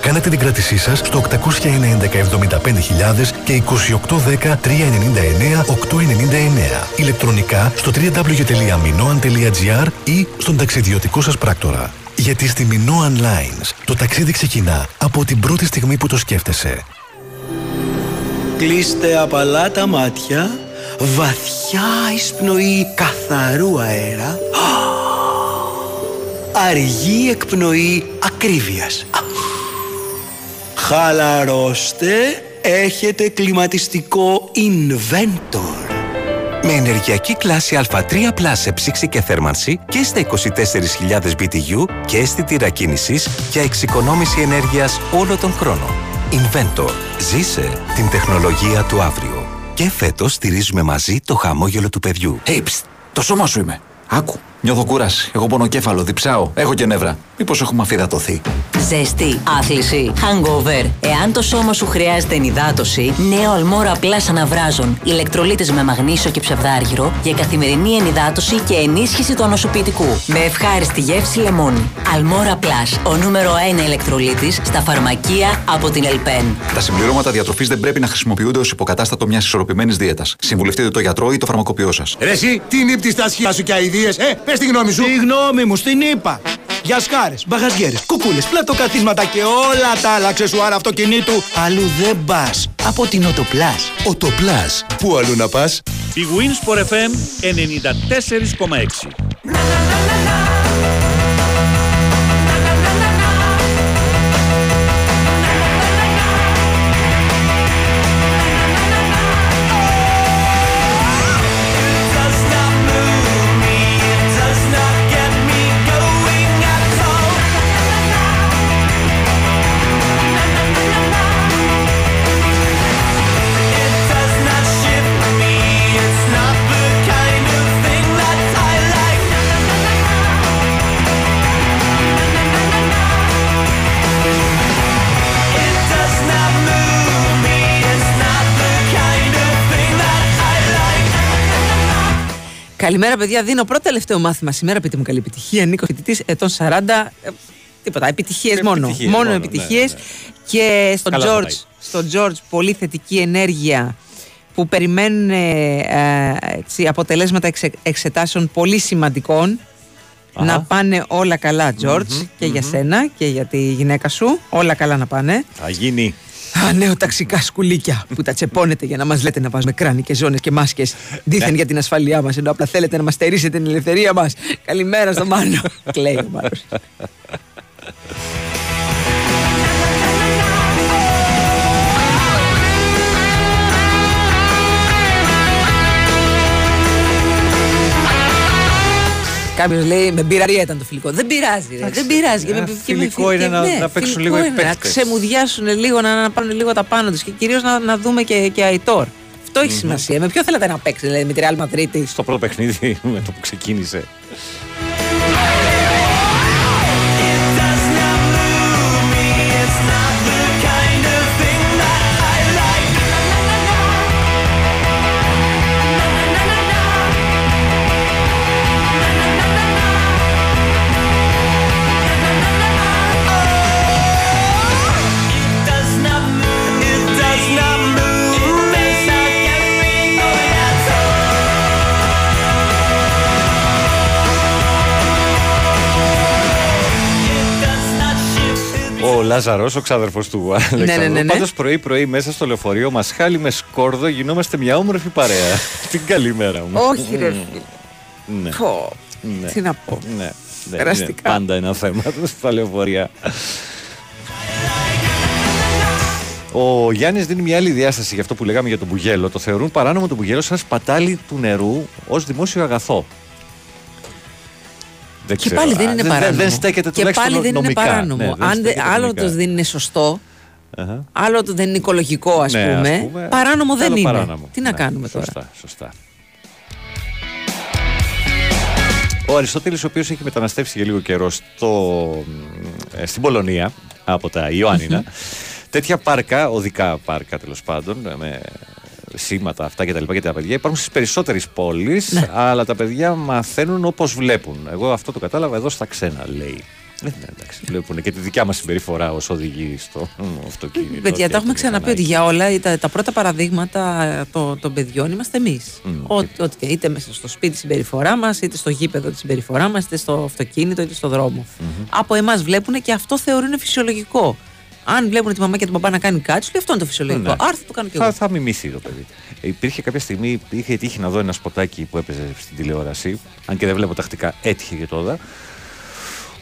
Κάνετε την κράτησή σας στο 809-75000 και 2810-399-899. Ηλεκτρονικά στο www.minoan.gr ή στον ταξιδιωτικό σας πράκτορα. Γιατί στη Minoan Lines το ταξίδι ξεκινά από την πρώτη στιγμή που το σκέφτεσαι. Κλείστε απαλά τα μάτια, βαθιά εισπνοή καθαρού αέρα, αργή εκπνοή ακρίβειας. Χαλαρώστε, έχετε κλιματιστικό Inventor. Με ενεργειακή κλάση Α3 σε ψήξη και θέρμανση και στα 24.000 BTU και αίσθητη κίνησης για εξοικονόμηση ενέργειας όλο τον χρόνο. Inventor. Ζήσε την τεχνολογία του αύριο. Και φέτος στηρίζουμε μαζί το χαμόγελο του παιδιού. Hey, psst, το σώμα σου είμαι. Άκου. Νιώθω κούραση. Έχω πονοκέφαλο, διψάω. Έχω και νεύρα. Μήπως έχουμε αφυδατωθεί. Ζέστη, άθληση, hangover. Εάν το σώμα σου χρειάζεται ενυδάτωση, νέο Almora Plus αναβράζον. Ηλεκτρολύτες με μαγνήσιο και ψευδάργυρο για καθημερινή ενυδάτωση και ενίσχυση του ανοσοποιητικού. Με ευχάριστη γεύση λεμόνι. Almora Plus, ο νούμερο 1 ηλεκτρολύτης στα φαρμακεία από την ELPEN. Τα συμπληρώματα διατροφής δεν πρέπει να χρησιμοποιούνται ως υποκατάστατο μιας ισορροπημένης δίαιτας. Συμβουλευτείτε το γιατρό ή το φαρμακοποιό σας. Ρε εσύ, τι νίπτεις τας χείρας σου και αηδίες, ε, πες τη γνώμη σου. Τη γνώμη μου, στην είπα. Για σκάρες, μπαγαζιέρες, κουκούλες, πλατοκαθίσματα και όλα τα άλλα αξεσουάρα αυτοκινήτου. Αλλού δεν πας. Από την Οτοπλάς. Οτοπλάς. Πού αλλού να πας; Η Winsport FM 94,6. Καλημέρα, παιδιά. Δίνω πρώτο τελευταίο μάθημα σήμερα. Πείτε μου καλή επιτυχία. Νίκο φοιτητής ετών 40. Ε, τίποτα. Επιτυχίες μόνο. επιτυχίες μόνο μόνο, επιτυχίες. ναι, ναι. Και στον Καλά θα George, πάει. στο George πολύ θετική ενέργεια που περιμένουν ε, ε, έτσι, αποτελέσματα εξε- εξετάσεων πολύ σημαντικών. Αχα. Να πάνε όλα καλά, George, και για σένα και για τη γυναίκα σου. Όλα καλά να πάνε. Θα γίνει. Α, νέο ταξικά σκουλίκια που τα τσεπώνετε για να μας λέτε να βάζουμε κράνη και ζώνες και μάσκες δίθεν για την ασφαλειά μας. Ενώ απλά θέλετε να μας στερήσετε την ελευθερία μας. Καλημέρα στο Μάνο. Κλαίει ο Μάνος. Κάποιος λέει με μπειραρία ήταν το φιλικό. Δεν πειράζει. Ρε. Δεν πειράζει. Και ένα με- και με- φιλικό και- είναι να- ναι, να παίξουν φιλικό λίγο οι είναι, Να παίκτες. ξεμουδιάσουν λίγο, να, να πάρουν λίγο τα πάνω τους και κυρίως να, να δούμε και, και Αϊτόρ. Αυτό έχει σημασία. Με ποιο θέλετε να παίξετε, δηλαδή με τη Real Madrid. Στο πρώτο παιχνίδι με το που ξεκίνησε. Λάζαρος, ο ξάδερφος του Αλέξανδρου. ναι, ναι, ναι. Πάντως πρωί-πρωί μέσα στο λεωφορείο μας χάλει με σκόρδο, γινόμαστε μια όμορφη παρέα. Την καλημέρα μου. Όχι, ρε φίλε. Ναι. Πω, Ναι. Τι να πω. Ναι. ναι, είναι Περαστικά. πάντα ένα θέμα στα λεωφορεία. Ο Γιάννης δίνει μια άλλη διάσταση για αυτό που λέγαμε για τον Μπουγέλο. Το θεωρούν παράνομο τον Μπουγέλο σαν σπατάλη του νερού ως δημόσιο αγαθό. Δεν Και ξέρω. πάλι δεν Α, είναι δεν- παράνομο. Δεν στέκεται και τουλάχιστον πάλι δεν είναι νομικά. παράνομο. Ναι, δεν Αν δε- στέκεται άλλο νομικά. το δεν είναι σωστό, Αχα. άλλο το δεν είναι οικολογικό, ας Ναι, ας πούμε, πούμε, παράνομο δεν άλλο είναι. παράνομο. Τι να Ναι, κάνουμε τώρα; Σωστά, σωστά. Ο Αριστοτέλης ο οποίος έχει μεταναστεύσει για λίγο καιρό στο, ε, στην Πολωνία από τα Ιωάννινα τέτοια πάρκα, οδικά πάρκα τέλος πάντων ε, με σήματα αυτά και τα λοιπά και τα παιδιά υπάρχουν στις περισσότερες πόλεις Ναι. αλλά τα παιδιά μαθαίνουν όπως βλέπουν εγώ αυτό το κατάλαβα εδώ στα ξένα λέει Ε, ναι, εντάξει, βλέπουν και τη δικιά μας συμπεριφορά ως οδηγοί στο αυτοκίνητο. Παιδιά, και τα έχουμε το ξαναπεί ότι για όλα τα, τα πρώτα παραδείγματα ε, των, των παιδιών είμαστε εμείς. Ό,τι ό,τι και είτε μέσα στο σπίτι η συμπεριφορά μας, είτε στο γήπεδο της συμπεριφορά μας, είτε στο αυτοκίνητο, είτε στο δρομο Από εμάς βλέπουν και αυτό θεωρούν φυσιολογικό. Αν βλέπουν τη μαμά και τον παπά να κάνει κάτι, σου λέει αυτό είναι το φυσιολογικό. Ναι. Άρα θα το κάνω κι εγώ. Θα, θα μιμηθεί το παιδί. Ε, Υπήρχε κάποια στιγμή, είχε τύχει να δω ένα σποτάκι που έπαιζε στην τηλεόραση, αν και δεν βλέπω τακτικά, έτυχε και τώρα,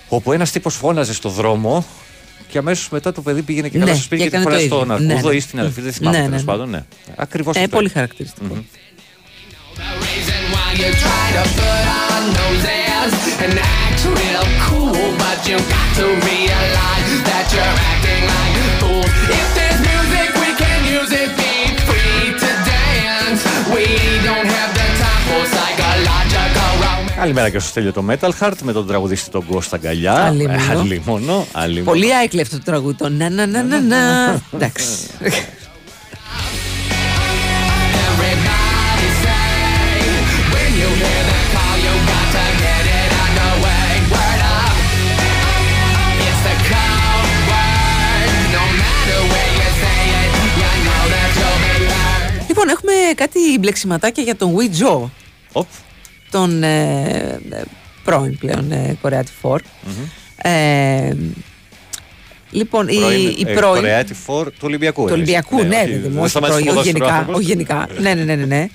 όπου ένας τύπος φώναζε στο δρόμο και αμέσως μετά το παιδί πήγαινε και Ναι, καλά στο σπίτι και και τη έκανε το φωνάζει στον ίδιο. αρκούδο Ναι, ναι. ή στην αδελφή, δεν θυμάμαι Ναι, τέλος ναι, ναι. πάντων. Ναι. Ακριβώς Ε, πολύ χαρακτηριστικό. Why you try to put on noses and act real cool, but you got to realize that you're acting like fools. If there's music, we can use it. Be free to dance. We don't have the time for psychological romance. Καλημέρα και στο Στέλιο το Metal Heart με τον τραγουδιστή τον Κώστα Γκαλιά. Αλλήμωνο. Ε, Αλλήμωνο. αλλήμωνο. Πολύ άικλε αυτό το τραγούδι. Το να να να να να. Εντάξει. Κάτι μπλεξιματάκια για τον Wee Joe. Οπ. Τον ε, ε, πρώην πλέον ε, Κορεάτη Φορ. Ε, λοιπόν, η, Πρώην, η ε, πρώην. Κορεάτη φορ του Ολυμπιακού. του εννοείς. Ολυμπιακού, ναι, όχι, ναι, δεν ναι, όχι σταμάτησε πρώην, το όχι ποδόσφαιρο γενικά. άνθρωπος. Όχι γενικά. ναι, ναι, ναι, ναι, ναι.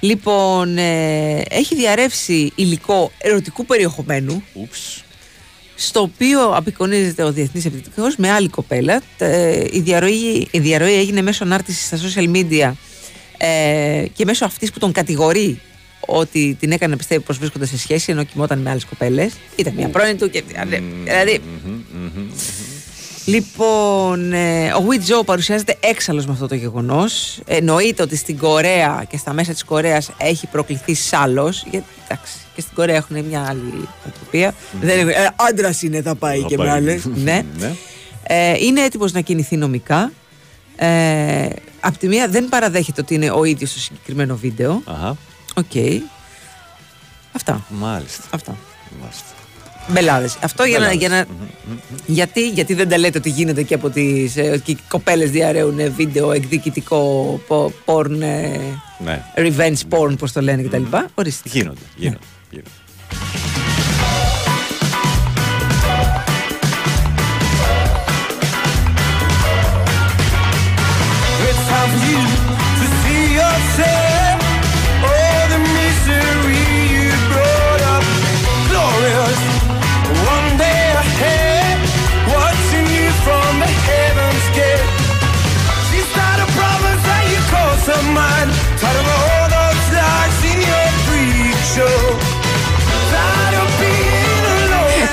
Λοιπόν, ε, έχει διαρρεύσει υλικό ερωτικού περιεχομένου. Ούψ. Στο οποίο απεικονίζεται ο διεθνής επιθετικός με άλλη κοπέλα. Ε, η, διαρροή, η διαρροή έγινε μέσω ανάρτησης στα social media ε, και μέσω αυτής που τον κατηγορεί ότι την έκανε να πιστεύει πως βρίσκονται σε σχέση ενώ κοιμόταν με άλλες κοπέλες. Ήταν μια πρώην του και... Δηλαδή, Λοιπόν, ε, ο Wee Joe παρουσιάζεται έξαλλος με αυτό το γεγονός. Εννοείται ότι στην Κορέα και στα μέσα της Κορέας έχει προκληθεί σάλος. Γιατί, εντάξει, και στην Κορέα έχουν μια άλλη οτροπία. Δεν είναι, ε, άντρας είναι, θα πάει Θα και με πάει. άλλες. ναι. Ναι. Ε, είναι έτοιμος να κινηθεί νομικά. Ε, απ' τη μία δεν παραδέχεται ότι είναι ο ίδιος στο συγκεκριμένο βίντεο. Αχα. Οκ. Αυτά. Μάλιστα. Αυτά. Μάλιστα. Μπελάδες. Αυτό για να, Μπελάδες. για να, γιατί, γιατί δεν τα λέτε ότι γίνεται και από τις ε, και οι κοπέλες διαρρέουν βίντεο εκδικητικό πο- porn, ε, Ναι. revenge porn, πώς το λένε κτλ. Ορίστε. Γίνονται. γίνονται, γίνονται.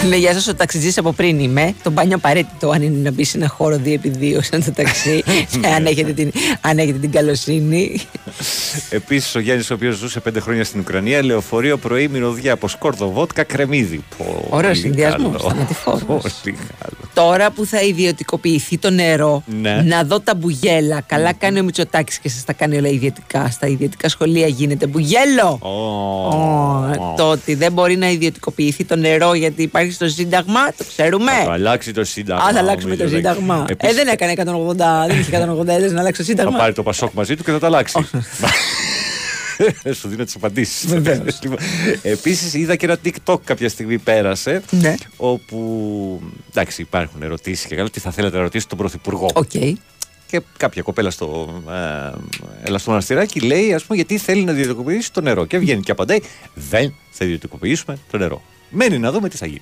Ναι, γεια σας, ο ταξιτζής από πριν είμαι. Το μπάνιο απαραίτητο αν είναι να μπει σε ένα χώρο 2x2 σαν το ταξί. αν, έχετε την, αν έχετε την καλοσύνη. Επίσης, ο Γιάννης, ο οποίος ζούσε πέντε χρόνια στην Ουκρανία, λεωφορείο πρωί, μυρωδιά από σκόρδο, βότκα, κρεμμύδι. Πω, Ωραίο πολύ συνδυασμός. καλό. Θανατηφόρο. Πολύ καλό. Τώρα που θα ιδιωτικοποιηθεί το νερό, Ναι. να δω τα μπουγέλα. Καλά κάνει ο Μητσοτάκης και σας τα κάνει όλα ιδιωτικά. Στα ιδιωτικά σχολεία γίνεται μπουγέλο. Ω, το ότι δεν μπορεί να ιδιωτικοποιηθεί το νερό γιατί υπάρχει στο Σύνταγμα, το ξέρουμε. Θα αλλάξει το Σύνταγμα. Α, θα αλλάξουμε το νομίζω, Σύνταγμα. Επίσης, Ε, δεν έκανε 180, δεν είχε 180 έδρες να αλλάξει το Θα Σύνταγμα. πάρει το Πασόκ μαζί του και θα το αλλάξει. Σου δίνω τις απαντήσεις. Βεβαίως. Επίσης, είδα και ένα TikTok κάποια στιγμή πέρασε. Ναι. Όπου. Εντάξει, υπάρχουν ερωτήσεις και καλά. Τι θα θέλετε να ρωτήσετε τον Πρωθυπουργό. Οκ. Και κάποια κοπέλα στο, ε, έλα στο μοναστηράκι λέει, ας πούμε, γιατί θέλει να ιδιωτικοποιήσει το νερό. Και βγαίνει και απαντάει, δεν θα ιδιωτικοποιήσουμε το νερό. Μένει να δούμε τι θα γίνει.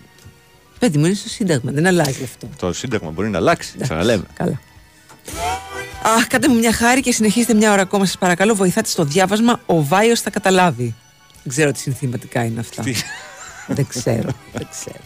Παιδί μου είναι στο Σύνταγμα, δεν αλλάζει αυτό. Το Σύνταγμα μπορεί να αλλάξει, ξαναλέμε. Καλά. Αχ, κάντε μου μια χάρη και συνεχίστε μια ώρα ακόμα, σας παρακαλώ. Βοηθάτε στο διάβασμα. Ο Βάιος θα καταλάβει. Δεν ξέρω τι συνθηματικά είναι αυτά. Τι; δεν ξέρω. Δεν ξέρω.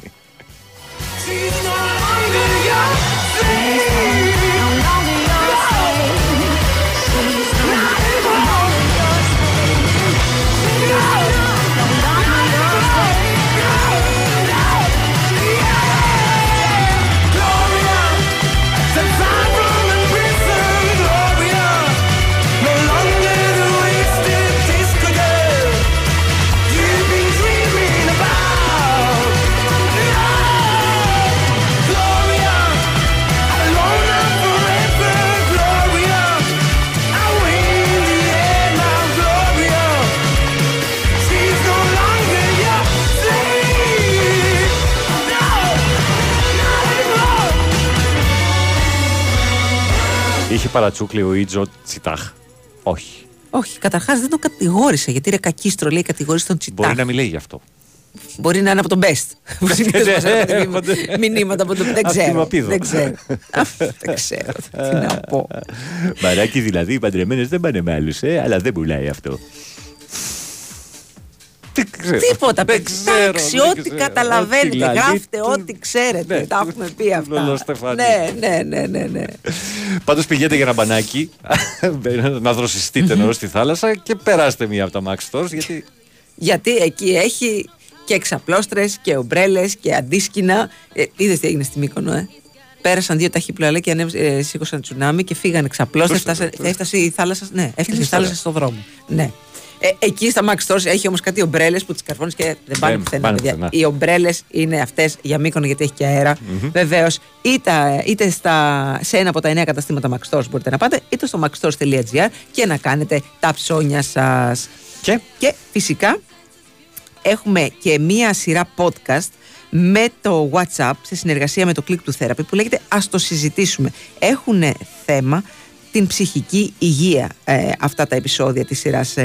Είχε παρατσούκλι ο Ιτζο Τσιτάχ. Όχι. Όχι, καταρχάς δεν τον κατηγόρησε γιατί είναι κακίστρο, λέει κατηγορήσει τον Τσιτάχ. Μπορεί να μην λέει γι' αυτό. Μπορεί να είναι από τον Best. Που συνήθως μας έρχονται μηνύματα- μηνύματα από τον. Δεν Από τη ξέρω. Μαπίδο. Δεν ξέρω. Δεν ξέρω. Τι να πω. Μαράκι δηλαδή, οι παντρεμένες δεν πάνε με άλλους, ε, αλλά δεν πουλάει αυτό. Δεν ξέρω. Τίποτα, Δεν παιδιά. ξέρω, Εντάξει, δεν ό,τι ξέρω. καταλαβαίνετε, Ό,τι λαλεί γράφτε του- ό,τι ξέρετε. Ναι. Τα έχουμε πει αυτά. Λολοστεφάνη. Ναι, ναι, ναι, ναι, ναι. Πάντως πηγαίνετε για ένα μπανάκι, να δροσιστείτε νερό στη θάλασσα και περάστε μία από τα Max Stores γιατί. Γιατί εκεί έχει και εξαπλώστρες και ομπρέλες και αντίσκηνα. Ε, Είδες τι έγινε στη Μύκονο, ε; Πέρασαν δύο ταχυπλοαλέ και ανέβη- ε, σήκωσαν τσουνάμι και φύγανε εξαπλώστρες. Πώς το- Φτάσε, πώς- έφτασε η θάλασσα. Ναι, έφτασε η ιστορία. θάλασσα στον δρόμο. Ναι. Ε, εκεί στα Max Stores έχει όμως κάτι ομπρέλες που τις καρφώνεις και δεν πάνε Δεν πουθενά. πάνε παιδιά. πουθενά. Οι ομπρέλες είναι αυτές για Μύκονο γιατί έχει και αέρα. Μμμ. Βεβαίως, είτε, είτε στα, σε ένα από τα εννέα καταστήματα Max Stores μπορείτε να πάτε, είτε στο maxstores.gr και να κάνετε τα ψώνια σας. Και; και φυσικά έχουμε και μία σειρά podcast με το WhatsApp σε συνεργασία με το Click του Therapy που λέγεται Ας το συζητήσουμε. Έχουν θέμα την ψυχική υγεία ε, αυτά τα επεισόδια της σειράς ε,